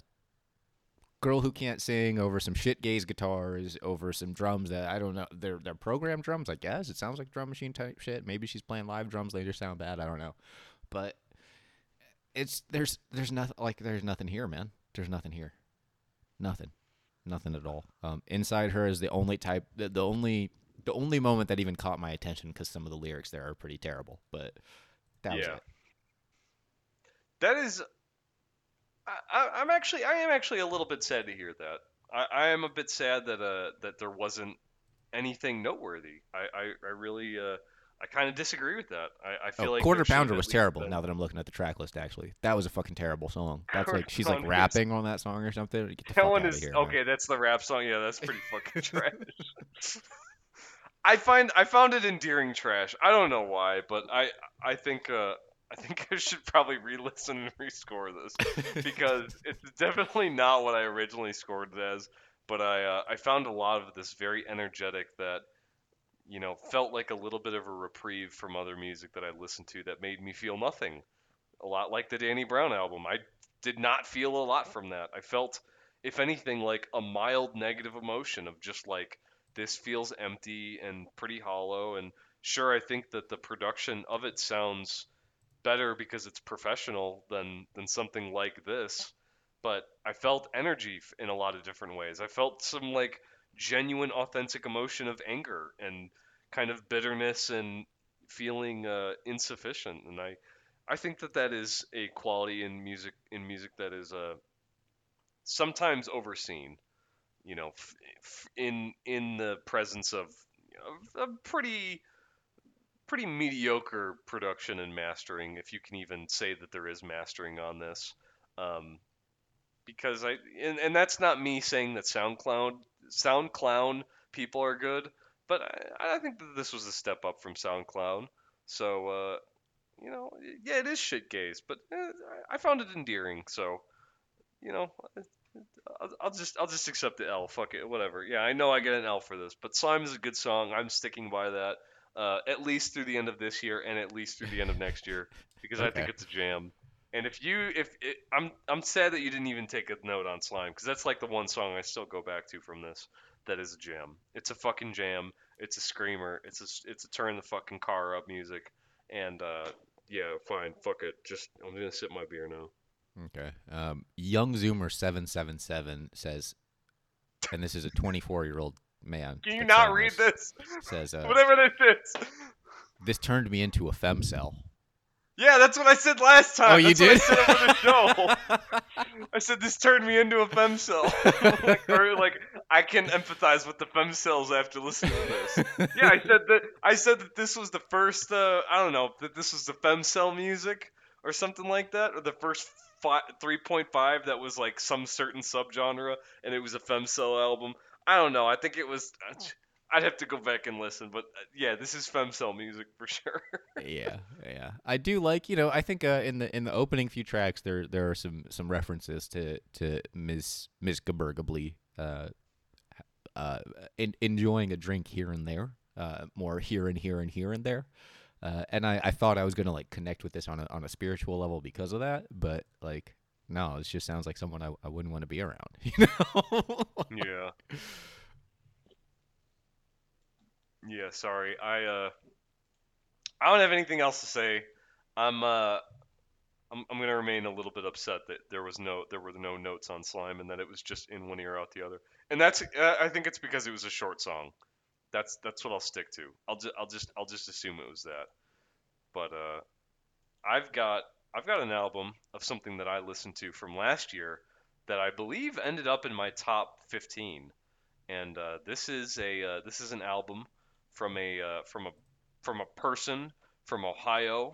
girl who can't sing over some shit gaze guitars over some drums that I don't know. They're they're programmed drums, I guess. It sounds like drum machine type shit. Maybe she's playing live drums later sound bad. I don't know, but it's there's there's nothing like there's nothing here, man. There's nothing here, nothing. Nothing at all. Um, Inside her is the only type, the, the only, the only moment that even caught my attention because some of the lyrics there are pretty terrible. But that was Yeah. it. That is, I, I'm actually, I am actually a little bit sad to hear that. I, I am a bit sad that uh that there wasn't anything noteworthy. I, I, I really uh I kind of disagree with that. I, I feel Oh, like Quarter Pounder was terrible. been- Now that I'm looking at the track list, actually, that was a fucking terrible song. That's Quarter like she's like is- rapping on that song or something. Get the That one is here, man. okay. That's the rap song. Yeah, that's pretty fucking trash. I find I found it endearing trash. I don't know why, but I I think uh I think I should probably re-listen and rescore this because it's definitely not what I originally scored it as. But I uh, I found a lot of this very energetic that you know felt like a little bit of a reprieve from other music that I listened to that made me feel nothing. A lot like the Danny Brown album. I did not feel a lot from that. I felt, if anything, like a mild negative emotion of just like this feels empty and pretty hollow. And sure, I think that the production of it sounds better because it's professional than than something like this. But I felt energy in a lot of different ways. I felt some like genuine, authentic emotion of anger and kind of bitterness and feeling uh, insufficient. And I, I think that that is a quality in music in music that is uh, sometimes overseen. You know, f- f- in in the presence of of a pretty pretty mediocre production and mastering, if you can even say that there is mastering on this. Um, because I and, and that's not me saying that SoundCloud SoundCloud people are good, but I, I think that this was a step up from SoundCloud. So uh, you know, yeah, it is shit gaze, but eh, I found it endearing. So you know, I'll, I'll just I'll just accept the L. Fuck it, whatever. Yeah, I know I get an L for this, but Slime is a good song. I'm sticking by that. Uh, at least through the end of this year, and at least through the end of next year, because I think it's a jam. And if you, if it, I'm, I'm sad that you didn't even take a note on Slime, because that's like the one song I still go back to from this. That is a jam. It's a fucking jam. It's a screamer. It's a, it's a turn the fucking car up music. And uh, yeah, fine, fuck it. Just I'm gonna sip my beer now. Okay. Um, Young Zoomer seven seven seven says, and this is a 24 year old man. Can you not read this? Says, uh, Whatever this is. this turned me into a fem cell. Yeah, that's what I said last time. Oh, you That's did? I said over the show. I said this turned me into a femcell. like, or like I can empathize with the fem cells after listening to this. Yeah, I said that. I said that this was the first. Uh, I don't know that this was the fem cell music or something like that, or the first fi- 3.5 that was like some certain subgenre, and it was a femcell album. I don't know. I think it was. I'd have to go back and listen, but uh, yeah, this is femcell music for sure. yeah, yeah. I do like, you know, I think uh, in the in the opening few tracks there there are some some references to to Ms. Ms. Gaburgably uh uh in, enjoying a drink here and there, uh more here and here and here and there. Uh, and I, I thought I was gonna like connect with this on a on a spiritual level because of that, but like no, it just sounds like someone I, I wouldn't want to be around, you know? Yeah. Yeah, sorry. I uh I don't have anything else to say. I'm uh I'm, I'm gonna remain a little bit upset that there was no there were no notes on slime and that it was just in one ear out the other. And that's uh, I think it's because it was a short song. That's that's what I'll stick to. I'll just I'll just I'll just assume it was that. But uh I've got I've got an album of something that I listened to from last year that I believe ended up in my top 15 and uh, this is a uh, this is an album from a uh, from a from a person from Ohio.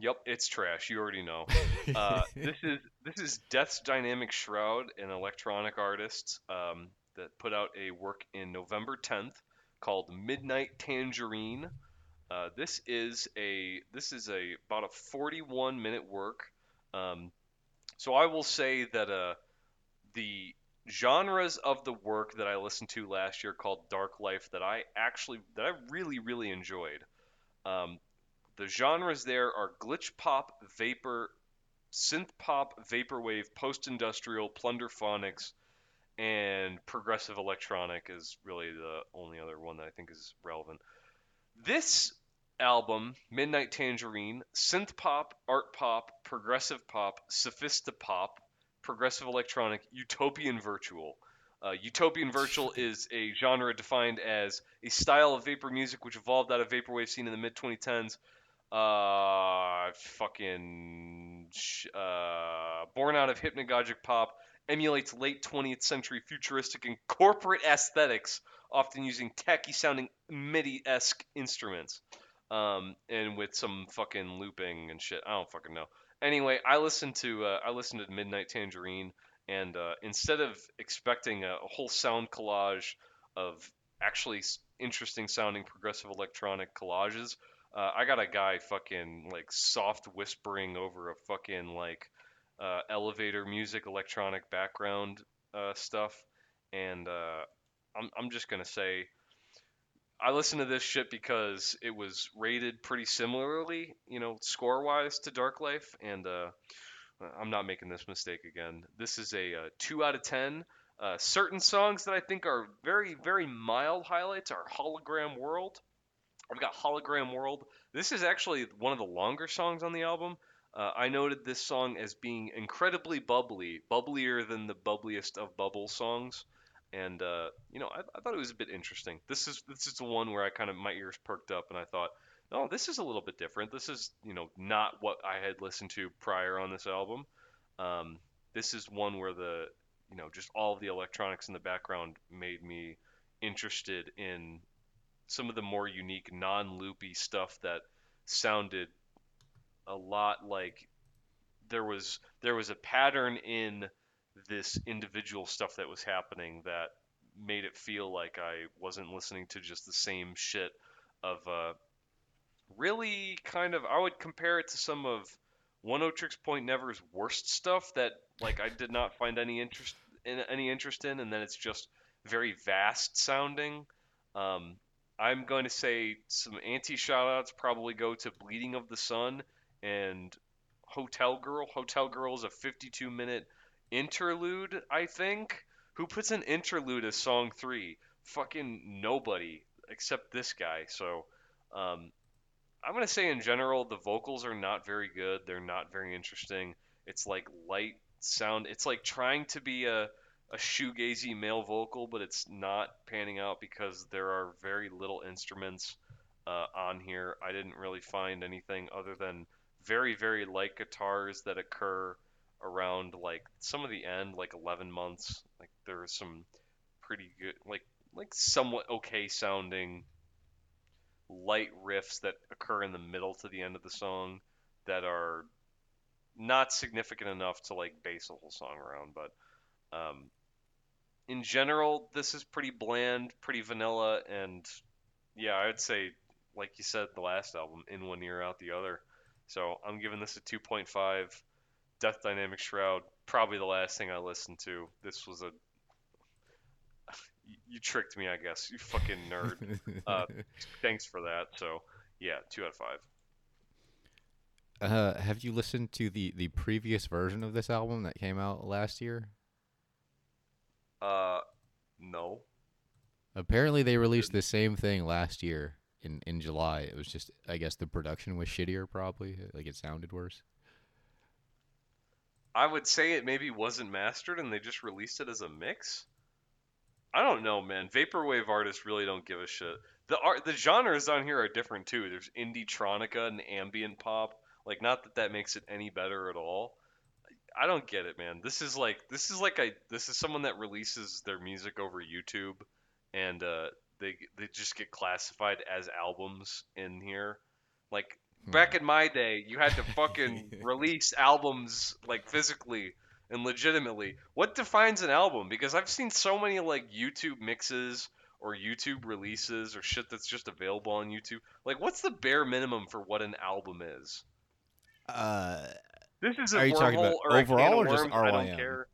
Yep, it's trash. You already know. Uh, this is this is Death's Dynamic Shroud, an electronic artist um, that put out a work in November 10th called Midnight Tangerine. Uh, this is a this is a about a 41 minute work. Um, so I will say that uh, the genres of the work that I listened to last year called Dark Life that I actually that I really really enjoyed. Um, the genres there are glitch pop, vapor, synth pop, vaporwave, post-industrial, plunderphonics, and progressive electronic is really the only other one that I think is relevant. This album, Midnight Tangerine, synth pop, art pop, progressive pop, sophisti-pop, progressive electronic, utopian virtual. Uh, utopian virtual is a genre defined as a style of vapor music which evolved out of vaporwave scene in the mid 2010s. Uh, fucking, uh, born out of hypnagogic pop, emulates late 20th century futuristic and corporate aesthetics, often using tacky sounding MIDI esque instruments. um, and with some fucking looping and shit. I don't fucking know. Anyway, I listened to uh, I listened to Midnight Tangerine, and uh, instead of expecting a, a whole sound collage of actually interesting sounding progressive electronic collages, uh, I got a guy fucking like soft whispering over a fucking like uh, elevator music, electronic background uh, stuff, and uh, I'm I'm just gonna say I listened to this shit because it was rated pretty similarly, you know, score wise to Dark Life, and uh, I'm not making this mistake again. This is a, uh two out of ten. Uh, certain songs that I think are very very mild highlights are Hologram World. I've got Hologram World. This is actually one of the longer songs on the album. Uh, I noted this song as being incredibly bubbly, bubblier than the bubbliest of bubble songs, and uh, you know I, I thought it was a bit interesting. This is this is the one where I kind of my ears perked up and I thought, oh, this is a little bit different. This is you know not what I had listened to prior on this album. Um, this is one where the you know just all of the electronics in the background made me interested in some of the more unique non-loopy stuff that sounded a lot like there was there was a pattern in this individual stuff that was happening that made it feel like I wasn't listening to just the same shit of uh, really kind of I would compare it to some of Oneohtrix Point Never's worst stuff that like I did not find any interest in any interest in, and then it's just very vast sounding. Um, I'm going to say some anti shoutouts probably go to Bleeding of the Sun and Hotel Girl. Hotel Girl is a 52 minute interlude, I think. Who puts an interlude as song three? Fucking nobody except this guy. So, um, I'm gonna say in general the vocals are not very good. They're not very interesting. It's like light sound. It's like trying to be a a shoegazy male vocal, but it's not panning out because there are very little instruments uh, on here. I didn't really find anything other than very very light guitars that occur around like some of the end, like 11 months. Like there are some pretty good, like like somewhat okay sounding light riffs that occur in the middle to the end of the song that are not significant enough to like base a whole song around. But um, in general, this is pretty bland, pretty vanilla, and yeah, I would say, like you said, the last album, in one ear, out the other. So I'm giving this a 2.5. Death Dynamic Shroud, probably the last thing I listened to. This was a. You tricked me, I guess. You fucking nerd. Uh, Thanks for that. So yeah, two out of five. uh, have you listened to the the previous version of this album that came out last year? Uh, no. Apparently, they released the same thing last year in in July. It was just, I guess, the production was shittier. Probably, like it sounded worse. I would say it maybe wasn't mastered and they just released it as a mix. I don't know, man. Vaporwave artists really don't give a shit. The art, the genres on here are different too. There's indietronica and ambient pop. Like, not that that makes it any better at all. I don't get it, man. This is like this is like a this is someone that releases their music over YouTube, and uh, they they just get classified as albums in here. Like back in my day, you had to fucking release albums like physically and legitimately. What defines an album? Because I've seen so many like YouTube mixes or YouTube releases or shit that's just available on YouTube. Like, what's the bare minimum for what an album is? Uh, This is a Are you talking about or overall or just worms, I don't care.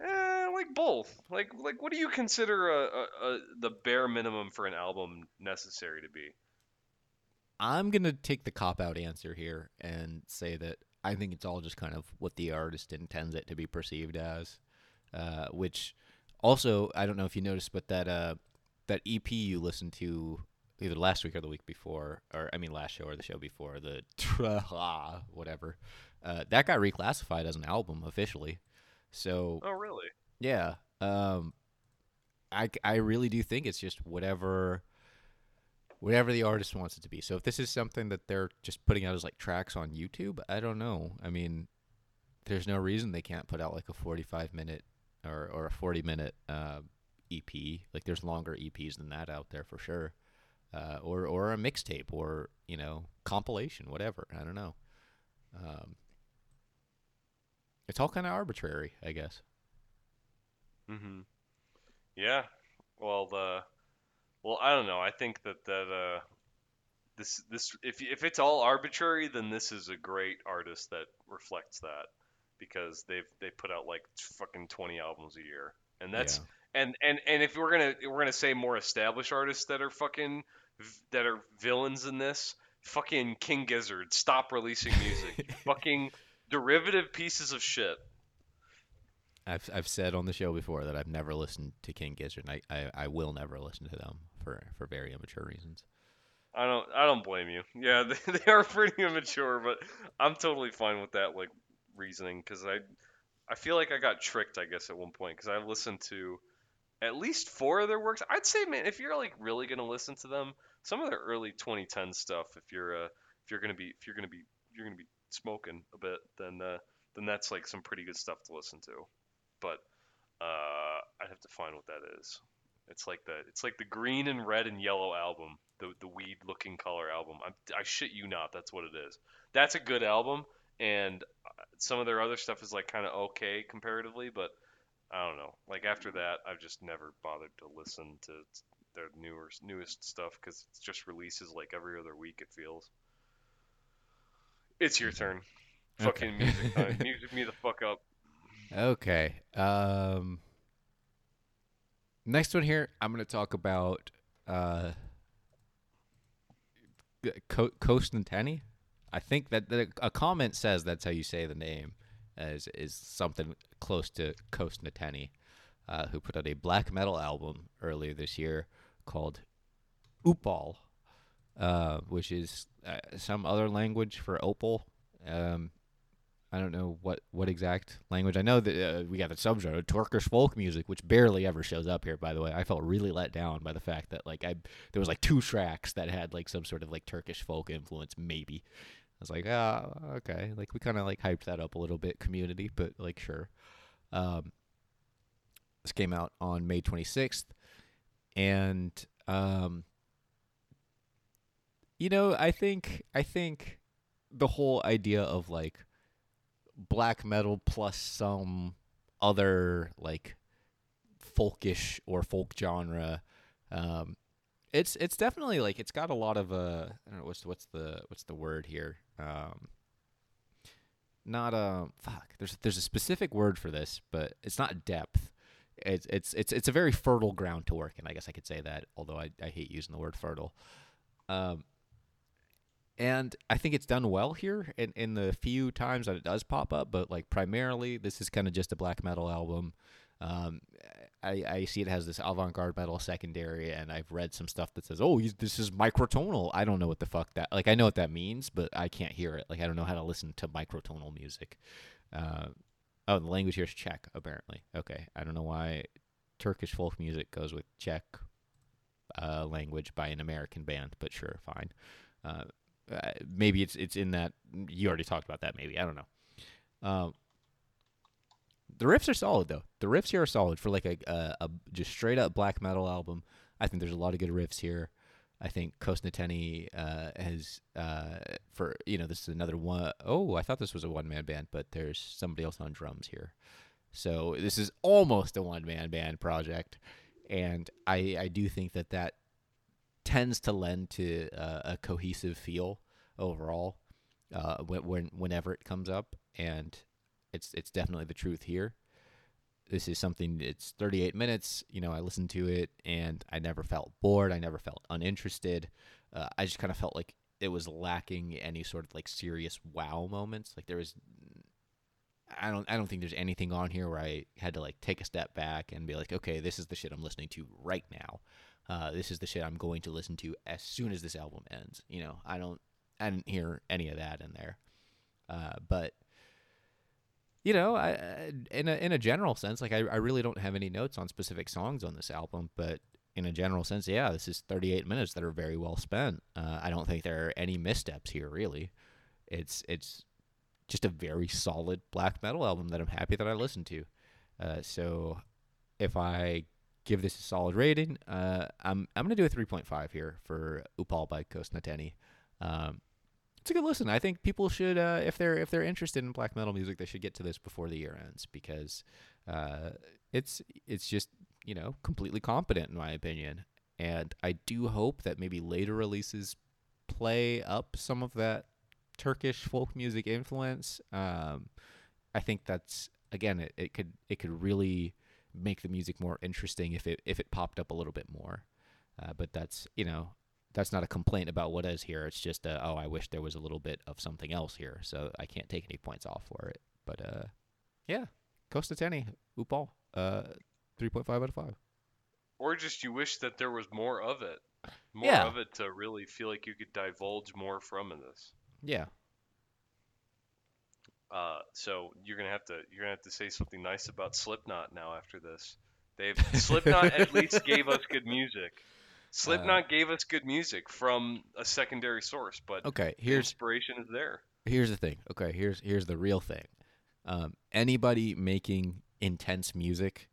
Eh, like both. Like, like, what do you consider a, a, a the bare minimum for an album necessary to be? I'm gonna take the cop out answer here and say that I think it's all just kind of what the artist intends it to be perceived as. Uh, which also I don't know if you noticed, but that uh, that EP you listened to either last week or the week before, or I mean last show or the show before, the tra whatever, uh, that got reclassified as an album officially. So Oh, really? Yeah. Um, I, I really do think it's just whatever whatever the artist wants it to be. So if this is something that they're just putting out as like tracks on YouTube, I don't know. I mean, there's no reason they can't put out like a 45 minute or, or a 40 minute uh, EP. Like there's longer EPs than that out there for sure. uh, or or a mixtape, or you know compilation, whatever. I don't know. Um, it's all kind of arbitrary, I guess. Mm-hmm. Yeah. Well, the well, I don't know. I think that that uh, this this if if it's all arbitrary, then this is a great artist that reflects that because they've they put out like fucking 20 albums a year, and that's and and and if we're gonna we're gonna say more established artists that are fucking that are villains in this, fucking King Gizzard, stop releasing music, fucking derivative pieces of shit. I've I've said on the show before that I've never listened to King Gizzard. And I, I I will never listen to them for for very immature reasons. I don't I don't blame you. Yeah, they, they are pretty immature, but I'm totally fine with that like reasoning because I I feel like I got tricked I guess at one point because I listened to at least four of their works. I'd say man, if you're like really gonna listen to them, some of their early 2010 stuff, if you're uh if you're gonna be if you're gonna be you're gonna be smoking a bit, then uh, then that's like some pretty good stuff to listen to. But uh, I'd have to find what that is. It's like the it's like the green and red and yellow album, the the weed looking color album. I'm, I shit you not, that's what it is. That's a good album, and uh, some of their other stuff is like kind of okay comparatively, but I don't know. Like after that, I've just never bothered to listen to their newer newest stuff because it just releases like every other week. It feels. It's your turn. Okay. Fucking music time. music me the fuck up. Okay. Um. Next one here, I'm going to talk about uh, Co-. I think that, a comment says that's how you say the name, as is something close to Kostanteni, uh, who put out a black metal album earlier this year called Úpal, uh, which is uh, some other language for opal. Um, I don't know what, what exact language. I know that uh, we got the subgenre Turkish folk music, which barely ever shows up here. By the way, I felt really let down by the fact that like I there was like two tracks that had like some sort of like Turkish folk influence. Maybe I was like, ah, okay. Like we kind of like hyped that up a little bit, community, but like sure. Um, this came out on May 26th, and um, you know, I think I think the whole idea of like black metal plus some other like folkish or folk genre. Um it's it's definitely like it's got a lot of uh I don't know what's what's the what's the word here? Um not um fuck there's there's a specific word for this but it's not depth. It's it's it's it's a very fertile ground to work in I guess I could say that although I I hate using the word fertile. Um and I think it's done well here in, in the few times that it does pop up. But like primarily, this is kind of just a black metal album. Um, I, I see it has this avant-garde metal secondary, and I've read some stuff that says, "Oh, this is microtonal." I don't know what the fuck that like. I know what that means, but I can't hear it. Like I don't know how to listen to microtonal music. Uh, oh, the language here is Czech, apparently. Okay, I don't know why Turkish folk music goes with Czech uh, language by an American band, but sure, fine. Uh, uh, maybe it's it's in that you already talked about that. Maybe I don't know. Um, the riffs are solid though. The riffs here are solid for like a, a, a just straight up black metal album. I think there's a lot of good riffs here. I think Kostnatění uh, has uh, for you know this is another one oh I thought this was a one man band, but there's somebody else on drums here. So this is almost a one man band project, and I I do think that that tends to lend to uh, a cohesive feel overall uh, when, when whenever it comes up, and it's it's definitely the truth here. This is something. It's 38 minutes. You know, I listened to it, and I never felt bored. I never felt uninterested. Uh, I just kind of felt like it was lacking any sort of like serious wow moments. Like there was. I don't. I don't think there's anything on here where I had to like take a step back and be like, okay, this is the shit I'm listening to right now uh, this is the shit I'm going to listen to as soon as this album ends. You know, I don't, I didn't hear any of that in there. Uh, but you know, I, in a in a general sense, like I, I really don't have any notes on specific songs on this album, but in a general sense, yeah, this is 38 minutes that are very well spent. Uh, I don't think there are any missteps here, really. It's it's just a very solid black metal album that I'm happy that I listened to. Uh, so if I give this a solid rating. Uh, I'm I'm gonna do a 3.5 here for Úpal by Kosnateni. Um, it's a good listen. I think people should, uh, if they're if they're interested in black metal music, they should get to this before the year ends because uh, it's it's just you know completely competent in my opinion. And I do hope that maybe later releases play up some of that Turkish folk music influence. Um, I think that's again, it, it could it could really make the music more interesting if it if it popped up a little bit more. Uh, but that's you know that's not a complaint about what is here. It's just a, oh I wish there was a little bit of something else here, so I can't take any points off for it. But uh, yeah, Costa Teni, Úpal, uh, three point five out of five. Or just you wish that there was more of it, more Yeah. of it to really feel like you could divulge more from in this. Yeah, Uh, so you're gonna have to you're gonna have to say something nice about Slipknot now after this. They've Slipknot at least gave us good music. Slipknot gave us good music from a secondary source, but okay. the Here's inspiration is there. here's the thing. Okay, here's here's the real thing. Um, anybody making intense music,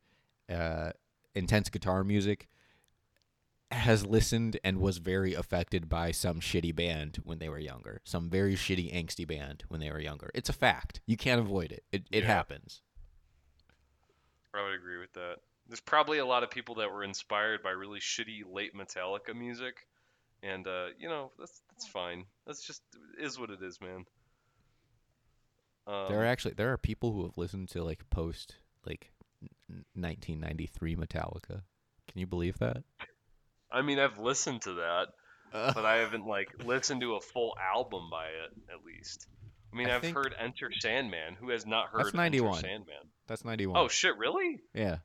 uh, intense guitar music, has listened and was very affected by some shitty band when they were younger. Some very shitty angsty band when they were younger. It's a fact. You can't avoid it. It it Yeah. happens. I would agree with that. There's probably a lot of people that were inspired by really shitty late Metallica music, and uh, you know that's that's fine. That's just is what it is, man. Um, there are actually there are people who have listened to like post like 1993 Metallica. Can you believe that? I mean, I've listened to that, but I haven't like listened to a full album by it at least. I mean, I have heard Enter Sandman. Who has not heard That's 91. Enter Sandman? That's 91. Oh shit, really? yeah.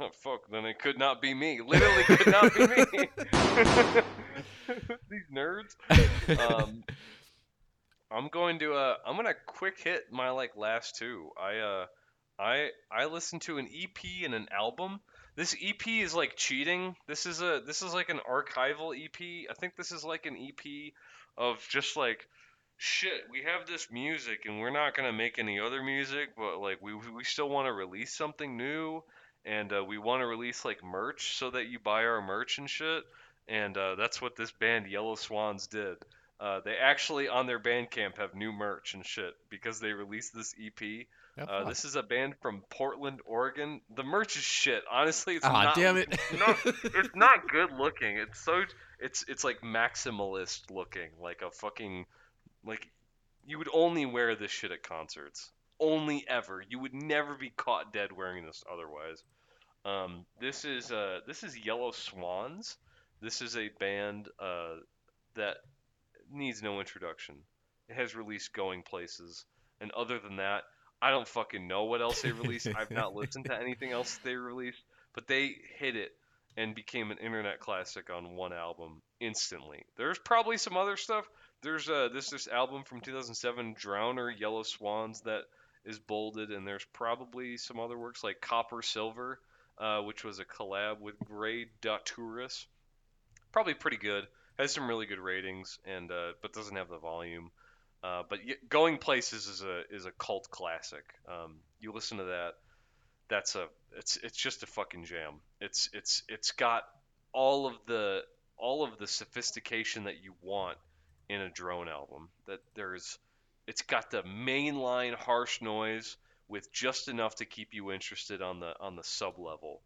Oh fuck, then it could not be me. Literally could not be me. These nerds. Um, I'm going to uh, I'm gonna quick hit my like last two. I uh, I I listened to an EP and an album. This EP is like cheating. This is a this is like an archival EP. I think this is like an EP of just like shit. We have this music and we're not gonna make any other music, but like we we still want to release something new, and uh, we want to release like merch so that you buy our merch and shit. And uh, that's what this band Yellow Swans did. Uh, they actually on their Bandcamp have new merch and shit because they released this EP. Uh, this is a band from Portland, Oregon. The merch is shit. Honestly, it's Ah, not. damn it. not. It's not good looking. It's so. It's it's like maximalist looking, like a fucking, like, you would only wear this shit at concerts. Only ever. You would never be caught dead wearing this otherwise. Um, this is uh, this is Yellow Swans. This is a band uh, that needs no introduction. It has released Going Places, and other than that, I don't fucking know what else they released. I've not listened to anything else they released, but they hit it and became an internet classic on one album instantly. There's probably some other stuff. There's uh this this album from 2007, Drowner, Yellow Swans that is bolded, and there's probably some other works like Copper Silver, uh, which was a collab with Grey Daturas. Probably pretty good. Has some really good ratings, and uh, but doesn't have the volume. Uh, but Going Places is a is a cult classic. Um, you listen to that, that's a it's it's just a fucking jam. It's it's it's got all of the all of the sophistication that you want in a drone album. That there's it's got the mainline harsh noise with just enough to keep you interested on the on the sub level.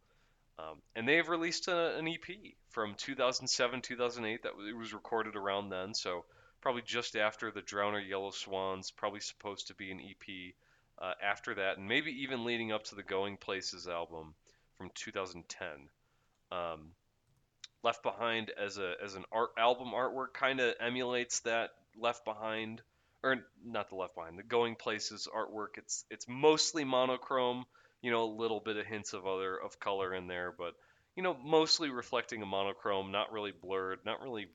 Um, and they have released a, an EP from 2007 2008 that it was recorded around then. So probably just after the Drowner Yellow Swans, probably supposed to be an EP uh, after that, and maybe even leading up to the Going Places album from 2010. Um, Left Behind as a as an art album artwork kind of emulates that Left Behind, or not the Left Behind, the Going Places artwork. It's it's mostly monochrome, you know, a little bit of hints of other of color in there, but you know, mostly reflecting a monochrome, not really blurred, not really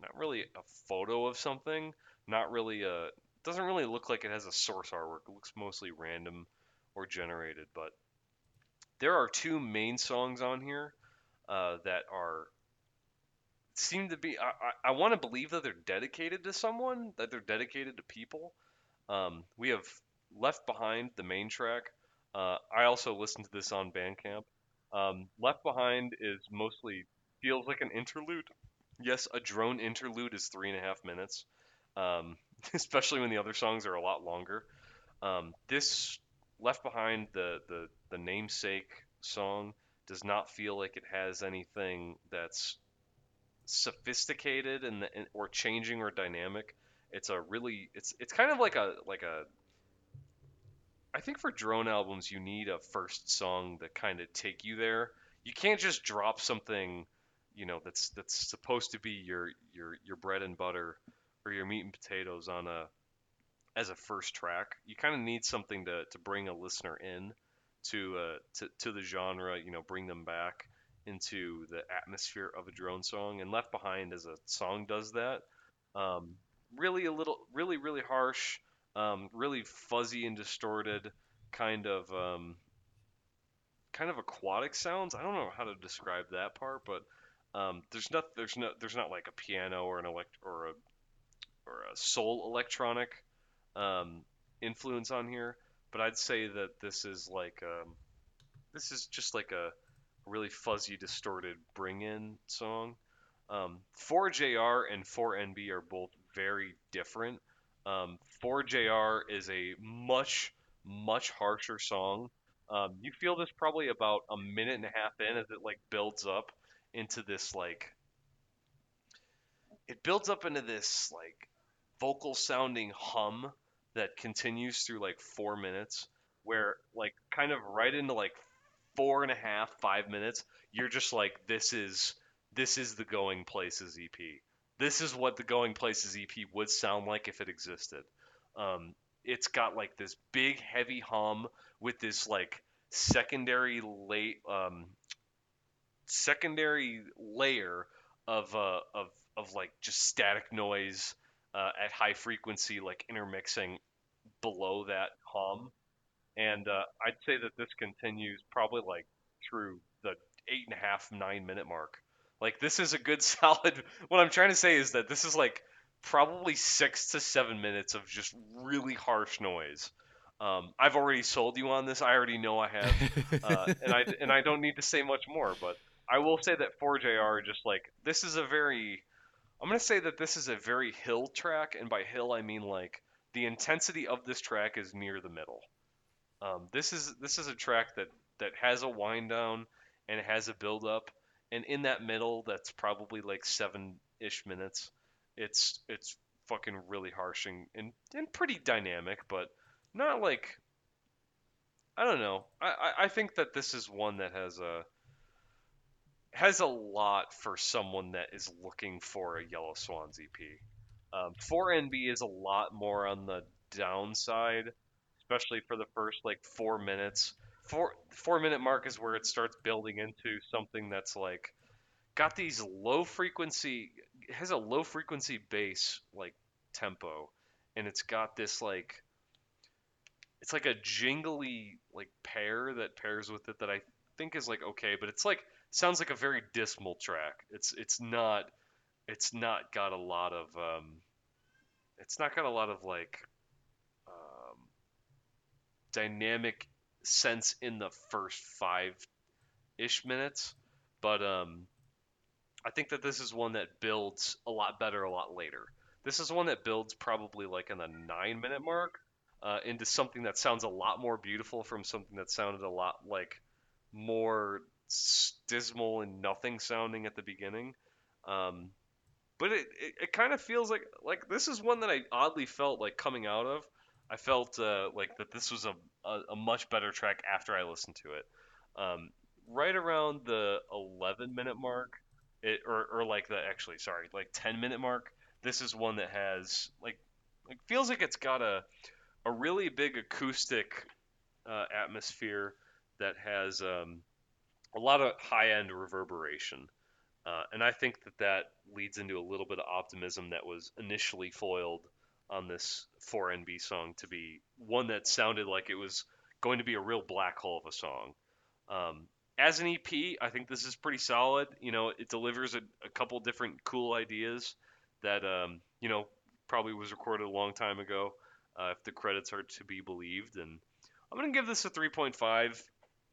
not really a photo of something, not really a doesn't really look like it has a source artwork. It looks mostly random or generated, but there are two main songs on here uh, that are seem to be. I, I, I want to believe that they're dedicated to someone, that they're dedicated to people. Um, we have Left Behind, the main track. Uh, I also listened to this on Bandcamp. Um, Left Behind is mostly feels like an interlude. Yes, a drone interlude is three and a half minutes, um, especially when the other songs are a lot longer. Um, this Left Behind, the, the the namesake song, does not feel like it has anything that's sophisticated and or changing or dynamic. It's a really it's it's kind of like a like a I think for drone albums you need a first song that kind of take you there. You can't just drop something, you know, that's that's supposed to be your your your bread and butter or your meat and potatoes on a as a first track. You kind of need something to to bring a listener in to uh to to the genre, you know, bring them back into the atmosphere of a drone song. And Left Behind as a song does that. Um, really a little, really really harsh um, really fuzzy and distorted kind of um, kind of aquatic sounds. I don't know how to describe that part, but um, there's not there's no there's not like a piano or an elect or a or a soul electronic um, influence on here. But I'd say that this is like um, this is just like a really fuzzy, distorted bring-in song. Um, 4JR and 4NB are both very different. Um, 4JR is a much, much harsher song. Um, you feel this probably about a minute and a half in as it like builds up into this like it builds up into this like vocal sounding hum that continues through like four minutes where like kind of right into like four and a half five minutes you're just like this is this is the going places ep this is what the Going Places EP would sound like if it existed. Um, it's got like this big heavy hum with this like secondary late um, secondary layer of uh, of of like just static noise uh, at high frequency like intermixing below that hum and uh, i'd say that this continues probably like through the eight and a half nine minute mark like this is a good solid. What I'm trying to say is that this is like probably six to seven minutes of just really harsh noise. Um, I've already sold you on this. I already know I have, uh, and I and I don't need to say much more. But I will say that 4JR just like this is a very. I'm gonna say that this is a very hill track, and by hill I mean like the intensity of this track is near the middle. Um, this is this is a track that that has a wind down and it has a build up and in that middle, that's probably like seven ish minutes. It's it's fucking really harsh and, and, and pretty dynamic, but not like I don't know. I, I think that this is one that has a has a lot for someone that is looking for a Yellow Swans EP. Um, 4NB is a lot more on the downside, especially for the first like four minutes four four minute mark is where it starts building into something that's like got these low frequency has a low frequency bass like tempo and it's got this like it's like a jingly like pair that pairs with it that I think is like okay, but it's like sounds like a very dismal track. It's it's not it's not got a lot of um it's not got a lot of like um dynamic sense in the first five ish minutes, but um, I think that this is one that builds a lot better a lot later. This is one that builds probably like in the nine minute mark uh, into something that sounds a lot more beautiful from something that sounded a lot like more dismal and nothing sounding at the beginning. Um, but it, it, it kind of feels like like this is one that I oddly felt like coming out of I felt uh, like that this was a, a, a, much better track after I listened to it. Um, right around the 11 minute mark, it or, or like the actually sorry like 10 minute mark. This is one that has like like feels like it's got a a really big acoustic uh, atmosphere that has um, a lot of high end reverberation. Uh, and I think that that leads into a little bit of optimism that was initially foiled on this 4NB song to be one that sounded like it was going to be a real black hole of a song. Um, as an EP, I think this is pretty solid. You know, it delivers a, a couple different cool ideas that, um, you know, probably was recorded a long time ago, uh, if the credits are to be believed. And I'm going to give this a 3.5.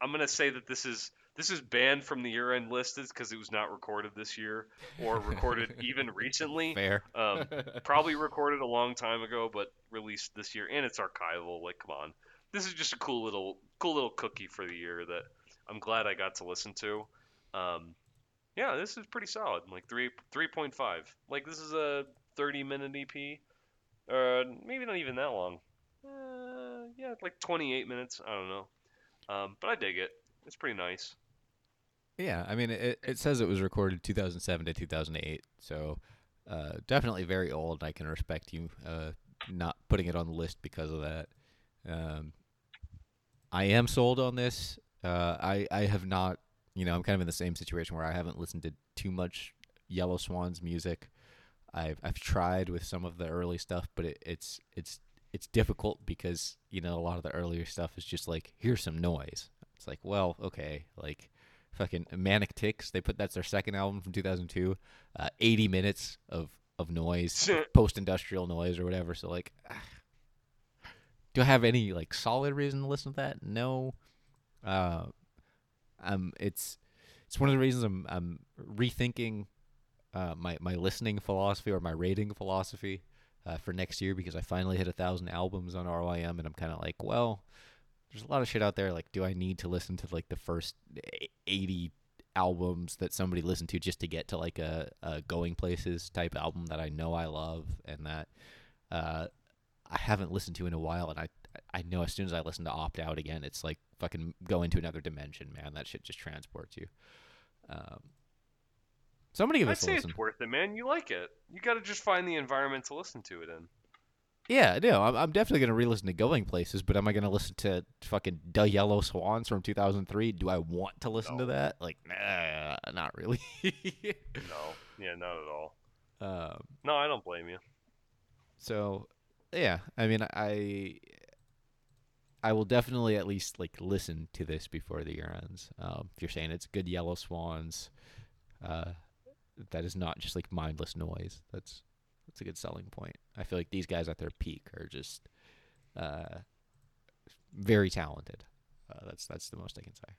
I'm going to say that this is this is banned from the year-end list because it was not recorded this year or recorded even recently. Fair. Um, probably recorded a long time ago, but released this year, and it's archival. Like, come on, this is just a cool little, cool little cookie for the year that I'm glad I got to listen to. Um, yeah, this is pretty solid. Like three, three point five. Like this is a 30 minute EP, uh, maybe not even that long. Uh, yeah, like 28 minutes. I don't know. Um, but I dig it. It's pretty nice. Yeah, I mean, it, it says it was recorded 2007 to 2008, so uh, definitely very old. I can respect you uh, not putting it on the list because of that. Um, I am sold on this. Uh, I I have not, you know, I'm kind of in the same situation where I haven't listened to too much Yellow Swans music. I've I've tried with some of the early stuff, but it, it's it's it's difficult because you know a lot of the earlier stuff is just like here's some noise. It's like well okay like fucking Manic Ticks they put that's their second album from 2002, uh, 80 minutes of of noise, post industrial noise or whatever. So like, do I have any like solid reason to listen to that? No. Uh, um, it's it's one of the reasons I'm I'm rethinking uh, my my listening philosophy or my rating philosophy uh, for next year because I finally hit a thousand albums on RYM and I'm kind of like, well, there's a lot of shit out there. Like, do I need to listen to like the first eighty albums that somebody listened to just to get to like a, a going places type album that I know I love and that uh, I haven't listened to in a while and I I know as soon as I listen to opt out again, it's like fucking go into another dimension, man. That shit just transports you. Um, somebody give I'd us a say listen. it's worth it, man. You like it. You got to just find the environment to listen to it in. Yeah, no, I'm, I'm definitely gonna re-listen to Going Places, but am I gonna listen to fucking The Yellow Swans from 2003? Do I want to listen to that? Like, nah, not really. No, yeah, not at all. um, No, I don't blame you. so, yeah, I mean, I, I will definitely at least like listen to this before the year ends. Um, if you're saying it's good Yellow Swans, uh, that is not just like mindless noise. That's that's a good selling point. I feel like these guys at their peak are just uh, very talented. Uh, that's that's the most I can say.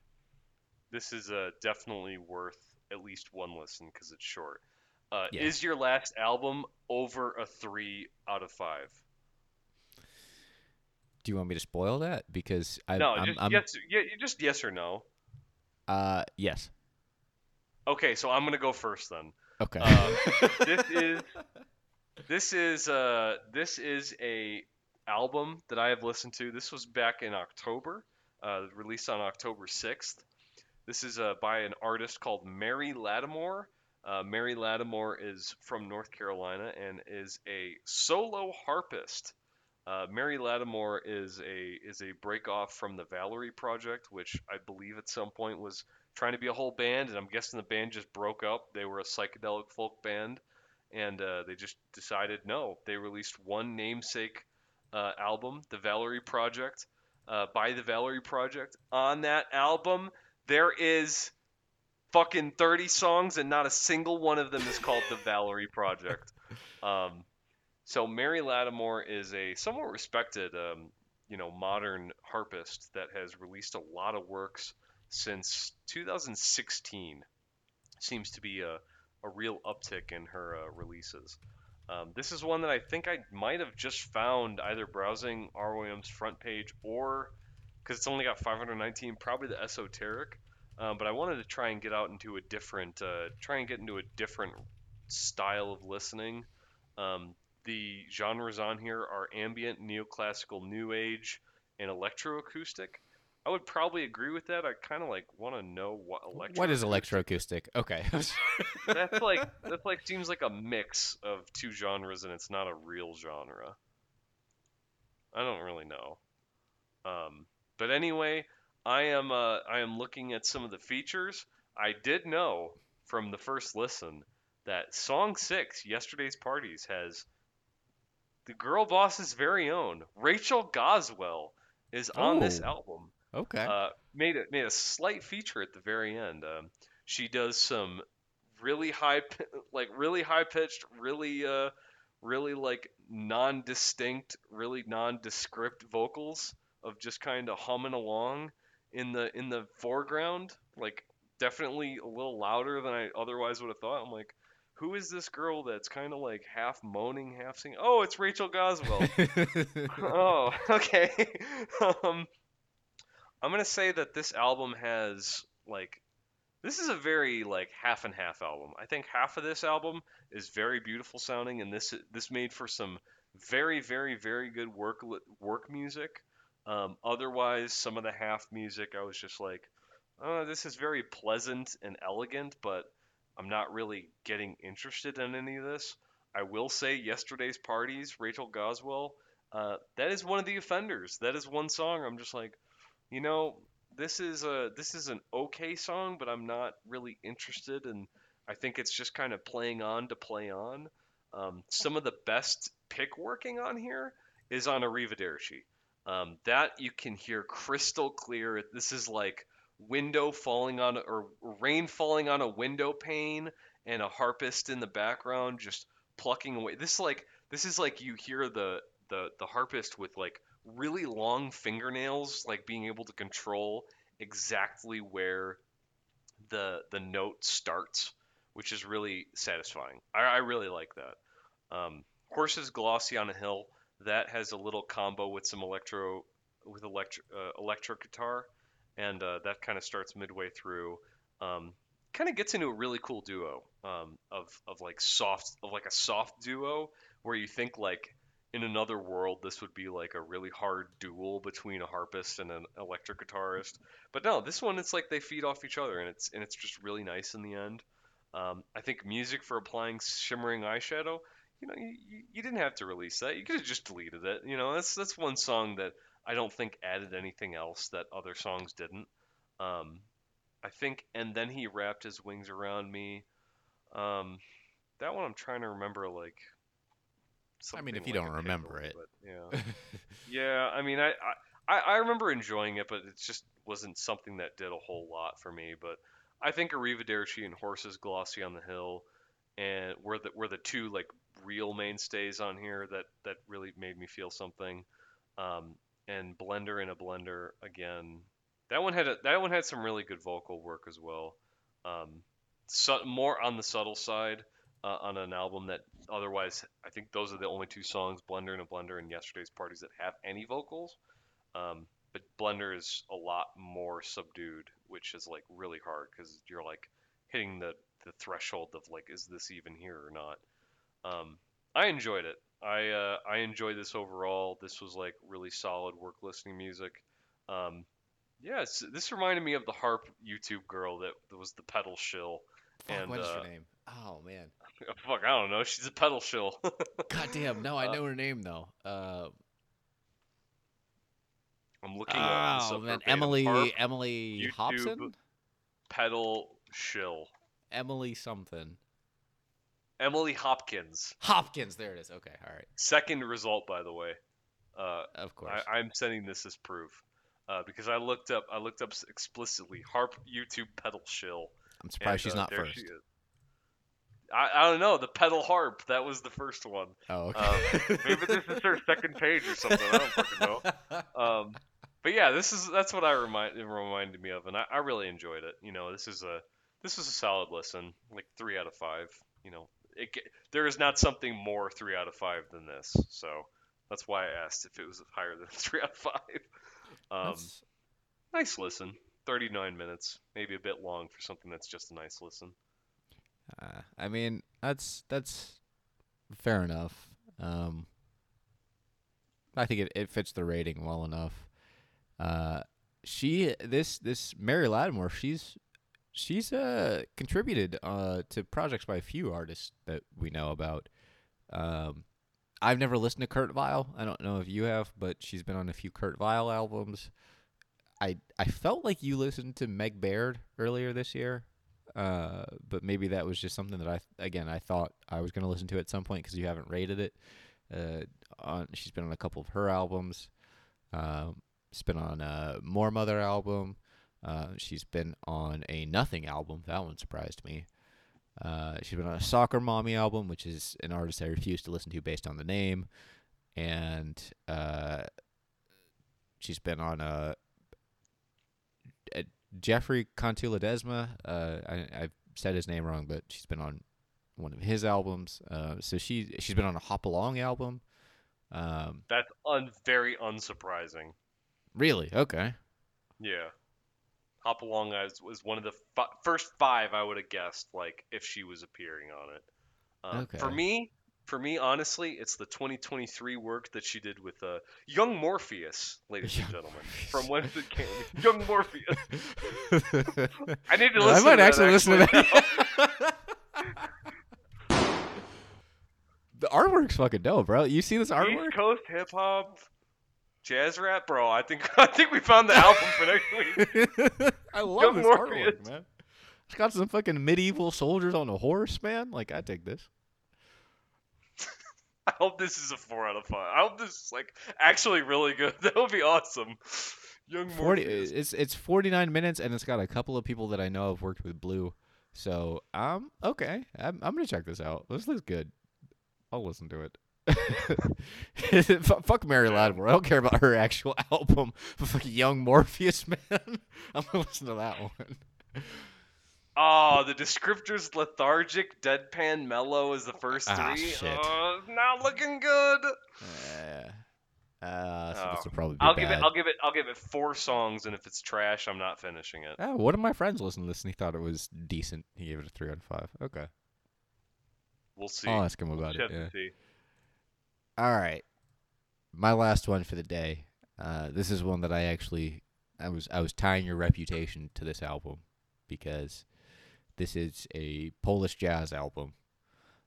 This is uh, definitely worth at least one listen because it's short. Uh, Yeah. Is your last album over a three out of five? Do you want me to spoil that? Because I, no, I'm, just I'm yes, yeah, just yes or no. uh, yes. Okay, so I'm gonna go first then. Okay. Um, this is this is uh this is a album that I have listened to. This was back in October, uh, released on October 6th. This is uh, by an artist called Mary Lattimore. Uh, Mary Lattimore is from North Carolina and is a solo harpist. Uh, Mary Lattimore is a is a break off from the Valerie Project, which I believe at some point was trying to be a whole band, and I'm guessing the band just broke up. They were a psychedelic folk band, and uh, they just decided no. They released one namesake uh, album, the Valerie Project, uh, by the Valerie Project. On that album, there is fucking 30 songs, and not a single one of them is called the Valerie Project. Um, so Mary Lattimore is a somewhat respected, um, you know, modern harpist that has released a lot of works since 2016. Seems to be a, a real uptick in her uh, releases. Um, this is one that I think I might have just found either browsing ROM's front page or because it's only got 519, probably the esoteric. Um, but I wanted to try and get out into a different, uh, try and get into a different style of listening. Um, the genres on here are ambient, neoclassical, new age, and electroacoustic. I would probably agree with that. I kind of like want to know what electro. what is electroacoustic? Okay. That's like that's like seems like a mix of two genres, and it's not a real genre. I don't really know. Um, but anyway, I am uh, I am looking at some of the features. I did know from the first listen that song six, yesterday's parties, has the girl boss's very own Rachel Goswell is on this Oh. album okay. uh, made a made a slight feature at the very end. Um, she does some really high, like really high pitched, really uh, really like non-distinct, really nondescript vocals of just kind of humming along in the in the foreground like definitely a little louder than I otherwise would have thought. I'm like, who is this girl that's kind of like half moaning, half singing? Oh, it's Rachel Goswell. oh, okay. um, I'm gonna say that this album has like this is a very like half and half album. I think half of this album is very beautiful sounding, and this this made for some very very very good work work music. Um, otherwise, some of the half music, I was just like, oh, this is very pleasant and elegant, but I'm not really getting interested in any of this. I will say, yesterday's parties, Rachel Goswell, uh, that is one of the offenders. That is one song I'm just like, you know, this is a this is an okay song, but I'm not really interested, and I think it's just kind of playing on to play on. Um, some of the best pick working on here is on Arrivederci. Um, that you can hear crystal clear. This is like window falling on or rain falling on a window pane and a harpist in the background just plucking away. This is like this is like you hear the the the harpist with like really long fingernails, like being able to control exactly where the the note starts, which is really satisfying. I, I really like that. Um, Horses glossy on a hill that has a little combo with some electro with electro uh, electric guitar, and uh, that kind of starts midway through. Um, kind of gets into a really cool duo um, of of like soft of like a soft duo where you think like in another world this would be like a really hard duel between a harpist and an electric guitarist. But no this one it's like they feed off each other and it's and it's just really nice in the end. Um, i think music for applying shimmering eyeshadow you know you, you didn't have to release that. You could have just deleted it. You know that's that's one song that i don't think added anything else that other songs didn't. Um, i think and then he wrapped his wings around me. Um, that one i'm trying to remember like I mean, if you like don't remember pickle, it. but yeah, yeah. I mean, I, I I remember enjoying it, but it just wasn't something that did a whole lot for me. But I think Arrivederci and Horses Glossy on the Hill, and were the were the two like real mainstays on here that that really made me feel something. Um, and Blender in a Blender again. That one had a, that one had some really good vocal work as well. Um, su- more on the subtle side uh, on an album that otherwise I think those are the only two songs, Blender and a Blender and Yesterday's Parties that have any vocals. Um, but Blender is a lot more subdued, which is like really hard because you're like hitting the the threshold of like, is this even here or not? Um, I enjoyed it. I uh, I enjoyed this overall. This was like really solid work listening music. Um, yeah, this reminded me of the harp YouTube girl that, that was the pedal shill. Fuck, and what is uh, her name? Oh man. fuck, I don't know. She's a pedal shill. God damn. No, I Uh, know her name though. Uh, I'm looking oh man. Emily Harp Emily YouTube. Hobson. pedal shill. Emily something. Emily Hopkins. Hopkins. There it is. Okay. All right. Second result, by the way. Uh, Of course. I, I'm sending this as proof uh, because I looked up. I looked up explicitly harp YouTube pedal shill. I'm surprised and, she's uh, not there first. she is. I, I don't know the pedal harp. That was the first one. Oh, Um, okay. maybe this is her second page or something. I don't fucking know. Um, but yeah, this is that's what I remind it reminded me of, and I, I really enjoyed it. You know, this is a this is a solid listen, like three out of five. You know, it there is not something more three out of five than this, so that's why I asked if it was higher than three out of five. Um, nice listen, thirty nine minutes, maybe a bit long for something that's just a nice listen. Uh, I mean, that's that's fair enough. Um, I think it, it fits the rating well enough. Uh, she this this Mary Lattimore, she's she's uh contributed uh to projects by a few artists that we know about. Um, I've never listened to Kurt Vile. I don't know if you have, but she's been on a few Kurt Vile albums. I I felt like you listened to Meg Baird earlier this year, uh, but maybe that was just something that I again I thought I was going to listen to at some point because you haven't rated it. Uh, on she's been on a couple of her albums. Um, she's been on a Moor Mother album. Uh, she's been on a Nothing album. That one surprised me. Uh, she's been on a Soccer Mommy album, which is an artist I refuse to listen to based on the name, and uh, she's been on a, Jeffrey Contuladesma. Uh, I, I've said his name wrong, but she's been on one of his albums. Uh, so she she's been on a Hop Along album. Um, That's un- very unsurprising. really? Okay. Yeah. Hop Along was, was one of the fi- first five I would have guessed, like, if she was appearing on it. Okay. For me, for me, honestly, it's the 2023 work that she did with uh, Young Morpheus, ladies and gentlemen. From when it came. Young Morpheus. I need to listen. I might to actually that, listen to that. the artwork's fucking dope, bro. You see this artwork? East Coast hip hop, jazz rap, bro. I think I think we found the album for next week. I love Young this Morpheus. artwork, man. It's got some fucking medieval soldiers on a horse, man. Like I take this. I hope this is a four out of five. I hope this is like actually really good. That would be awesome. Young Forty. Morpheus. It's it's forty nine minutes, and it's got a couple of people that I know have worked with Blue. So um, okay, I'm I'm gonna check this out. This looks good. I'll listen to it. Fuck Mary Lattimore. I don't care about her actual album. Fucking Young Morpheus, man. I'm gonna listen to that one. Oh, the descriptors lethargic, deadpan, mellow is the first Ah, three. shit. Oh, not looking good. Uh, uh, so this Oh. will probably be I'll bad. give it. I'll give it. I'll give it four songs, and if it's trash, I'm not finishing it. Oh, one of my friends listened to this and he thought it was decent. He gave it a three out of five. Okay, We'll see. I'll ask him about We'll it. Yeah. All right, my last one for the day. Uh, this is one that I actually I was I was tying your reputation to this album because this is a Polish jazz album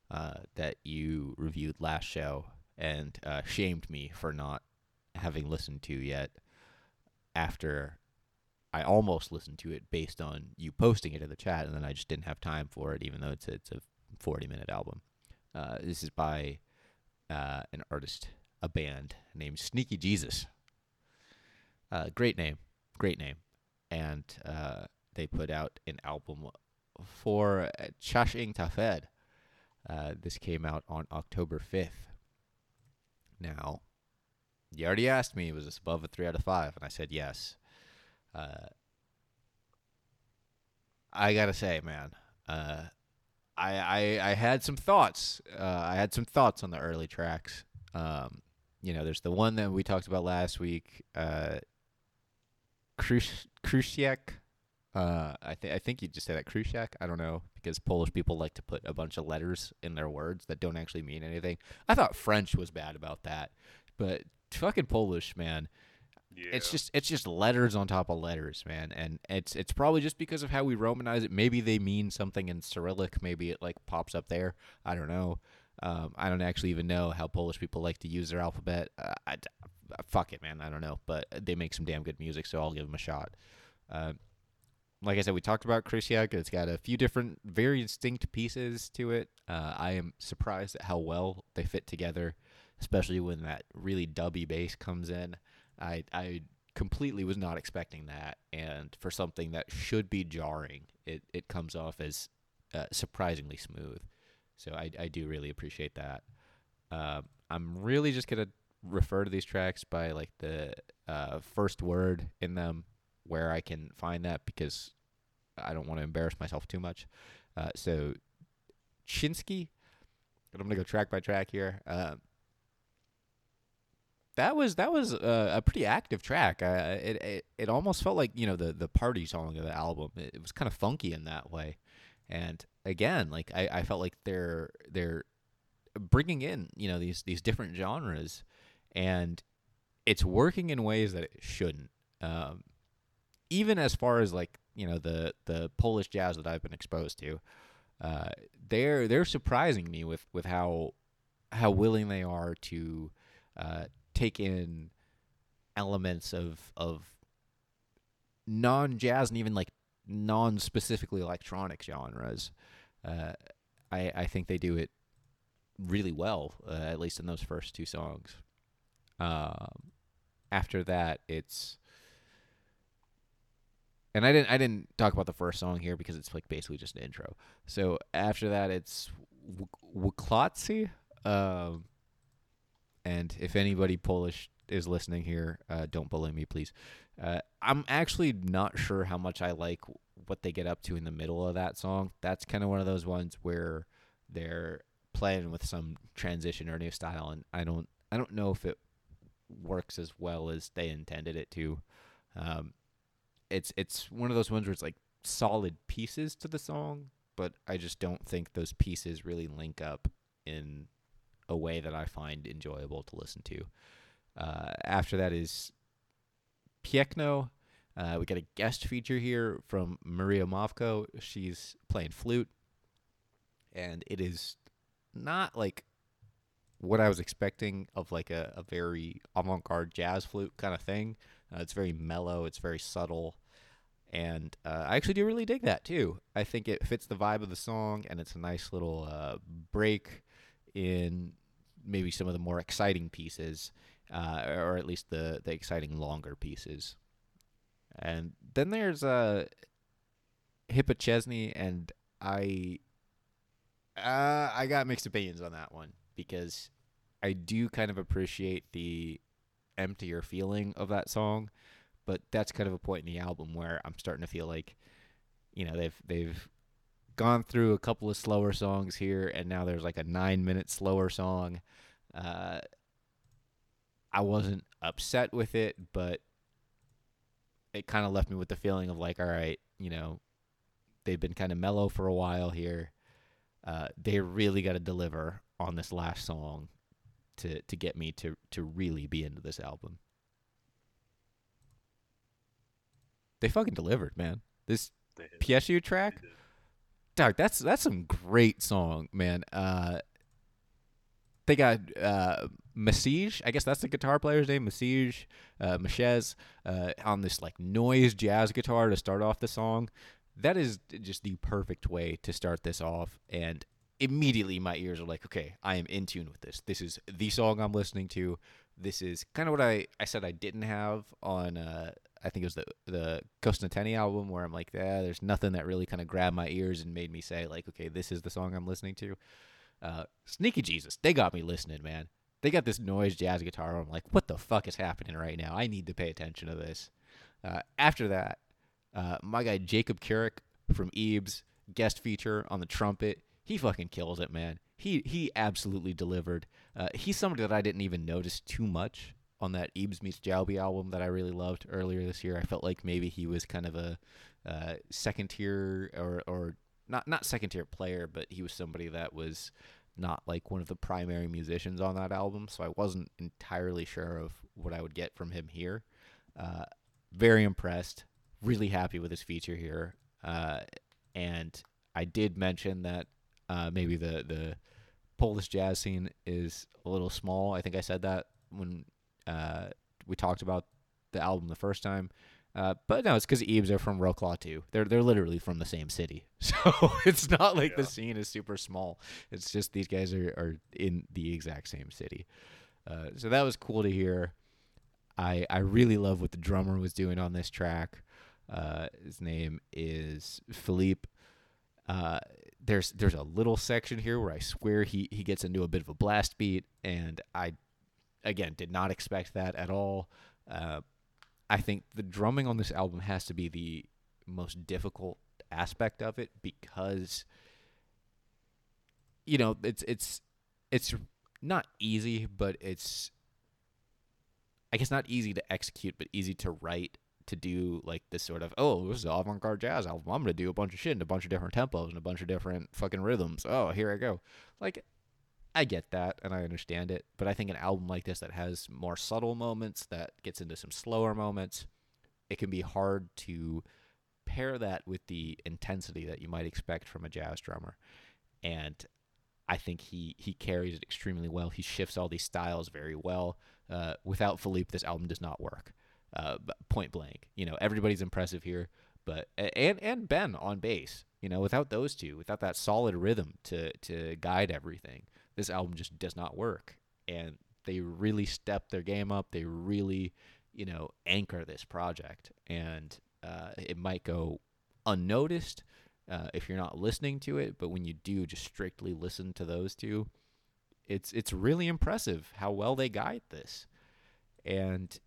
uh, that you reviewed last show and uh, shamed me for not having listened to yet. After I almost listened to it based on you posting it in the chat, and then I just didn't have time for it, even though it's a, it's a forty minute album. Uh, this is by uh, an artist, a band named Sneaky Jesus. Uh, great name, great name, and uh, they put out an album for uh, Chaching Taphed. Uh, this came out on October fifth. Now, you already asked me, was this above a three out of five? And I said yes. Uh, I gotta say, man, uh, I, I I had some thoughts. Uh, I had some thoughts on the early tracks. Um, you know, there's the one that we talked about last week, uh, Krus-. Uh, I think I think you just say that Krusiak. I don't know because Polish people like to put a bunch of letters in their words that don't actually mean anything. I thought French was bad about that, but fucking Polish, man. Yeah. It's just it's just letters on top of letters, man, and it's it's probably just because of how we romanize it. Maybe they mean something in Cyrillic. Maybe it like pops up there. I don't know. Um, I don't actually even know how Polish people like to use their alphabet. Uh, I, I- fuck it, man. I don't know, but they make some damn good music, so I'll give them a shot. Uh, like I said, we talked about Krysiak. It's got a few different, very distinct pieces to it. Uh, I am surprised at how well they fit together, especially when that really dubby bass comes in. I I completely was not expecting that, and for something that should be jarring, it it comes off as uh, surprisingly smooth. So I I do really appreciate that. Um, I'm really just gonna refer to these tracks by like the uh, first word in them where I can find that because I don't want to embarrass myself too much. Uh, so Chinsky, I'm gonna go track by track here. Uh, that was that was a, a pretty active track. Uh, it, it it almost felt like you know the the party song of the album. It, it was kind of funky in that way, and again, like I, I felt like they're they're bringing in you know these these different genres, and it's working in ways that it shouldn't. Um, even as far as like you know the the Polish jazz that I've been exposed to, uh, they're they're surprising me with with how how willing they are to uh, take in elements of of non jazz and even like non specifically electronic genres. Uh, I I think they do it really well, uh, at least in those first two songs. Um, after that, it's and I didn't I didn't talk about the first song here because it's like basically just an intro. So after that, it's Wuklatsi. Um, and if anybody Polish is listening here, uh, don't bully me, please. Uh, I'm actually not sure how much I like what they get up to in the middle of that song. That's kind of one of those ones where they're playing with some transition or new style, and I don't, I don't know if it works as well as they intended it to. Um, it's it's one of those ones where it's like solid pieces to the song, but I just don't think those pieces really link up in a way that I find enjoyable to listen to. Uh, after that is Piekno. Uh, we got a guest feature here from Maria Mavko. She's playing flute, and it is not like what I was expecting of like a, a very avant-garde jazz flute kind of thing. Uh, it's very mellow. It's very subtle and uh, I actually do really dig that too. I think it fits the vibe of the song, and it's a nice little uh, break in maybe some of the more exciting pieces, uh, or at least the the exciting longer pieces. And then there's uh, Hippa Chesney, and I uh, I got mixed opinions on that one because I do kind of appreciate the emptier feeling of that song but that's kind of a point in the album where I'm starting to feel like, you know, they've they've gone through a couple of slower songs here, and now there's like a nine minute slower song. Uh, I wasn't upset with it, but it kind of left me with the feeling of like, all right, you know, they've been kind of mellow for a while here. Uh, they really got to deliver on this last song to to get me to to really be into this album. They fucking delivered, man. This. PSU track, dog. That's that's some great song, man. Uh, they got uh, Masige. I guess that's the guitar player's name, Masige, uh, Machez, uh, on this like noise jazz guitar to start off the song. That is just the perfect way to start this off, and immediately my ears are like, okay, I am in tune with this. This is the song I'm listening to. This is kind of what I, I said I didn't have on uh, I think it was the the Kostnatění album where I'm like, yeah, there's nothing that really kind of grabbed my ears and made me say like, okay, this is the song I'm listening to. Uh, Sneaky Jesus, they got me listening, man. They got this noise jazz guitar. I'm like, what the fuck is happening right now? I need to pay attention to this. Uh, after that, uh, my guy Jacob Carrick from EABS guest feature on the trumpet. He fucking kills it, man. He he absolutely delivered. Uh, he's somebody that I didn't even notice too much on that EABS meets Jaubi album that I really loved earlier this year. I felt like maybe he was kind of a uh, second tier or or not not second tier player, but he was somebody that was not like one of the primary musicians on that album. So I wasn't entirely sure of what I would get from him here. Uh, very impressed. Really happy with his feature here. Uh, and I did mention that uh, maybe the the Polish jazz scene is a little small. I think I said that when uh, we talked about the album the first time. Uh, but no, it's because EABS are from Wrocław too. They're they're literally from the same city, so it's not like the scene is super small. It's just these guys are, are in the exact same city. Uh, so that was cool to hear. I I really love what the drummer was doing on this track. Uh, his name is Philippe. Uh, there's there's a little section here where I swear he he gets into a bit of a blast beat, and I again did not expect that at all. Uh, I think the drumming on this album has to be the most difficult aspect of it because you know it's it's it's not easy, but it's I guess not easy to execute, but easy to write to do like this sort of oh this is an avant-garde jazz album. I'm gonna do a bunch of shit in a bunch of different tempos and a bunch of different fucking rhythms. Oh here i go. Like i get that and i understand it but i think an album like this that has more subtle moments that gets into some slower moments it can be hard to pair that with the intensity that you might expect from a jazz drummer and I think he he carries it extremely well. He shifts all these styles very well. Uh, without Philippe, this album does not work. Uh, point blank. You know, everybody's impressive here, but and and Ben on bass. You know, without those two, without that solid rhythm to to guide everything, this album just does not work. And they really step their game up. They really, you know, anchor this project, and uh, it might go unnoticed uh, if you're not listening to it. But when you do, just strictly listen to those two, it's it's really impressive how well they guide this. and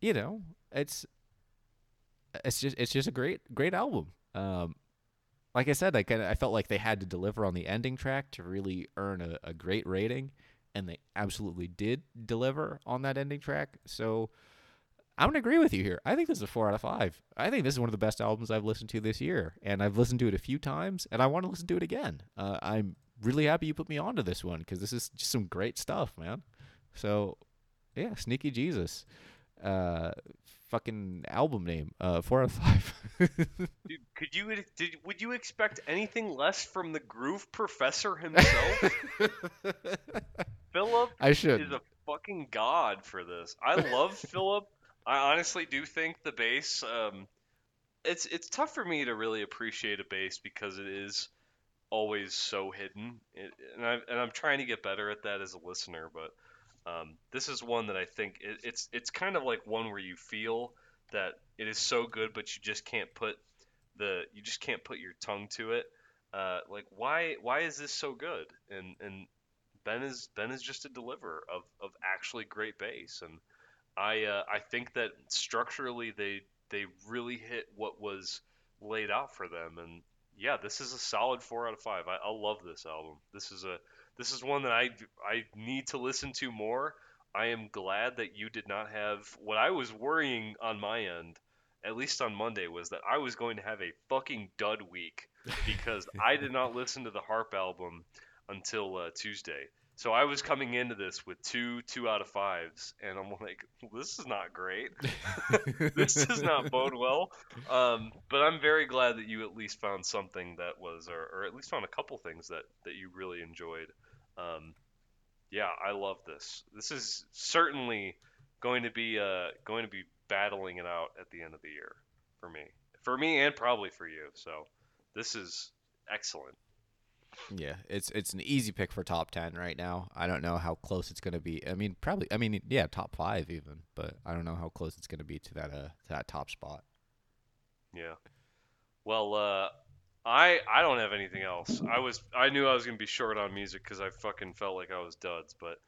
you know, it's it's just it's just a great great album. Um, like I said, I kind of I felt like they had to deliver on the ending track to really earn a, a great rating, and they absolutely did deliver on that ending track. So I'm gonna agree with you here. I think this is a four out of five. I think this is one of the best albums I've listened to this year, and I've listened to it a few times, and I want to listen to it again. Uh, I'm really happy you put me onto this one because this is just some great stuff, man. So yeah, Sneaky Jesus. Uh, fucking album name. Uh, four out of five. Dude, could you did would you expect anything less from the Groove Professor himself? Philip I should. is a fucking god for this. I love Philip. I honestly do think the bass. Um, it's it's tough for me to really appreciate a bass because it is always so hidden, it, and I and I'm trying to get better at that as a listener. But um, this is one that I think it, it's it's kind of like one where you feel that it is so good, but you just can't put the you just can't put your tongue to it. Uh, like why why is this so good? And and Ben is Ben is just a deliverer of, of actually great bass, and I uh, I think that structurally they they really hit what was laid out for them, and yeah, this is a solid four out of five. I, I love this album. This is a this is one that I I need to listen to more. I am glad that you did not have what I was worrying on my end, at least on Monday, was that I was going to have a fucking dud week because I did not listen to the Harp album until uh, Tuesday. So I was coming into this with two two out of fives, and I'm like, this is not great. this does not bode well. Um, but I'm very glad that you at least found something that was, or, or at least found a couple things that that you really enjoyed. Um, yeah, I love this. This is certainly going to be uh, going to be battling it out at the end of the year for me, for me, and probably for you. So this is excellent. Yeah, it's it's an easy pick for top ten right now. I don't know how close it's gonna be. I mean, probably. I mean, yeah, top five even, but I don't know how close it's gonna be to that uh to that top spot. Yeah. Well, uh, I I don't have anything else. I was I knew I was gonna be short on music because I fucking felt like I was duds, but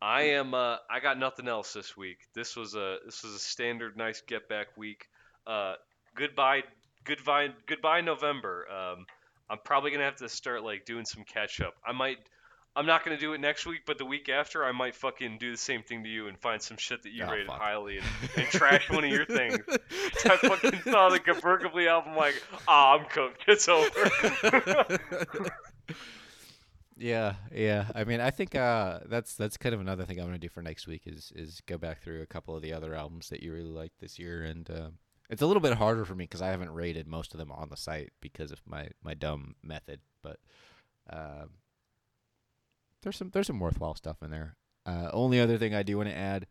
I am uh, I got nothing else this week. This was a this was a standard nice get back week. Uh, goodbye goodbye goodbye November. Um, I'm probably gonna have to start like doing some catch up. I might. I'm not gonna do it next week, but the week after, I might fucking do the same thing to you and find some shit that you Oh, rated fuck. highly and, and trash one of your things. I fucking saw the Berkeley album, like, ah, I'm cooked. It's over. Yeah, yeah. I mean, I think uh, that's that's kind of another thing I'm gonna do for next week is is go back through a couple of the other albums that you really liked this year, and uh, it's a little bit harder for me because I haven't rated most of them on the site because of my my dumb method. But um, there's some there's some worthwhile stuff in there. Uh, only other thing I do want to add,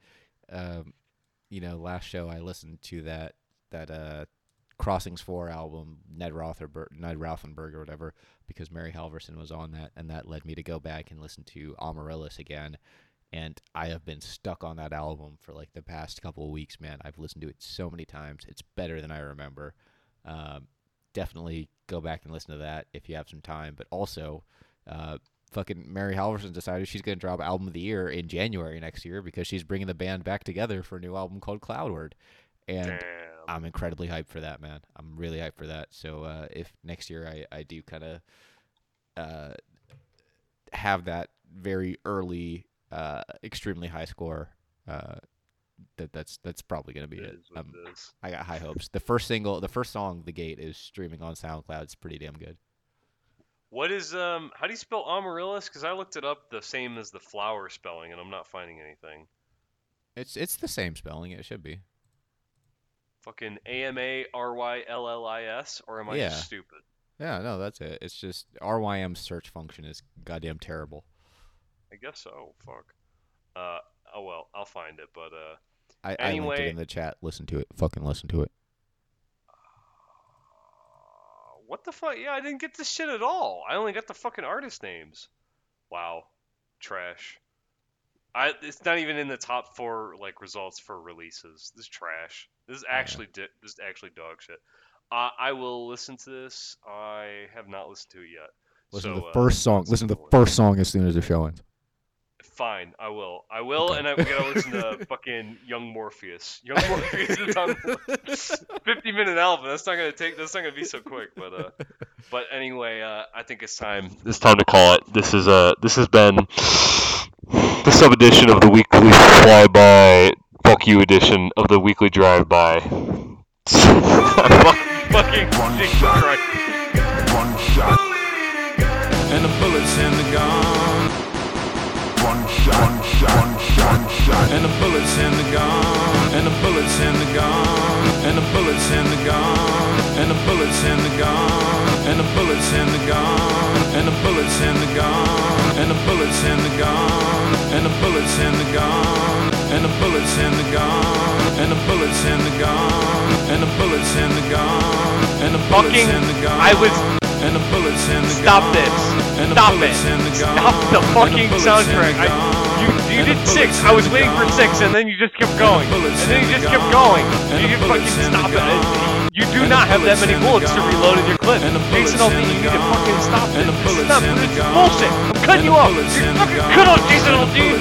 um, you know, last show I listened to that that uh, Crossings Four album, Ned Rothenberg, Ned Rothenberg or whatever, because Mary Halvorson was on that, and that led me to go back and listen to Amaryllis again. And I have been stuck on that album for like the past couple of weeks, man. I've listened to it so many times. It's better than I remember. Um, definitely go back and listen to that if you have some time. But also, uh, fucking Mary Halvorson decided she's going to drop album of the year in January next year because she's bringing the band back together for a new album called Cloudward. And Damn. I'm incredibly hyped for that, man. I'm really hyped for that. So uh, if next year I, I do kind of uh, have that very early, uh, extremely high score, uh, that that's that's probably gonna be It it. Um. I got high hopes. The first single, the first song, "The Gate," is streaming on SoundCloud. It's pretty damn good. What is um? How do you spell amaryllis? Because I looked it up the same as the flower spelling, and I'm not finding anything. It's it's the same spelling. It should be. Fucking A M A R Y L L I S, or am I Yeah. just stupid? Yeah, no, that's it. It's just RYM search function is goddamn terrible. I guess so. Fuck. Uh. Oh well, I'll find it. But uh. I, I linked Anyway- it in the chat. Listen to it. Fucking listen to it. What the fuck? Yeah, I didn't get this shit at all. I only got the fucking artist names. Wow, trash. I it's not even in the top four like results for releases. This is trash. This is actually di- this is actually dog shit. Uh, I will listen to this. I have not listened to it yet. Listen So, to the uh, first song. Listen to the first song as soon as the show ends. Fine. I will. I will, and I we gotta listen to fucking Young Morpheus. Young Morpheus is on 50 minute album. That's not gonna take. That's not gonna be so quick. But uh, but anyway, uh, I think it's time. It's time to call it. This is uh, this has been the sub edition of the weekly flyby. Fuck you edition of the weekly drive by. fucking One Jesus shot. Christ. One shot. And the bullets in the gun. One shot. One shot. One shot. One shot. And the bullets in the gun. And the bullets in the gun. And the bullets in the gun. And the bullets in the gun. And the bullets in the gun. And the bullets in the gun. And the bullets in the gun. And the bullets in the gun. And the bullets in the gun. And the bullets in the gun. And the bullets in the gun. And the bullets Fucking- in the gun. I was- And the bullets in the Stop gun. this. And the Stop bullets it. in the gun. Stop the the fucking bullets soundtrack. I, you you did six. I was the waiting for six, and then you just kept going. And then you the just kept going. And You just fucking the stop it. You do not have that many bullets to reload in your clip. And the Jason bullets Aldean, you need to fucking stop And this. the This is bullets not. in the This is bullshit. I'm cutting you off. You're fucking cut off Jason the Aldean.